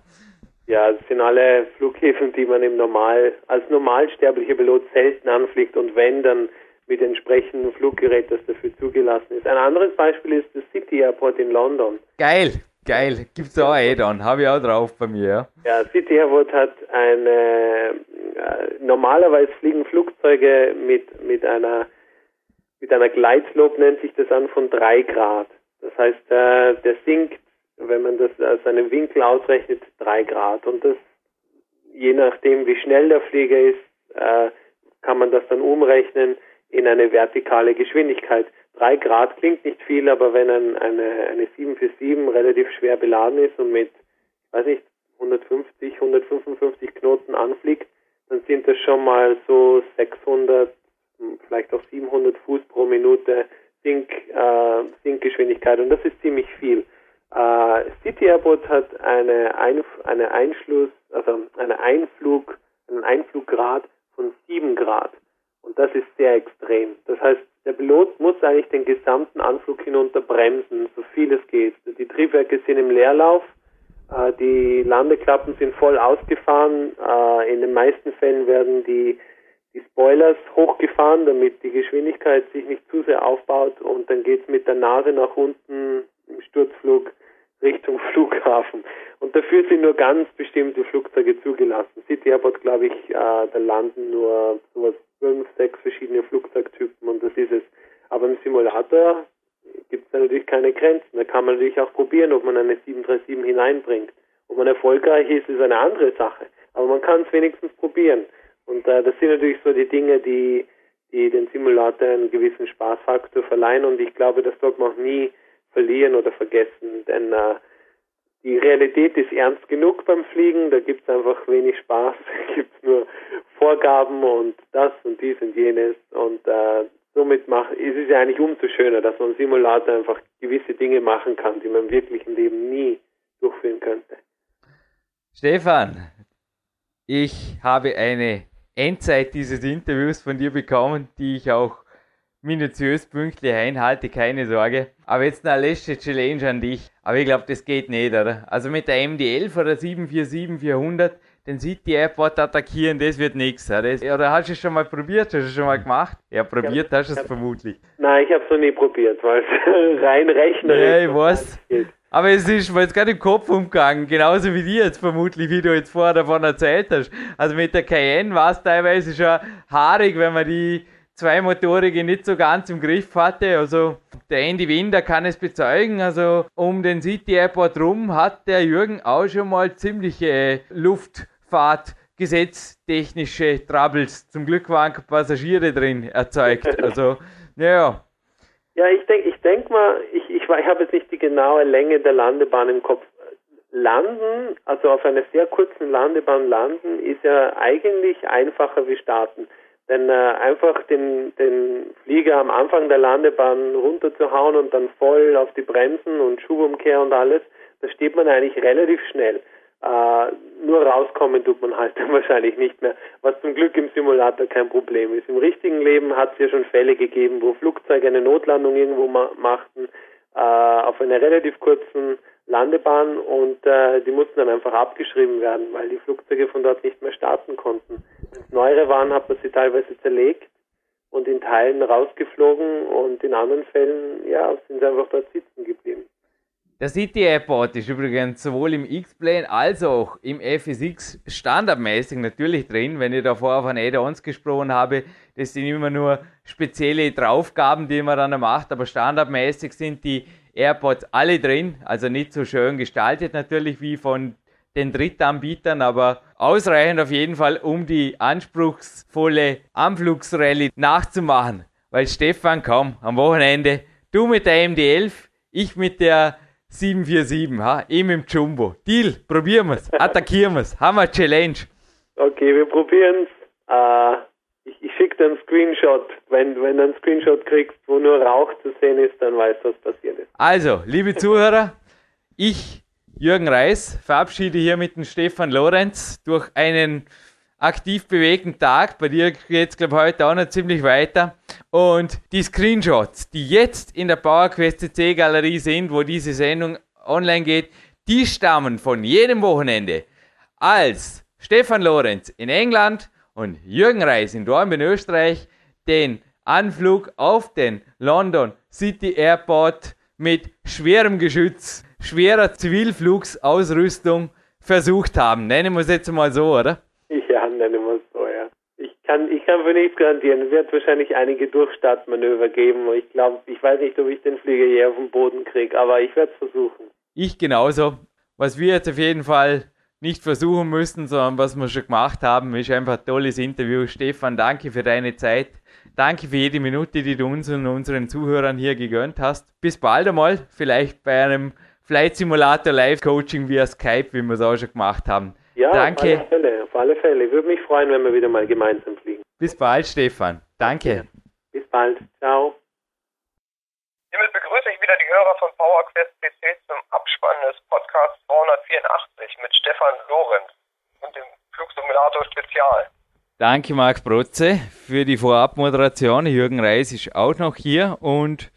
Ja, das sind alle Flughäfen, die man im Normal, als normalsterblicher Pilot selten anfliegt und wenn, dann mit entsprechendem Fluggerät, das dafür zugelassen ist. Ein anderes Beispiel ist das City Airport in London. Geil, geil. Gibt es auch eh dann. Habe ich auch drauf bei mir. Ja, City Airport hat eine, äh, normalerweise fliegen Flugzeuge mit, mit einer, mit einer Gleitslope nennt sich das an, von drei Grad. Das heißt, äh, der sinkt, wenn man das als einen Winkel ausrechnet, drei Grad. Und das, je nachdem, wie schnell der Flieger ist, äh, kann man das dann umrechnen in eine vertikale Geschwindigkeit. Drei Grad klingt nicht viel, aber wenn ein, eine, eine 747 relativ schwer beladen ist und mit, weiß nicht, 150, 155 Knoten anfliegt, dann sind das schon mal so 600, vielleicht auch 700 Fuß pro Minute Sink, äh, Sinkgeschwindigkeit und das ist ziemlich viel. Äh, City Airport hat eine, Einf eine Einschluss, also eine Einflug, einen Einfluggrad von 7 Grad. Und das ist sehr extrem. Das heißt, der Pilot muss eigentlich den gesamten Anflug hinunter bremsen, so viel es geht. Die Triebwerke sind im Leerlauf, äh, die Landeklappen sind voll ausgefahren. Äh, in den meisten Fällen werden die, die Spoilers hochgefahren, damit die Geschwindigkeit sich nicht zu sehr aufbaut und dann geht es mit der Nase nach unten im Sturzflug Richtung Flughafen. Und dafür sind nur ganz bestimmte Flugzeuge zugelassen. City Airport, glaube ich, äh, da landen nur sowas fünf, sechs verschiedene Flugzeugtypen und das ist es. Aber im Simulator gibt es natürlich keine Grenzen. Da kann man natürlich auch probieren, ob man eine 737 hineinbringt. Ob man erfolgreich ist, ist eine andere Sache. Aber man kann es wenigstens probieren. Und äh, das sind natürlich so die Dinge, die, die den Simulator einen gewissen Spaßfaktor verleihen. Und ich glaube, das sollte man auch nie verlieren oder vergessen. Denn äh, die Realität ist ernst genug beim Fliegen, da gibt es einfach wenig Spaß, da gibt es nur Vorgaben und das und dies und jenes und äh, somit macht, ist es ja eigentlich umso schöner, dass man im Simulator einfach gewisse Dinge machen kann, die man im wirklichen Leben nie durchführen könnte. Stefan, ich habe eine Endzeit dieses Interviews von dir bekommen, die ich auch minutiös pünktlich einhalte, keine Sorge. Aber jetzt eine letzte Challenge an dich. Aber ich glaube, das geht nicht, oder? Also mit der MD11 oder 747-400 den City Airport attackieren, das wird nichts. Oder hast du es schon mal probiert? Hast du es schon mal gemacht? Ja, probiert hast du es vermutlich. Nein, ich habe es noch nie probiert, weil es rein rechnerisch Ja, ich weiß. Aber es ist mir jetzt gerade im Kopf umgegangen, genauso wie dir jetzt vermutlich, wie du jetzt vorher davon erzählt hast. Also mit der Cayenne war es teilweise schon haarig, wenn man die Zweimotorige nicht so ganz im Griff hatte. Also der Andy Winder kann es bezeugen. Also um den City Airport rum hat der Jürgen auch schon mal ziemliche Luftfahrtgesetztechnische Troubles. Zum Glück waren Passagiere drin erzeugt. Also, naja. Ja, ich denke ich denk mal, ich, ich, ich habe jetzt nicht die genaue Länge der Landebahn im Kopf. Landen, also auf einer sehr kurzen Landebahn landen, ist ja eigentlich einfacher wie starten. Denn äh, einfach den, den Flieger am Anfang der Landebahn runterzuhauen und dann voll auf die Bremsen und Schubumkehr und alles, da steht man eigentlich relativ schnell. Äh, nur rauskommen tut man halt dann wahrscheinlich nicht mehr, was zum Glück im Simulator kein Problem ist. Im richtigen Leben hat es ja schon Fälle gegeben, wo Flugzeuge eine Notlandung irgendwo ma machten, äh, auf einer relativ kurzen Landebahn und äh, die mussten dann einfach abgeschrieben werden, weil die Flugzeuge von dort nicht mehr starten konnten. Wenn es neuere waren, hat man sie teilweise zerlegt und in Teilen rausgeflogen und in anderen Fällen ja, sind sie einfach dort sitzen geblieben. Der City Airport ist übrigens sowohl im X-Plane als auch im FSX standardmäßig natürlich drin. Wenn ich davor von Add-ons gesprochen habe, das sind immer nur spezielle Draufgaben, die man dann macht, aber standardmäßig sind die AirPods alle drin, also nicht so schön gestaltet natürlich wie von den Drittanbietern, aber ausreichend auf jeden Fall, um die anspruchsvolle Anflugsrallye nachzumachen. Weil Stefan, komm, am Wochenende, du mit der MD11, ich mit der 747, ha? Ihm im Jumbo. Deal, probieren wir's, attackieren wir's, haben wir Challenge. Okay, wir probieren's. Äh, ich, ich schicke dir einen Screenshot. Wenn, wenn du einen Screenshot kriegst, wo nur Rauch zu sehen ist, dann weißt du, was passiert ist. Also, liebe Zuhörer, ich, Jürgen Reis, verabschiede hier mit dem Stefan Lorenz durch einen aktiv bewegten Tag. Bei dir geht es, glaube ich, heute auch noch ziemlich weiter. Und die Screenshots, die jetzt in der PowerQuest CC Galerie sind, wo diese Sendung online geht, die stammen von jedem Wochenende, als Stefan Lorenz in England und Jürgen Reis in Dornbirn, Österreich, den Anflug auf den London City Airport mit schwerem Geschütz, schwerer Zivilflugsausrüstung versucht haben. Nennen wir es jetzt mal so, oder? Ja, nennen wir es so, ja. Ich kann, ich kann für nichts garantieren. Es wird wahrscheinlich einige Durchstartmanöver geben. Ich glaube, ich weiß nicht, ob ich den Flieger je auf den Boden kriege, aber ich werde es versuchen. Ich genauso. Was wir jetzt auf jeden Fall nicht versuchen müssen, sondern was wir schon gemacht haben, ist einfach ein tolles Interview. Stefan, danke für deine Zeit. Danke für jede Minute, die du uns und unseren Zuhörern hier gegönnt hast. Bis bald einmal, vielleicht bei einem Flight Simulator Live Coaching via Skype, wie wir es auch schon gemacht haben. Ja, Danke. auf alle Fälle. Auf alle Fälle. Ich würde mich freuen, wenn wir wieder mal gemeinsam fliegen. Bis bald, Stefan. Danke. Bis bald. Ciao. Hiermit begrüße ich wieder die Hörer von PowerQuest PC zum Abspann des Podcasts 284 mit Stefan Lorenz und dem Flugsimulator Spezial. Danke, Marc Protze, für die Vorabmoderation. Jürgen Reis ist auch noch hier. Und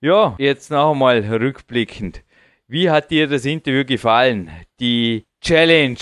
ja, jetzt noch einmal rückblickend. Wie hat dir das Interview gefallen? Die Challenge,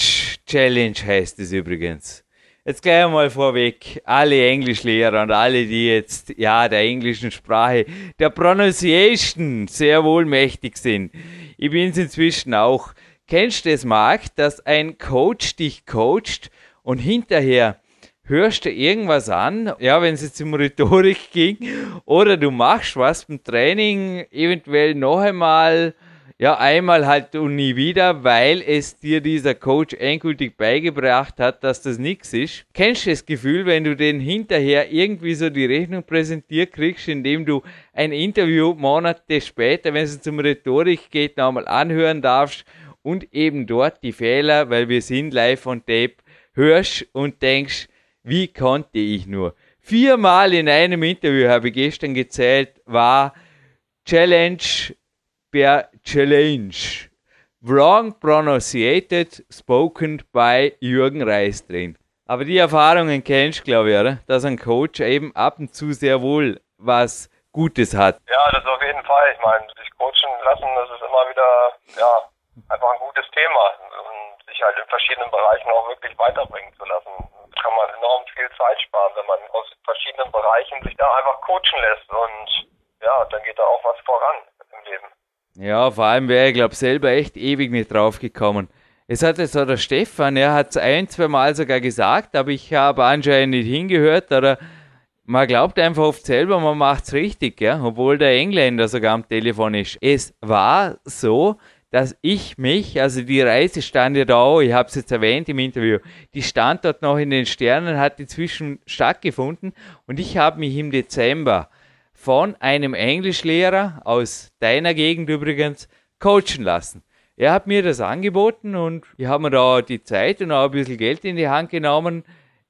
Challenge heißt es übrigens. Jetzt gleich einmal vorweg, alle Englischlehrer und alle, die jetzt, ja, der englischen Sprache, der Pronunciation sehr wohlmächtig sind. Ich bin es inzwischen auch. Kennst du es, Marc, dass ein Coach dich coacht und hinterher hörst du irgendwas an, ja, wenn es jetzt um Rhetorik ging, oder du machst was beim Training, eventuell noch einmal, ja, einmal halt und nie wieder, weil es dir dieser Coach endgültig beigebracht hat, dass das nichts ist. Kennst du das Gefühl, wenn du den hinterher irgendwie so die Rechnung präsentiert kriegst, indem du ein Interview Monate später, wenn es um Rhetorik geht, nochmal anhören darfst und eben dort die Fehler, weil wir sind live on tape, hörst und denkst, wie konnte ich nur? Viermal in einem Interview habe ich gestern gezählt, war Challenge per Challenge. Wrong pronunciated, spoken by Jürgen Reis drin. Aber die Erfahrungen kennst du, glaube ich, oder? Dass ein Coach eben ab und zu sehr wohl was Gutes hat. Ja, das auf jeden Fall. Ich meine, sich coachen lassen, das ist immer wieder, ja, einfach ein gutes Thema. Und sich halt in verschiedenen Bereichen auch wirklich weiterbringen zu lassen. Kann man enorm viel Zeit sparen, wenn man aus verschiedenen Bereichen sich da einfach coachen lässt. Und ja, dann geht da auch was voran im Leben. Ja, vor allem wäre ich, glaube selber echt ewig nicht drauf gekommen. Es hat jetzt auch der Stefan, er hat es ein, zwei Mal sogar gesagt, aber ich habe anscheinend nicht hingehört oder man glaubt einfach oft selber, man macht's richtig, ja, obwohl der Engländer sogar am Telefon ist. Es war so, dass ich mich, also die Reise stand ja da auch, ich habe es jetzt erwähnt im Interview, die stand dort noch in den Sternen, hat inzwischen stattgefunden und ich habe mich im Dezember von einem Englischlehrer aus deiner Gegend übrigens coachen lassen. er hat mir das angeboten und ich habe mir da die Zeit und auch ein bisschen Geld in die Hand genommen.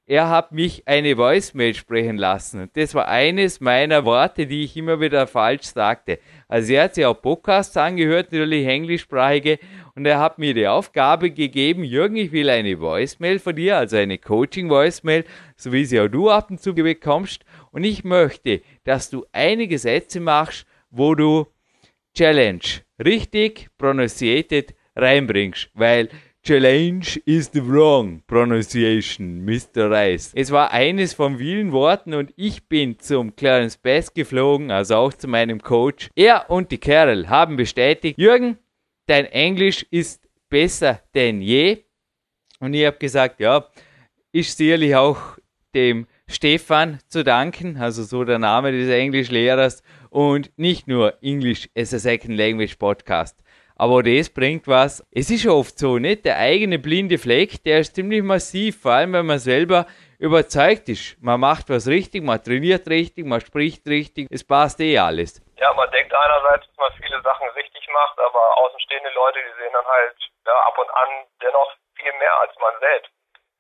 Er hat mich eine Voicemail sprechen lassen. Und das war eines meiner Worte, die ich immer wieder falsch sagte. Also er hat sich auch Podcasts angehört, natürlich englischsprachige, und er hat mir die Aufgabe gegeben, Jürgen, ich will eine Voicemail von dir, also eine Coaching-Voicemail, so wie sie auch du ab und zu bekommst. Und ich möchte, dass du einige Sätze machst, wo du Challenge richtig pronunciated reinbringst, weil Challenge is the wrong pronunciation, Mr. Rice. Es war eines von vielen Worten und ich bin zum Clarence Bass geflogen, also auch zu meinem Coach. Er und die Carol haben bestätigt, Jürgen, dein Englisch ist besser denn je. Und ich habe gesagt, ja, ist sicherlich auch dem Stefan zu danken, also so der Name des Englischlehrers und nicht nur English as a Second Language Podcast. Aber das bringt was. Es ist oft so, nicht? Der eigene blinde Fleck, der ist ziemlich massiv, vor allem wenn man selber überzeugt ist. Man macht was richtig, man trainiert richtig, man spricht richtig, es passt eh alles. Ja, man denkt einerseits, dass man viele Sachen richtig macht, aber außenstehende Leute, die sehen dann halt ja, ab und an dennoch viel mehr als man selbst.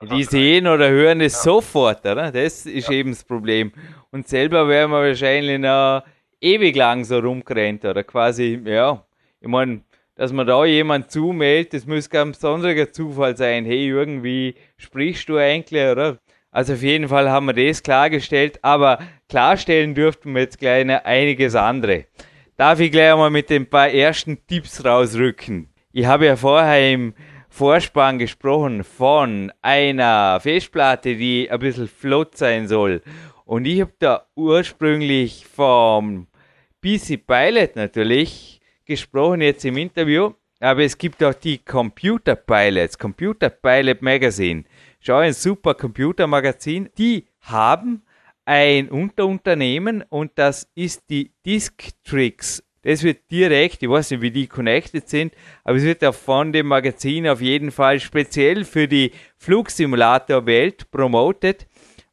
Die sehen oder hören es ja. sofort, oder? Das ist ja. eben das Problem. Und selber wäre man wahrscheinlich noch ewig lang so rumgerannt oder quasi, ja, ich meine, dass man da jemand zumeldet, das muss ganz besonderer Zufall sein. Hey, irgendwie sprichst du eigentlich, oder? Also auf jeden Fall haben wir das klargestellt, aber klarstellen dürften wir jetzt gleich einiges andere. Darf ich gleich mal mit den paar ersten Tipps rausrücken? Ich habe ja vorher im Vorspann gesprochen von einer Festplatte, die ein bisschen flott sein soll. Und ich habe da ursprünglich vom PC Pilot natürlich gesprochen jetzt im Interview, aber es gibt auch die Computer Pilots, Computer Pilot Magazine. Schau, ein super Computermagazin. Die haben ein Unterunternehmen und das ist die Disktrix. Das wird direkt, ich weiß nicht, wie die connected sind, aber es wird auch von dem Magazin auf jeden Fall speziell für die Flugsimulator-Welt promotet.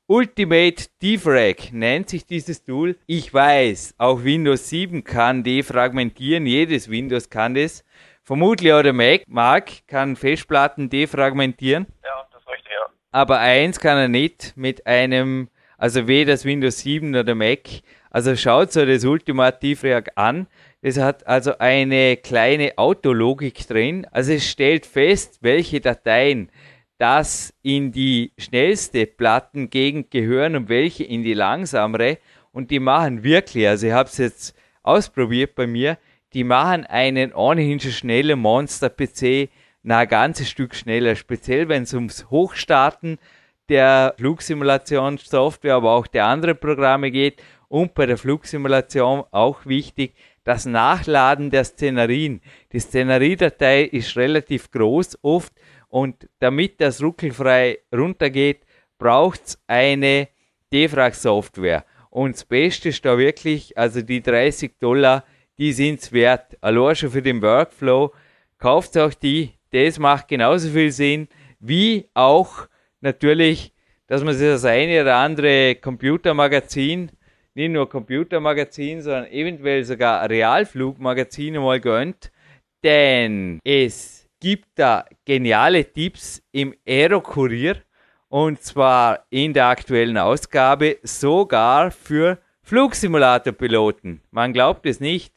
Ultimate Defrag nennt sich dieses Tool. Ich weiß, auch Windows 7 kann defragmentieren, jedes Windows kann das. Vermutlich auch der Mac, Mark kann Festplatten defragmentieren. Ja, das ist richtig, ja. Aber eins kann er nicht mit einem, also weder das Windows 7 oder Mac. Also schaut so das Ultimate Defrag an. Es hat also eine kleine Autologik drin. Also es stellt fest, welche Dateien das in die schnellste Plattengegend gehören und welche in die langsamere. Und die machen wirklich, also ich habe es jetzt ausprobiert bei mir, die machen einen ohnehin schon schnellen Monster-PC na ganzes Stück schneller, speziell wenn es ums Hochstarten der Flugsimulationssoftware, aber auch der anderen Programme geht und bei der Flugsimulation auch wichtig, das Nachladen der Szenarien. Die Szeneriedatei ist relativ groß oft und damit das ruckelfrei runtergeht, braucht es eine Defrag-Software. Und das Beste ist da wirklich, also die 30 Dollar, die sind es wert. Allein schon für den Workflow. Kauft auch die. Das macht genauso viel Sinn, wie auch natürlich, dass man sich das eine oder andere Computermagazin, nicht nur Computermagazin, sondern eventuell sogar Realflugmagazin mal gönnt. Denn es gibt da geniale Tipps im Aero-Kurier und zwar in der aktuellen Ausgabe sogar für Flugsimulatorpiloten. Man glaubt es nicht,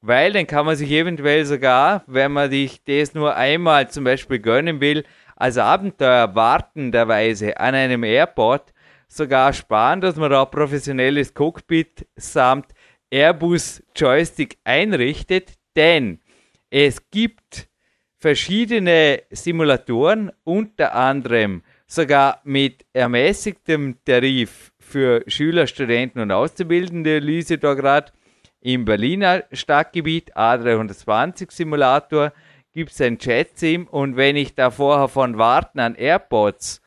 weil dann kann man sich eventuell sogar, wenn man sich das nur einmal zum Beispiel gönnen will, als Abenteuer wartenderweise an einem Airport sogar sparen, dass man da professionelles Cockpit samt Airbus Joystick einrichtet, denn es gibt verschiedene Simulatoren, unter anderem sogar mit ermäßigtem Tarif für Schüler, Studenten und Auszubildende, Lyse da gerade im Berliner Stadtgebiet, A320 Simulator, gibt es ein Chat-Sim und wenn ich da vorher von Warten an Airports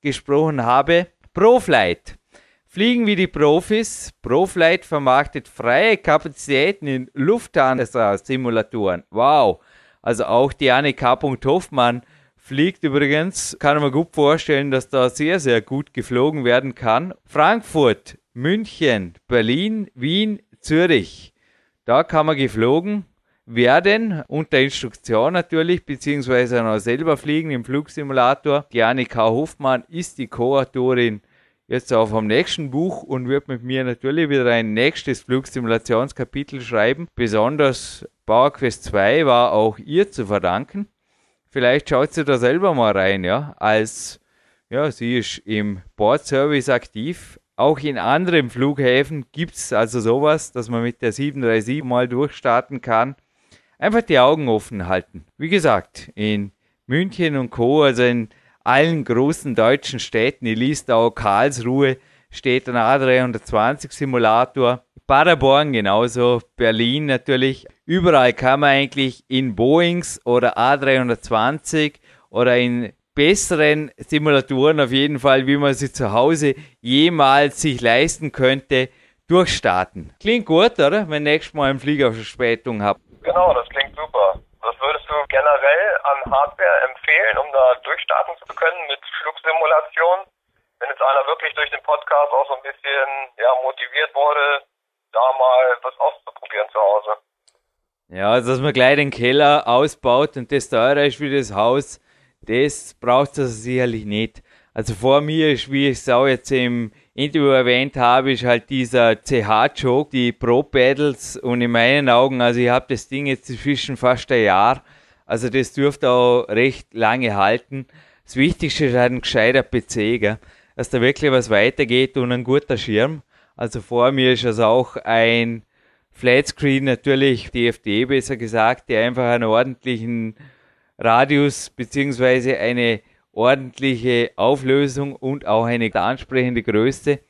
gesprochen habe, ProFlight. Fliegen wie die Profis. ProFlight vermarktet freie Kapazitäten in Lufthansa-Simulatoren. Wow. Also auch die Annika Hoffmann fliegt übrigens, kann man gut vorstellen, dass da sehr, sehr gut geflogen werden kann. Frankfurt, München, Berlin, Wien, Zürich. Da kann man geflogen werden, unter Instruktion natürlich, beziehungsweise noch selber fliegen im Flugsimulator. Die Annika Hofmann ist die Co-Autorin jetzt auch vom nächsten Buch und wird mit mir natürlich wieder ein nächstes Flugsimulationskapitel schreiben. Besonders PowerQuest 2 war auch ihr zu verdanken. Vielleicht schaut sie da selber mal rein, ja, als ja, sie ist im Bordservice aktiv. Auch in anderen Flughäfen gibt es also sowas, dass man mit der 737 mal durchstarten kann. Einfach die Augen offen halten. Wie gesagt, in München und Co., also in allen großen deutschen Städten, auch Karlsruhe, steht ein A320 Simulator. Paderborn genauso, Berlin natürlich. Überall kann man eigentlich in Boeings oder A320 oder in besseren Simulatoren auf jeden Fall, wie man sie zu Hause jemals sich leisten könnte, durchstarten. Klingt gut, oder? Wenn nächstes Mal einen Fliegerverspätung habt. Genau, das klingt super. Was würdest du generell an Hardware empfehlen, um da durchstarten zu können mit Flugsimulation? Wenn jetzt einer wirklich durch den Podcast auch so ein bisschen ja, motiviert wurde, da mal was auszuprobieren zu Hause. Ja, also dass man gleich den Keller ausbaut und das teurer ist wie das Haus, das braucht es sicherlich nicht. Also vor mir ist, wie ich es auch jetzt im Interview erwähnt habe, ist halt dieser CH-Joke, die Pro-Pedals und in meinen Augen, also ich habe das Ding jetzt inzwischen fast ein Jahr, also das dürfte auch recht lange halten. Das Wichtigste ist halt ein gescheiter PC, gell? dass da wirklich was weitergeht und ein guter Schirm. Also vor mir ist also auch ein Flatscreen, natürlich DFD besser gesagt, der einfach einen ordentlichen Radius beziehungsweise eine ordentliche Auflösung und auch eine ansprechende Größe.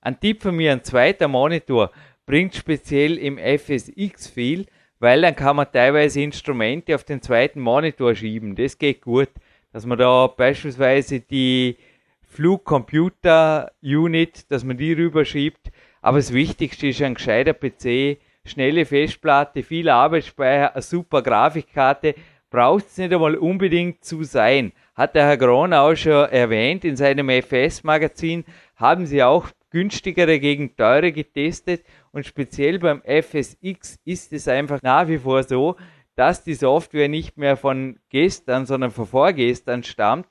Ein Tipp von mir, ein zweiter Monitor bringt speziell im FSX viel, weil dann kann man teilweise Instrumente auf den zweiten Monitor schieben. Das geht gut, dass man da beispielsweise die Flugcomputer-Unit, dass man die rüberschiebt. Aber das Wichtigste ist ein gescheiter PC, schnelle Festplatte, viel Arbeitsspeicher, eine super Grafikkarte, braucht es nicht einmal unbedingt zu sein. Hat der Herr Gron auch schon erwähnt in seinem FS-Magazin, haben sie auch günstigere gegen teure getestet und speziell beim FSX ist es einfach nach wie vor so, dass die Software nicht mehr von gestern, sondern von vorgestern stammt.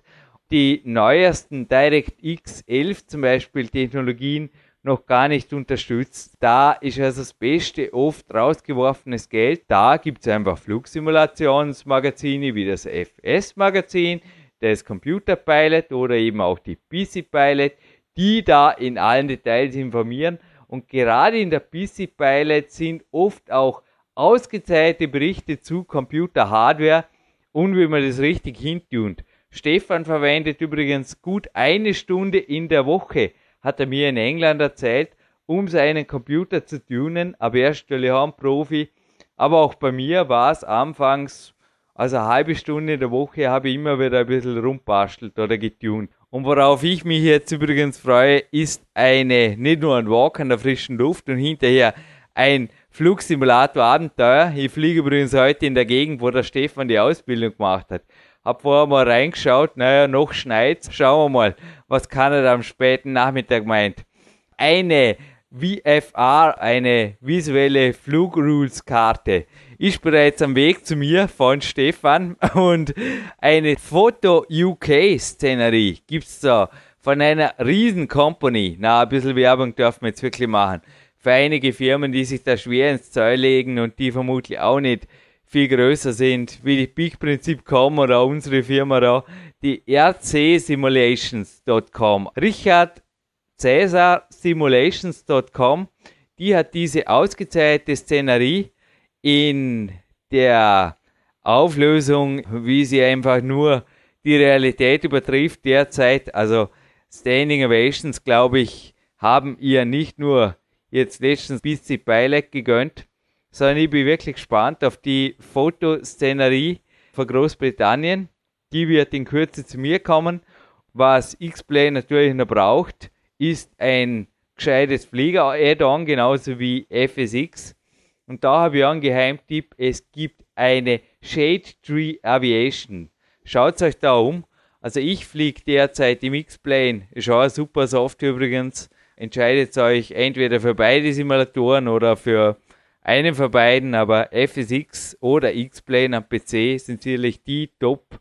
Die neuesten DirectX 11 zum Beispiel Technologien noch gar nicht unterstützt. Da ist also das Beste oft rausgeworfenes Geld. Da gibt es einfach Flugsimulationsmagazine wie das FS-Magazin, das Computer Pilot oder eben auch die PC Pilot, die da in allen Details informieren. Und gerade in der PC Pilot sind oft auch ausgezeichnete Berichte zu Computer Hardware und wie man das richtig hintunt. Stefan verwendet übrigens gut eine Stunde in der Woche hat er mir in England erzählt, um seinen Computer zu tunen, aber er ist ein Profi. Aber auch bei mir war es anfangs, also eine halbe Stunde in der Woche, habe ich immer wieder ein bisschen rumbastelt oder getunt. Und worauf ich mich jetzt übrigens freue, ist eine, nicht nur ein Walk an der frischen Luft und hinterher ein Flugsimulator-Abenteuer. Ich fliege übrigens heute in der Gegend, wo der Stefan die Ausbildung gemacht hat. Hab vorher mal reingeschaut, naja, noch schneit's. Schauen wir mal, was Kanada am späten Nachmittag meint. Eine VFR, eine visuelle Flugrules-Karte, ist bereits am Weg zu mir von Stefan und eine Foto-UK-Szenerie gibt's da von einer riesen Company. Na, ein bisschen Werbung dürfen wir jetzt wirklich machen. Für einige Firmen, die sich da schwer ins Zeug legen und die vermutlich auch nicht viel größer sind, wie die Peak-Prinzip.com oder unsere Firma da, die rcsimulations.com. Richard Cäsar Simulations.com, die hat diese ausgezeichnete Szenerie in der Auflösung, wie sie einfach nur die Realität übertrifft derzeit. Also Standing Ovations, glaube ich, haben ihr nicht nur jetzt letztens BC Pilot gegönnt, sondern ich bin wirklich gespannt auf die Fotoszenerie von Großbritannien. Die wird in Kürze zu mir kommen. Was X-Play natürlich noch braucht, ist ein gescheites Flieger-Add-on, genauso wie FSX. Und da habe ich einen Geheimtipp, es gibt eine Shade Tree Aviation. Schaut euch da um. Also ich fliege derzeit im X-Plane, ist auch eine super Software übrigens. Entscheidet euch entweder für beide Simulatoren oder für einen von beiden, aber FSX oder X-Plane am PC sind sicherlich die Top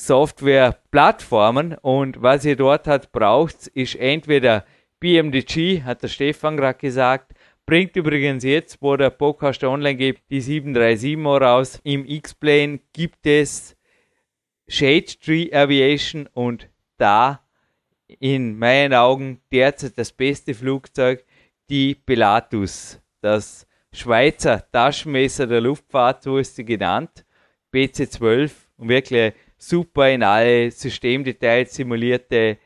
Software-Plattformen und was ihr dort hat braucht, ist entweder BMDG, hat der Stefan gerade gesagt, bringt übrigens jetzt, wo der Podcast online geht, die 737 raus. Im X-Plane gibt es Shade Tree Aviation und da in meinen Augen derzeit das beste Flugzeug, die Pilatus, das Schweizer Taschenmesser der Luftfahrt, so ist sie genannt, PC-12 und wirklich super in alle Systemdetails simulierte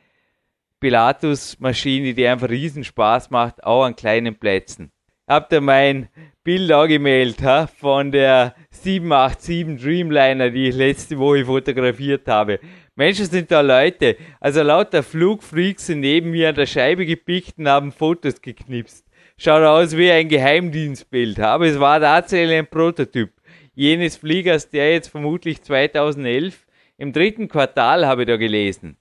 Pilatus-Maschine, die einfach riesen Spaß macht, auch an kleinen Plätzen. Habt ihr mein Bild angemeldet ha, von der 787 Dreamliner, die ich letzte Woche fotografiert habe. Menschen sind da Leute. Also lauter Flugfreaks sind neben mir an der Scheibe gepickt und haben Fotos geknipst. Schaut aus wie ein Geheimdienstbild, aber es war tatsächlich ein Prototyp. Jenes Fliegers, der jetzt vermutlich 2011 im dritten Quartal, habe ich da gelesen,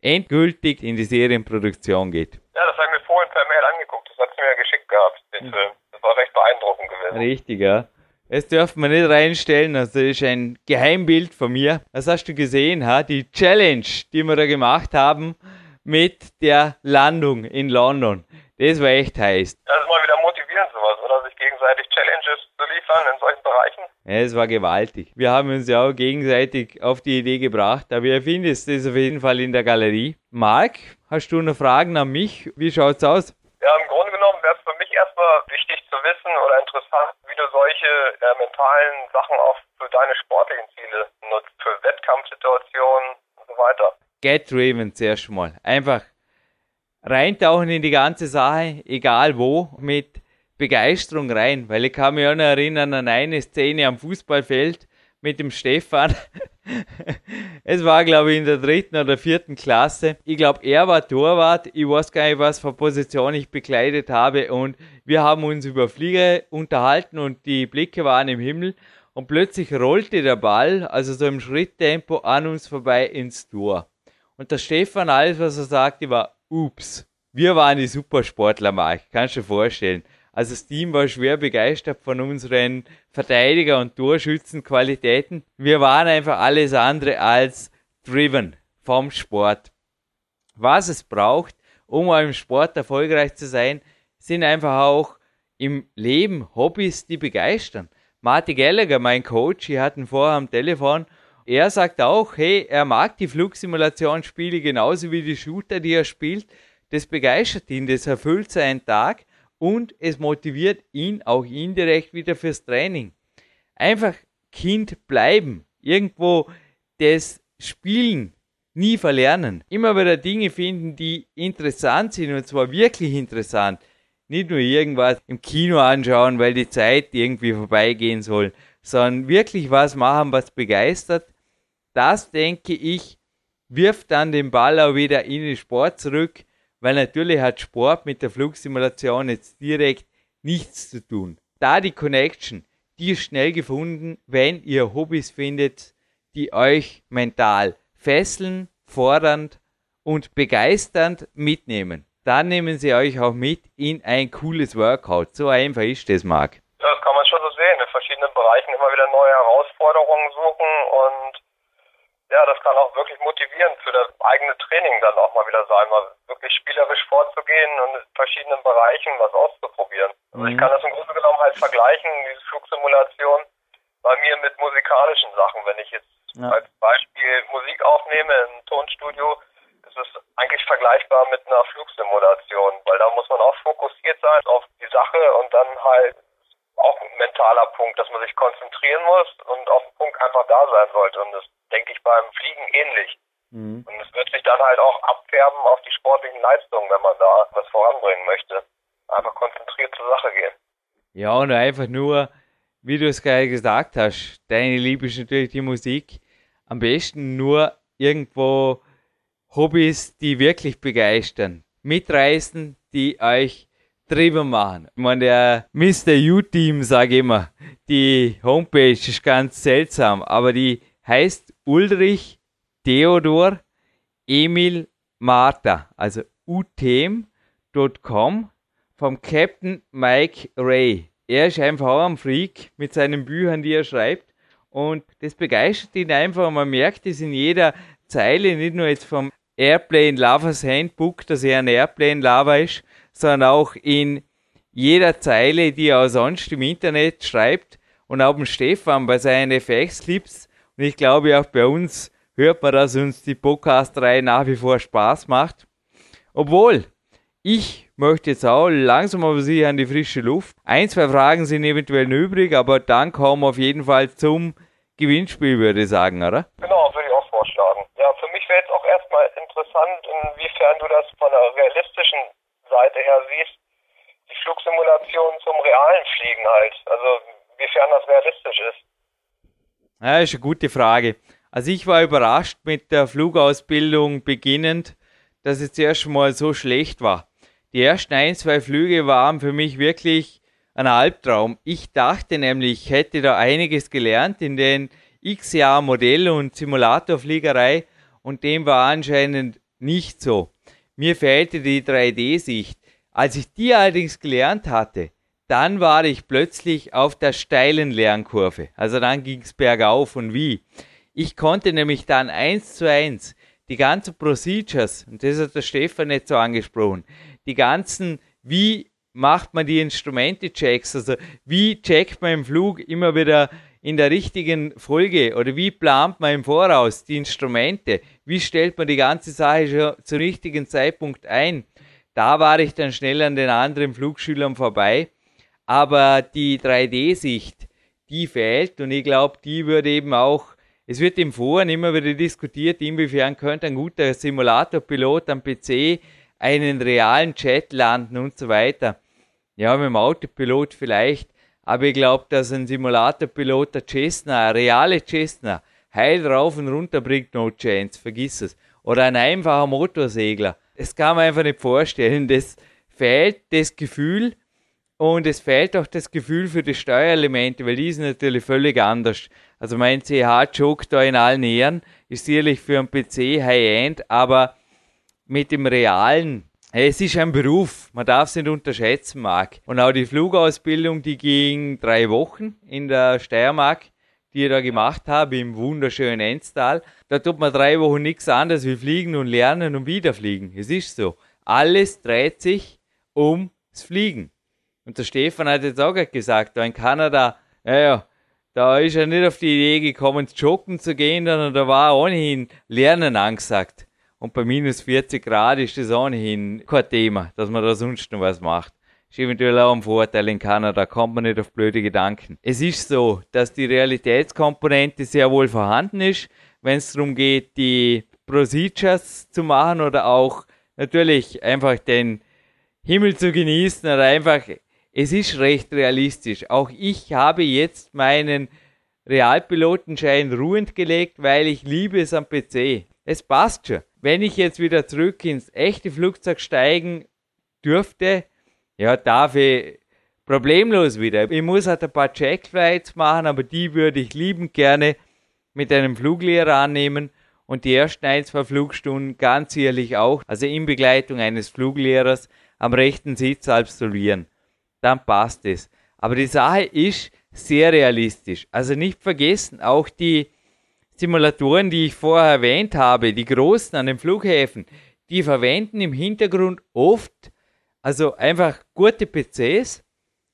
endgültig in die Serienproduktion geht. Ja, das habe ich mir vorhin per Mail angeguckt. Das hat sie mir geschickt gehabt, den Film. Das war recht beeindruckend gewesen. Richtig, ja. Das dürfen wir nicht reinstellen, also das ist ein Geheimbild von mir. Das hast du gesehen, ha? die Challenge, die wir da gemacht haben mit der Landung in London. Das war echt heiß. Das ist mal wieder motivierend sowas, oder? Sich gegenseitig Challenges zu liefern in solchen Bereichen. Ja, es war gewaltig. Wir haben uns ja auch gegenseitig auf die Idee gebracht, aber ihr findet es auf jeden Fall in der Galerie. Marc, hast du noch Fragen an mich? Wie schaut's aus? Ja, im Grunde genommen wäre es für mich erstmal wichtig zu wissen oder interessant, wie du solche äh, mentalen Sachen auch für deine sportlichen Ziele nutzt, für Wettkampfsituationen und so weiter. Get driven zuerst mal. Einfach reintauchen in die ganze Sache, egal wo, mit Begeisterung rein, weil ich kann mich auch noch erinnern an eine Szene am Fußballfeld mit dem Stefan. es war, glaube ich, in der dritten oder vierten Klasse. Ich glaube, er war Torwart. Ich weiß gar nicht, was für Position ich bekleidet habe. Und wir haben uns über Flieger unterhalten und die Blicke waren im Himmel. Und plötzlich rollte der Ball, also so im Schritttempo, an uns vorbei ins Tor. Und der Stefan, alles, was er sagte, war, ups. Wir waren die Supersportler, Mark. Kannst du dir vorstellen. Also das Team war schwer begeistert von unseren Verteidiger- und Torschützenqualitäten. Wir waren einfach alles andere als driven vom Sport. Was es braucht, um im Sport erfolgreich zu sein, sind einfach auch im Leben Hobbys, die begeistern. Marty Gallagher, mein Coach, ich hatte ihn vorher am Telefon, er sagt auch, hey, er mag die Flugsimulationsspiele genauso wie die Shooter, die er spielt. Das begeistert ihn, das erfüllt seinen Tag und es motiviert ihn auch indirekt wieder fürs Training. Einfach Kind bleiben, irgendwo das Spielen nie verlernen, immer wieder Dinge finden, die interessant sind und zwar wirklich interessant. Nicht nur irgendwas im Kino anschauen, weil die Zeit irgendwie vorbeigehen soll, sondern wirklich was machen, was begeistert. Das denke ich, wirft dann den Ball auch wieder in den Sport zurück weil natürlich hat Sport mit der Flugsimulation jetzt direkt nichts zu tun. Da die Connection, die ist schnell gefunden, wenn ihr Hobbys findet, die euch mental fesseln, fordernd und begeisternd mitnehmen. Dann nehmen sie euch auch mit in ein cooles Workout. So einfach ist das, Marc. Das kann man schon so sehen. In verschiedenen Bereichen immer wieder neue Herausforderungen suchen und ja, das kann auch wirklich motivierend für das eigene Training dann auch mal wieder sein, mal wirklich spielerisch vorzugehen und in verschiedenen Bereichen was auszuprobieren. Also ich mhm. kann das im Grunde genommen halt vergleichen, diese Flugsimulation bei mir mit musikalischen Sachen. Wenn ich jetzt ja. als Beispiel Musik aufnehme im Tonstudio, ist es eigentlich vergleichbar mit einer Flugsimulation, weil da muss man auch fokussiert sein auf die Sache und dann halt auch ein mentaler Punkt, dass man sich konzentrieren muss und auf den Punkt einfach da sein sollte. Und das denke ich beim Fliegen ähnlich. Mhm. Und es wird sich dann halt auch abfärben auf die sportlichen Leistungen, wenn man da was voranbringen möchte. Einfach konzentriert zur Sache gehen. Ja, und einfach nur, wie du es gerade gesagt hast, deine Liebe ist natürlich die Musik. Am besten nur irgendwo Hobbys, die wirklich begeistern. Mitreißen, die euch drüber machen. Ich meine, der Mr. U-Team, sage ich immer, die Homepage ist ganz seltsam, aber die heißt Ulrich Theodor Emil Martha, also utem.com vom Captain Mike Ray. er ist einfach auch ein Freak mit seinen Büchern, die er schreibt. Und das begeistert ihn einfach. Man merkt es in jeder Zeile, nicht nur jetzt vom Airplane Lovers Handbook, dass er ein Airplane Lover ist, sondern auch in jeder Zeile, die er sonst im Internet schreibt. Und auch dem Stefan bei seinen FX-Clips. Und ich glaube auch bei uns hört man, dass uns die Podcast-Reihe nach wie vor Spaß macht. Obwohl, ich möchte jetzt auch langsam aber sicher an die frische Luft. Ein, zwei Fragen sind eventuell übrig, aber dann kommen wir auf jeden Fall zum Gewinnspiel, würde ich sagen, oder? Genau, würde ich auch vorschlagen. Ja, für mich wäre jetzt auch erstmal interessant, inwiefern du das von der realistischen Seite her siehst, die Flugsimulation zum realen Fliegen halt. Also, inwiefern das realistisch ist. Ja, ist eine gute Frage. Also ich war überrascht mit der Flugausbildung beginnend, dass es zuerst mal so schlecht war. Die ersten ein, zwei Flüge waren für mich wirklich ein Albtraum. Ich dachte nämlich, ich hätte da einiges gelernt in den x Jahren Modell- und Simulatorfliegerei und dem war anscheinend nicht so. Mir fehlte die 3D-Sicht. Als ich die allerdings gelernt hatte, dann war ich plötzlich auf der steilen Lernkurve. Also dann ging es bergauf und wie. Ich konnte nämlich dann eins zu eins die ganzen Procedures, und das hat der Stefan nicht so angesprochen, die ganzen, wie macht man die Instrumente-Checks, also wie checkt man im Flug immer wieder in der richtigen Folge? Oder wie plant man im Voraus die Instrumente, wie stellt man die ganze Sache schon zum richtigen Zeitpunkt ein. Da war ich dann schnell an den anderen Flugschülern vorbei, aber die 3D-Sicht, die fehlt. Und ich glaube, die würde eben auch es wird im Foren immer wieder diskutiert, inwiefern könnte ein guter Simulatorpilot am PC einen realen Chat landen und so weiter. Ja, mit dem Autopilot vielleicht, aber ich glaube, dass ein Simulatorpilot der Cessna, eine reale Cessna, heil rauf und runter bringt, no chance, vergiss es. Oder ein einfacher Motorsegler. Das kann man einfach nicht vorstellen. Das fehlt das Gefühl und es fehlt auch das Gefühl für die Steuerelemente, weil die sind natürlich völlig anders. Also mein CH-Joke da in allen Ehren ist sicherlich für einen PC High-End, aber mit dem realen, es ist ein Beruf, man darf es nicht unterschätzen, Marc. Und auch die Flugausbildung, die ging drei Wochen in der Steiermark, die ich da gemacht habe, im wunderschönen Enstal. Da tut man drei Wochen nichts anderes wie fliegen und lernen und wieder fliegen. Es ist so. Alles dreht sich ums Fliegen. Und der Stefan hat jetzt auch gesagt, da in Kanada, naja, da ist er nicht auf die Idee gekommen, joggen zu gehen, sondern da war ohnehin Lernen angesagt. Und bei minus 40 Grad ist das ohnehin kein Thema, dass man da sonst noch was macht. Ist eventuell auch ein Vorteil in Kanada, kommt man nicht auf blöde Gedanken. Es ist so, dass die Realitätskomponente sehr wohl vorhanden ist, wenn es darum geht, die Procedures zu machen oder auch natürlich einfach den Himmel zu genießen oder einfach es ist recht realistisch. Auch ich habe jetzt meinen Realpilotenschein ruhend gelegt, weil ich liebe es am PC. Es passt schon. Wenn ich jetzt wieder zurück ins echte Flugzeug steigen dürfte, ja, darf ich problemlos wieder. Ich muss halt ein paar Checkflights machen, aber die würde ich liebend gerne mit einem Fluglehrer annehmen und die ersten ein, zwei Flugstunden ganz sicherlich auch, also in Begleitung eines Fluglehrers am rechten Sitz absolvieren dann passt es. Aber die Sache ist sehr realistisch. Also nicht vergessen, auch die Simulatoren, die ich vorher erwähnt habe, die großen an den Flughäfen, die verwenden im Hintergrund oft also einfach gute PCs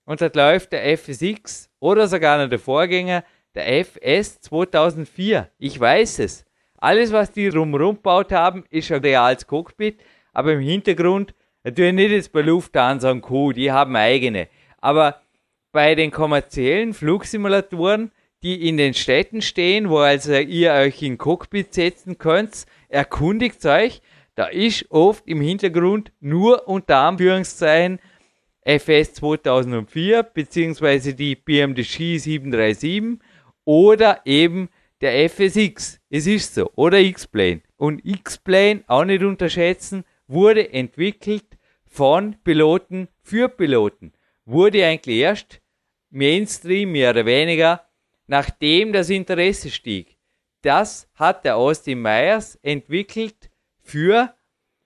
und dort läuft der FSX oder sogar noch der Vorgänger, der FS 2004. Ich weiß es. Alles, was die rumrum gebaut haben, ist ein reales Cockpit, aber im Hintergrund Natürlich nicht jetzt bei Lufthansa und Co., die haben eigene. Aber bei den kommerziellen Flugsimulatoren, die in den Städten stehen, wo also ihr euch in Cockpit setzen könnt, erkundigt euch, da ist oft im Hintergrund nur unter Anführungszeichen FS 2004 beziehungsweise die BMDG 737 oder eben der FSX. Es ist so. Oder X-Plane. Und X-Plane auch nicht unterschätzen, wurde entwickelt von Piloten für Piloten. Wurde eigentlich erst Mainstream mehr oder weniger, nachdem das Interesse stieg. Das hat der Austin Myers entwickelt für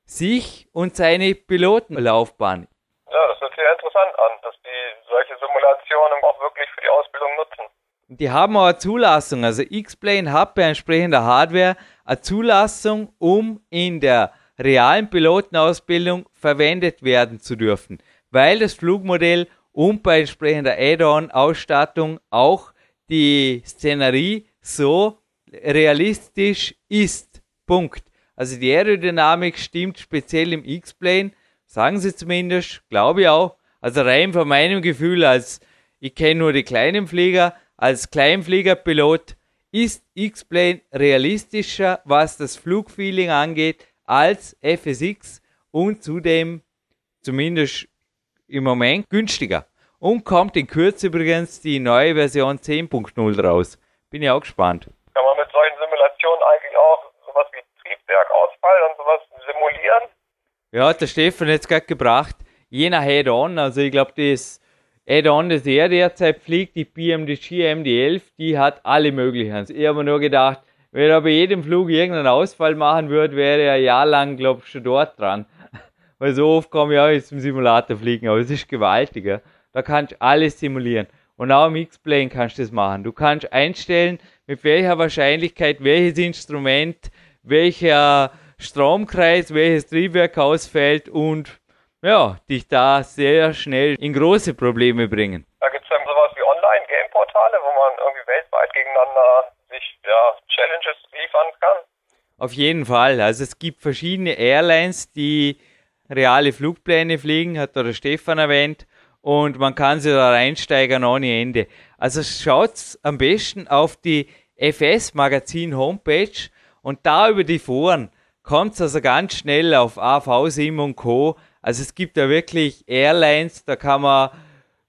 sich und seine Pilotenlaufbahn. Ja, das hört sich interessant an, dass die solche Simulationen auch wirklich für die Ausbildung nutzen. Die haben auch eine Zulassung. Also X-Plane hat bei entsprechender Hardware eine Zulassung, um in der realen Pilotenausbildung verwendet werden zu dürfen, weil das Flugmodell und bei entsprechender Add-on-Ausstattung auch die Szenerie so realistisch ist. Punkt. Also die Aerodynamik stimmt speziell im X-Plane, sagen sie zumindest, glaube ich auch. Also rein von meinem Gefühl, als ich kenne nur die kleinen Flieger, als Kleinfliegerpilot ist X-Plane realistischer, was das Flugfeeling angeht, als FSX und zudem zumindest im Moment günstiger. Und kommt in Kürze übrigens die neue Version 10.0 raus. Bin ich auch gespannt. Kann man mit solchen Simulationen eigentlich auch sowas wie Triebwerkausfall und sowas simulieren? Ja, hat der Stefan jetzt gerade gebracht. Je nach Head-On, also ich glaube, das Add-on, das er derzeit fliegt, die BMDG MD11, die hat alle möglichen. Also ich habe mir nur gedacht, wenn er bei jedem Flug irgendeinen Ausfall machen würde, wäre er ein Jahr lang, glaube ich, schon dort dran. Weil so oft komme ich auch jetzt zum Simulator fliegen, aber es ist gewaltiger. Da kannst du alles simulieren. Und auch im X-Plane kannst du das machen. Du kannst einstellen, mit welcher Wahrscheinlichkeit welches Instrument, welcher Stromkreis, welches Triebwerk ausfällt und ja, dich da sehr schnell in große Probleme bringen. Da gibt es dann sowas wie Online-Game-Portale, wo man irgendwie weltweit gegeneinander sich ja, Challenges liefern kann. Auf jeden Fall. Also es gibt verschiedene Airlines, die reale Flugpläne fliegen, hat der Stefan erwähnt, und man kann sie da reinsteigern ohne Ende. Also schaut am besten auf die FS Magazin Homepage und da über die Foren kommt es also ganz schnell auf AV-Sim und Co. Also es gibt da wirklich Airlines, da kann man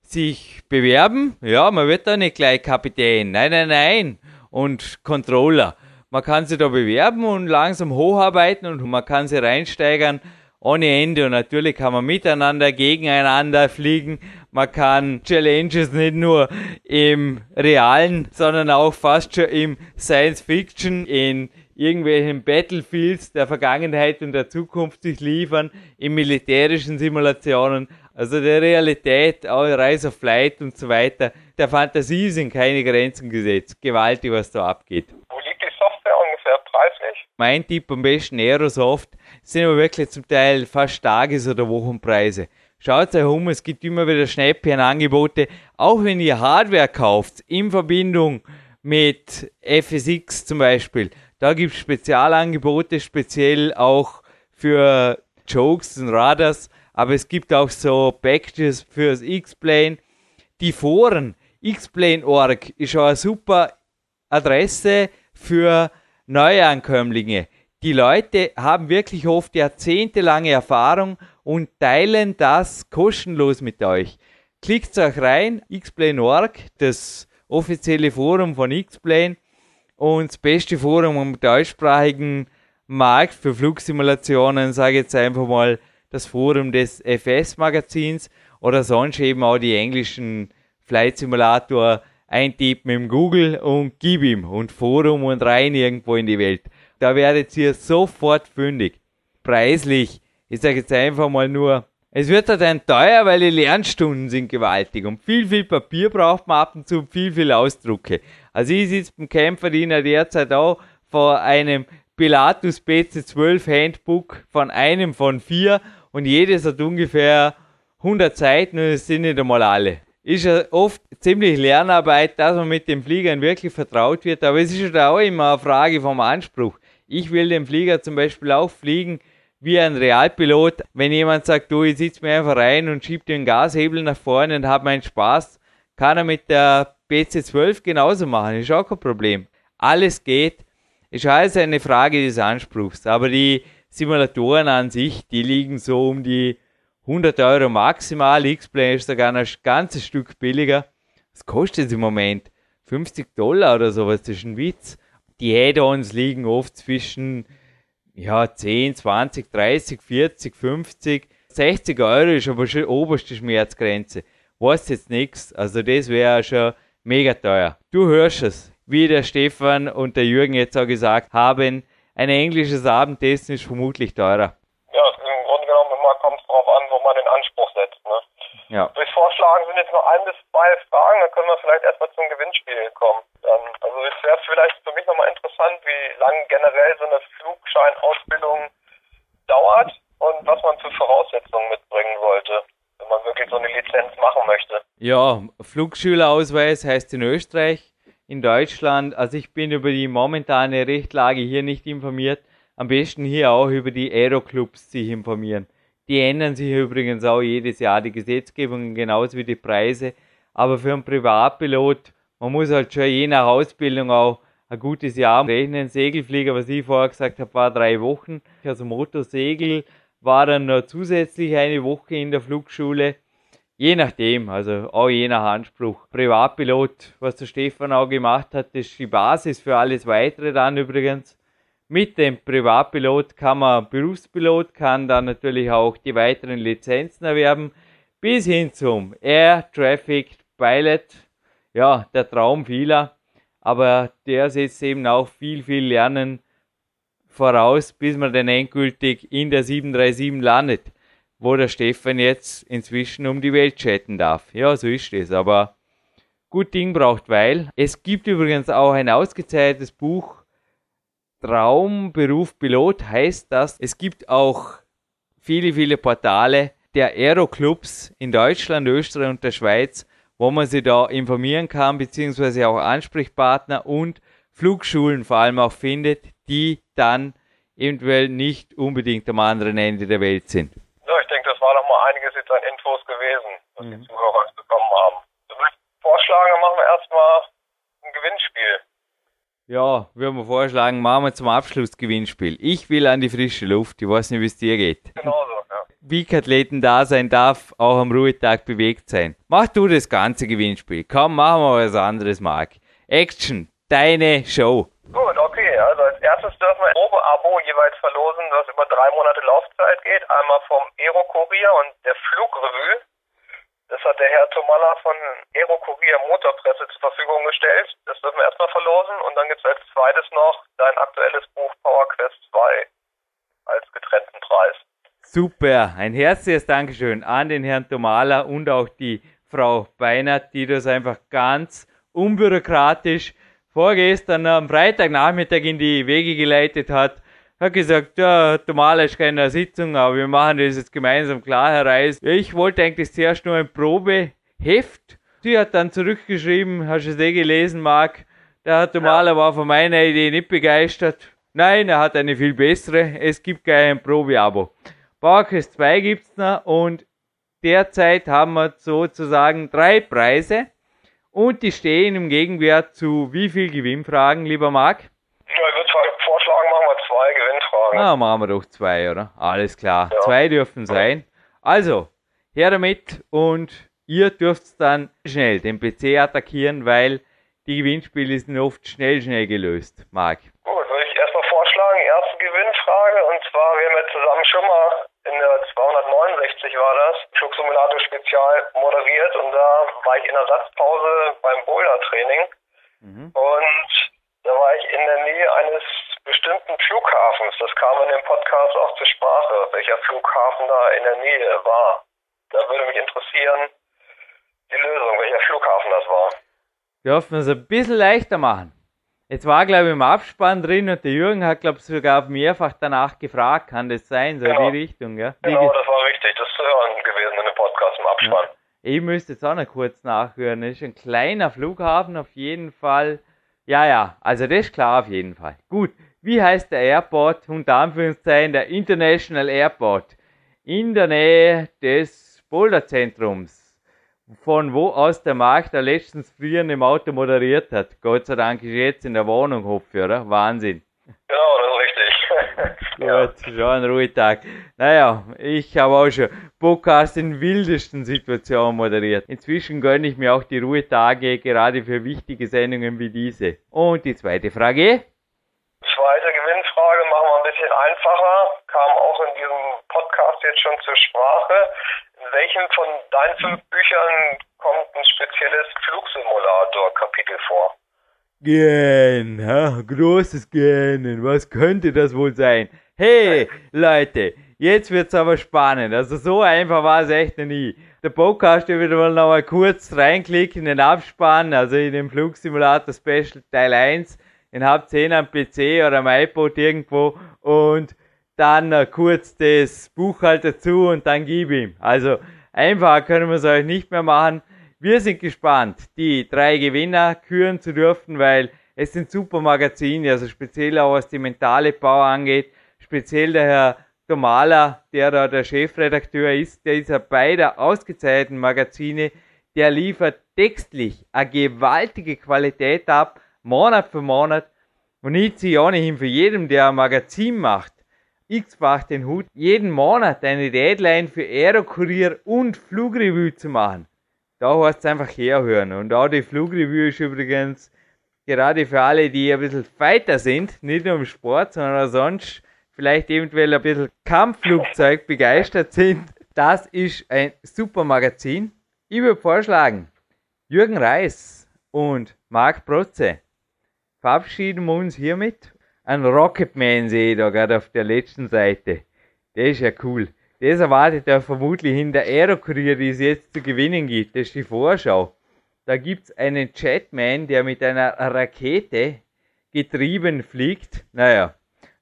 sich bewerben. Ja, man wird da nicht gleich Kapitän. Nein, nein, nein. Und Controller. Man kann sich da bewerben und langsam hocharbeiten und man kann sich reinsteigern ohne Ende. Und natürlich kann man miteinander, gegeneinander fliegen. Man kann Challenges nicht nur im Realen, sondern auch fast schon im Science Fiction, in irgendwelchen Battlefields der Vergangenheit und der Zukunft sich liefern, in militärischen Simulationen, also der Realität, auch Rise of Flight und so weiter. Der Fantasie sind keine Grenzen gesetzt. Gewaltig, was da abgeht. Wo liegt die Software ungefähr preislich? Mein Tipp am besten Aerosoft sind aber wirklich zum Teil fast Tages- oder Wochenpreise. Schaut euch um, es gibt immer wieder Schnäppchenangebote. Auch wenn ihr Hardware kauft, in Verbindung mit FSX zum Beispiel, da gibt es Spezialangebote, speziell auch für Jokes und Radars, aber es gibt auch so Packages fürs X-Plane. Die Foren, X-Plane.org ist auch eine super Adresse für Neuankömmlinge. Die Leute haben wirklich oft jahrzehntelange Erfahrung und teilen das kostenlos mit euch. Klickt euch rein, xplane.org, das offizielle Forum von Xplane und das beste Forum am deutschsprachigen Markt für Flugsimulationen, sage jetzt einfach mal, das Forum des FS-Magazins oder sonst eben auch die englischen Flight Simulator eintippen im Google und gib ihm und Forum und rein irgendwo in die Welt. Da werdet ihr sofort fündig. Preislich, ich sage jetzt einfach mal nur, es wird halt ein teuer, weil die Lernstunden sind gewaltig und viel, viel Papier braucht man ab und zu, viel, viel Ausdrucke. Also ich sitze beim Kämpferdiener derzeit auch vor einem Pilatus PC12 Handbook von einem von vier und jedes hat ungefähr 100 Seiten und es sind nicht einmal alle. Ist ja oft ziemlich Lernarbeit, dass man mit den Fliegern wirklich vertraut wird, aber es ist halt auch immer eine Frage vom Anspruch. Ich will den Flieger zum Beispiel auch fliegen wie ein Realpilot. Wenn jemand sagt, du, ich sitze mir einfach rein und schiebe den Gashebel nach vorne und habe meinen Spaß, kann er mit der PC12 genauso machen, ist auch kein Problem. Alles geht, ist alles eine Frage des Anspruchs. Aber die Simulatoren an sich, die liegen so um die 100 Euro maximal. X-Plane ist sogar ein ganzes Stück billiger. Was kostet es im Moment? 50 Dollar oder sowas, das ist ein Witz. Die Add-ons liegen oft zwischen ja, 10, 20, 30, 40, 50. 60 Euro ist aber schon oberste Schmerzgrenze. Weiß jetzt nichts. Also das wäre schon mega teuer. Du hörst es, wie der Stefan und der Jürgen jetzt auch gesagt haben, ein englisches Abendessen ist vermutlich teurer. Ja, im Grunde genommen immer kommt es darauf an, wo man den Anspruch setzt. Ne? Ja. Durch Forschung vorschlagen, sind jetzt noch ein bis zwei Fragen, dann können wir vielleicht erstmal zum Gewinnspiel kommen. Dann, also es wäre vielleicht für mich nochmal interessant, wie lang generell so eine Flugscheinausbildung dauert und was man für Voraussetzungen mitbringen sollte, wenn man wirklich so eine Lizenz machen möchte. Ja, Flugschülerausweis heißt in Österreich, in Deutschland, also ich bin über die momentane Rechtlage hier nicht informiert, am besten hier auch über die Aeroclubs sich informieren. Die ändern sich übrigens auch jedes Jahr, die Gesetzgebungen genauso wie die Preise. Aber für einen Privatpilot, man muss halt schon je nach Ausbildung auch ein gutes Jahr rechnen. Segelflieger, was ich vorher gesagt habe, war drei Wochen. Also Motorsegel war dann noch zusätzlich eine Woche in der Flugschule. Je nachdem, also auch je nach Anspruch. Privatpilot, was der Stefan auch gemacht hat, ist die Basis für alles weitere dann übrigens. Mit dem Privatpilot kann man Berufspilot, kann dann natürlich auch die weiteren Lizenzen erwerben, bis hin zum Air Traffic Pilot. Ja, der Traum vieler, aber der setzt eben auch viel, viel Lernen voraus, bis man dann endgültig in der 737 landet, wo der Stefan jetzt inzwischen um die Welt chatten darf. Ja, so ist es, aber gut Ding braucht weil. Es gibt übrigens auch ein ausgezeichnetes Buch Traumberuf Pilot heißt das, es gibt auch viele, viele Portale der Aeroclubs in Deutschland, Österreich und der Schweiz, wo man sich da informieren kann, beziehungsweise auch Ansprechpartner und Flugschulen vor allem auch findet, die dann eventuell nicht unbedingt am anderen Ende der Welt sind. Ja, ich denke, das war noch mal einiges jetzt an Infos gewesen, was mhm. die Zuhörer bekommen haben. Ich würde vorschlagen, dann machen wir erstmal ein Gewinnspiel. Ja, würde man vorschlagen, machen wir zum Abschluss Gewinnspiel. Ich will an die frische Luft. Ich weiß nicht, wie es dir geht. Genau so, ja. Peak-Athleten da sein darf, auch am Ruhetag bewegt sein. Mach du das ganze Gewinnspiel. Komm, machen wir was anderes, Marc. Action, deine Show. Gut, okay. Also als erstes dürfen wir ein Probeabo jeweils verlosen, das über drei Monate Laufzeit geht. Einmal vom Aero-Kurier und der Flugrevue. Das hat der Herr Tomalla von Aero Kurier Motorpresse zur Verfügung gestellt. Das dürfen wir erstmal verlosen und dann gibt es als zweites noch dein aktuelles Buch Power Quest 2 als getrennten Preis. Super, ein herzliches Dankeschön an den Herrn Tomala und auch die Frau Beinert, die das einfach ganz unbürokratisch vorgestern am Freitagnachmittag in die Wege geleitet hat hat gesagt, ja, normal ist keine Sitzung, aber wir machen das jetzt gemeinsam klar, Herr Reis. Ich wollte eigentlich zuerst nur ein Probeheft. Sie hat dann zurückgeschrieben, hast du es eh gelesen, Marc? Der Herr Tomala ja. war von meiner Idee nicht begeistert. Nein, er hat eine viel bessere. Es gibt kein Probeabo. PowerQuest 2 gibt es noch und derzeit haben wir sozusagen drei Preise und die stehen im Gegenwert zu wie viel Gewinnfragen, lieber Marc? Ja, ich würde zwei Na, machen wir doch zwei, oder? Alles klar. Ja. Zwei dürfen sein. Also, her damit und ihr dürft dann schnell den PC attackieren, weil die Gewinnspiele sind oft schnell, schnell gelöst. Marc. Gut, würde ich erstmal vorschlagen, erste Gewinnfrage und zwar, wir haben ja zusammen schon mal in der 269 war das, Flugsimulator Spezial moderiert und da war ich in der Satzpause beim Boulder-Training mhm. und da war ich in der Nähe eines bestimmten Flughafens. Das kam in dem Podcast auch zur Sprache, welcher Flughafen da in der Nähe war. Da würde mich interessieren, die Lösung, welcher Flughafen das war. Dürfen wir es ein bisschen leichter machen. Jetzt war, glaube ich, im Abspann drin und der Jürgen hat, glaube ich, sogar mehrfach danach gefragt, kann das sein, so genau. in die Richtung, ja? Genau, das war richtig, das ist zu hören gewesen in dem Podcast im Abspann. Ja. Ich müsste jetzt auch noch kurz nachhören. Das ist ein kleiner Flughafen auf jeden Fall. Ja, ja, also das ist klar auf jeden Fall. Gut, wie heißt der Airport? Unter Anführungszeichen der International Airport. In der Nähe des Boulderzentrums. Von wo aus der Markt der letztens früher im Auto moderiert hat. Gott sei Dank ist jetzt in der Wohnung, hoffe oder? Wahnsinn. Genau, das ist richtig. Gut, schon ein Ruhetag. Naja, ich habe auch schon Podcast in wildesten Situationen moderiert. Inzwischen gönne ich mir auch die Ruhetage, gerade für wichtige Sendungen wie diese. Und die zweite Frage? Zweite Gewinnfrage machen wir ein bisschen einfacher, kam auch in diesem Podcast jetzt schon zur Sprache. In welchem von deinen fünf Büchern kommt ein spezielles Flugsimulator-Kapitel vor? Gähn, ha, großes Gähnen, was könnte das wohl sein? Hey, Leute, Jetzt wird's aber spannend. Also so einfach war es echt noch nie. Der Podcast, wieder mal noch mal kurz reinklicken in den Abspann, also in den Flugsimulator Special Teil 1. Habt ihr am PC oder am iPod irgendwo und dann äh, kurz das Buch halt dazu und dann gib ihm. Also einfach können wir es euch nicht mehr machen. Wir sind gespannt, die drei Gewinner küren zu dürfen, weil es sind super Magazine, also speziell auch was die mentale Power angeht. Speziell der Herr Domala, der da der Chefredakteur ist, der ist ja beider ausgezeichneten Magazine, der liefert textlich eine gewaltige Qualität ab, Monat für Monat. Und ich ziehe ohnehin für jeden, der ein Magazin macht, x-fach den Hut, jeden Monat eine Deadline für Aerokurier und Flugreview zu machen da heißt es einfach herhören. Und auch die Flugreview ist übrigens gerade für alle, die ein bisschen weiter sind, nicht nur im Sport, sondern auch sonst vielleicht eventuell ein bisschen Kampfflugzeug begeistert sind. Das ist ein super Magazin. Ich würde vorschlagen, Jürgen Reis und Marc Protze verabschieden wir uns hiermit. Ein Rocketman sehe ich da gerade auf der letzten Seite. Der ist ja cool. Das erwartet er vermutlich in der Aerokurier, die es jetzt zu gewinnen gibt. Das ist die Vorschau. Da gibt es einen Jetman, der mit einer Rakete getrieben fliegt. Naja,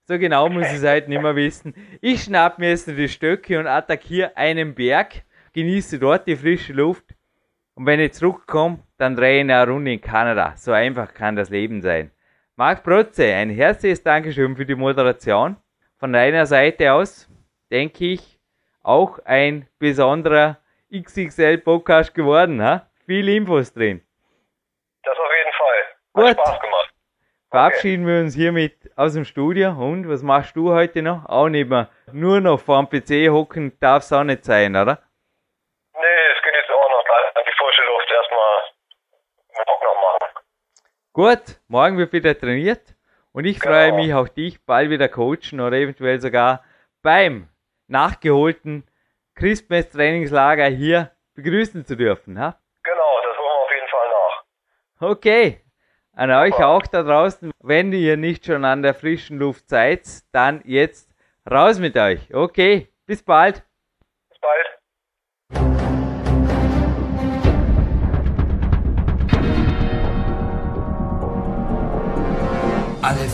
so genau muss ich es halt nicht mehr wissen. Ich schnapp mir jetzt die Stöcke und attackiere einen Berg, genieße dort die frische Luft. Und wenn ich zurückkomme, dann drehe ich eine Runde in Kanada. So einfach kann das Leben sein. Marc Protze, ein herzliches Dankeschön für die Moderation. Von deiner Seite aus denke ich, auch ein besonderer XXL-Podcast geworden. Ha? Viele Infos drin. Das auf jeden Fall. Hat Gut. Spaß gemacht. Verabschieden wir uns hiermit aus dem Studio. Und was machst du heute noch? Auch nicht mehr. Nur noch vor dem PC hocken darf es auch nicht sein, oder? Nee, es geht jetzt auch noch an die frische Luft erstmal Bock noch machen. Gut, morgen wird wieder trainiert. Und ich Genau. freue mich auch dich bald wieder coachen oder eventuell sogar beim nachgeholten Christmas Trainingslager hier begrüßen zu dürfen. Ha? Genau, das holen wir auf jeden Fall nach. Okay. An euch Super. auch da draußen, wenn ihr nicht schon an der frischen Luft seid, dann jetzt raus mit euch. Okay, bis bald. Bis bald.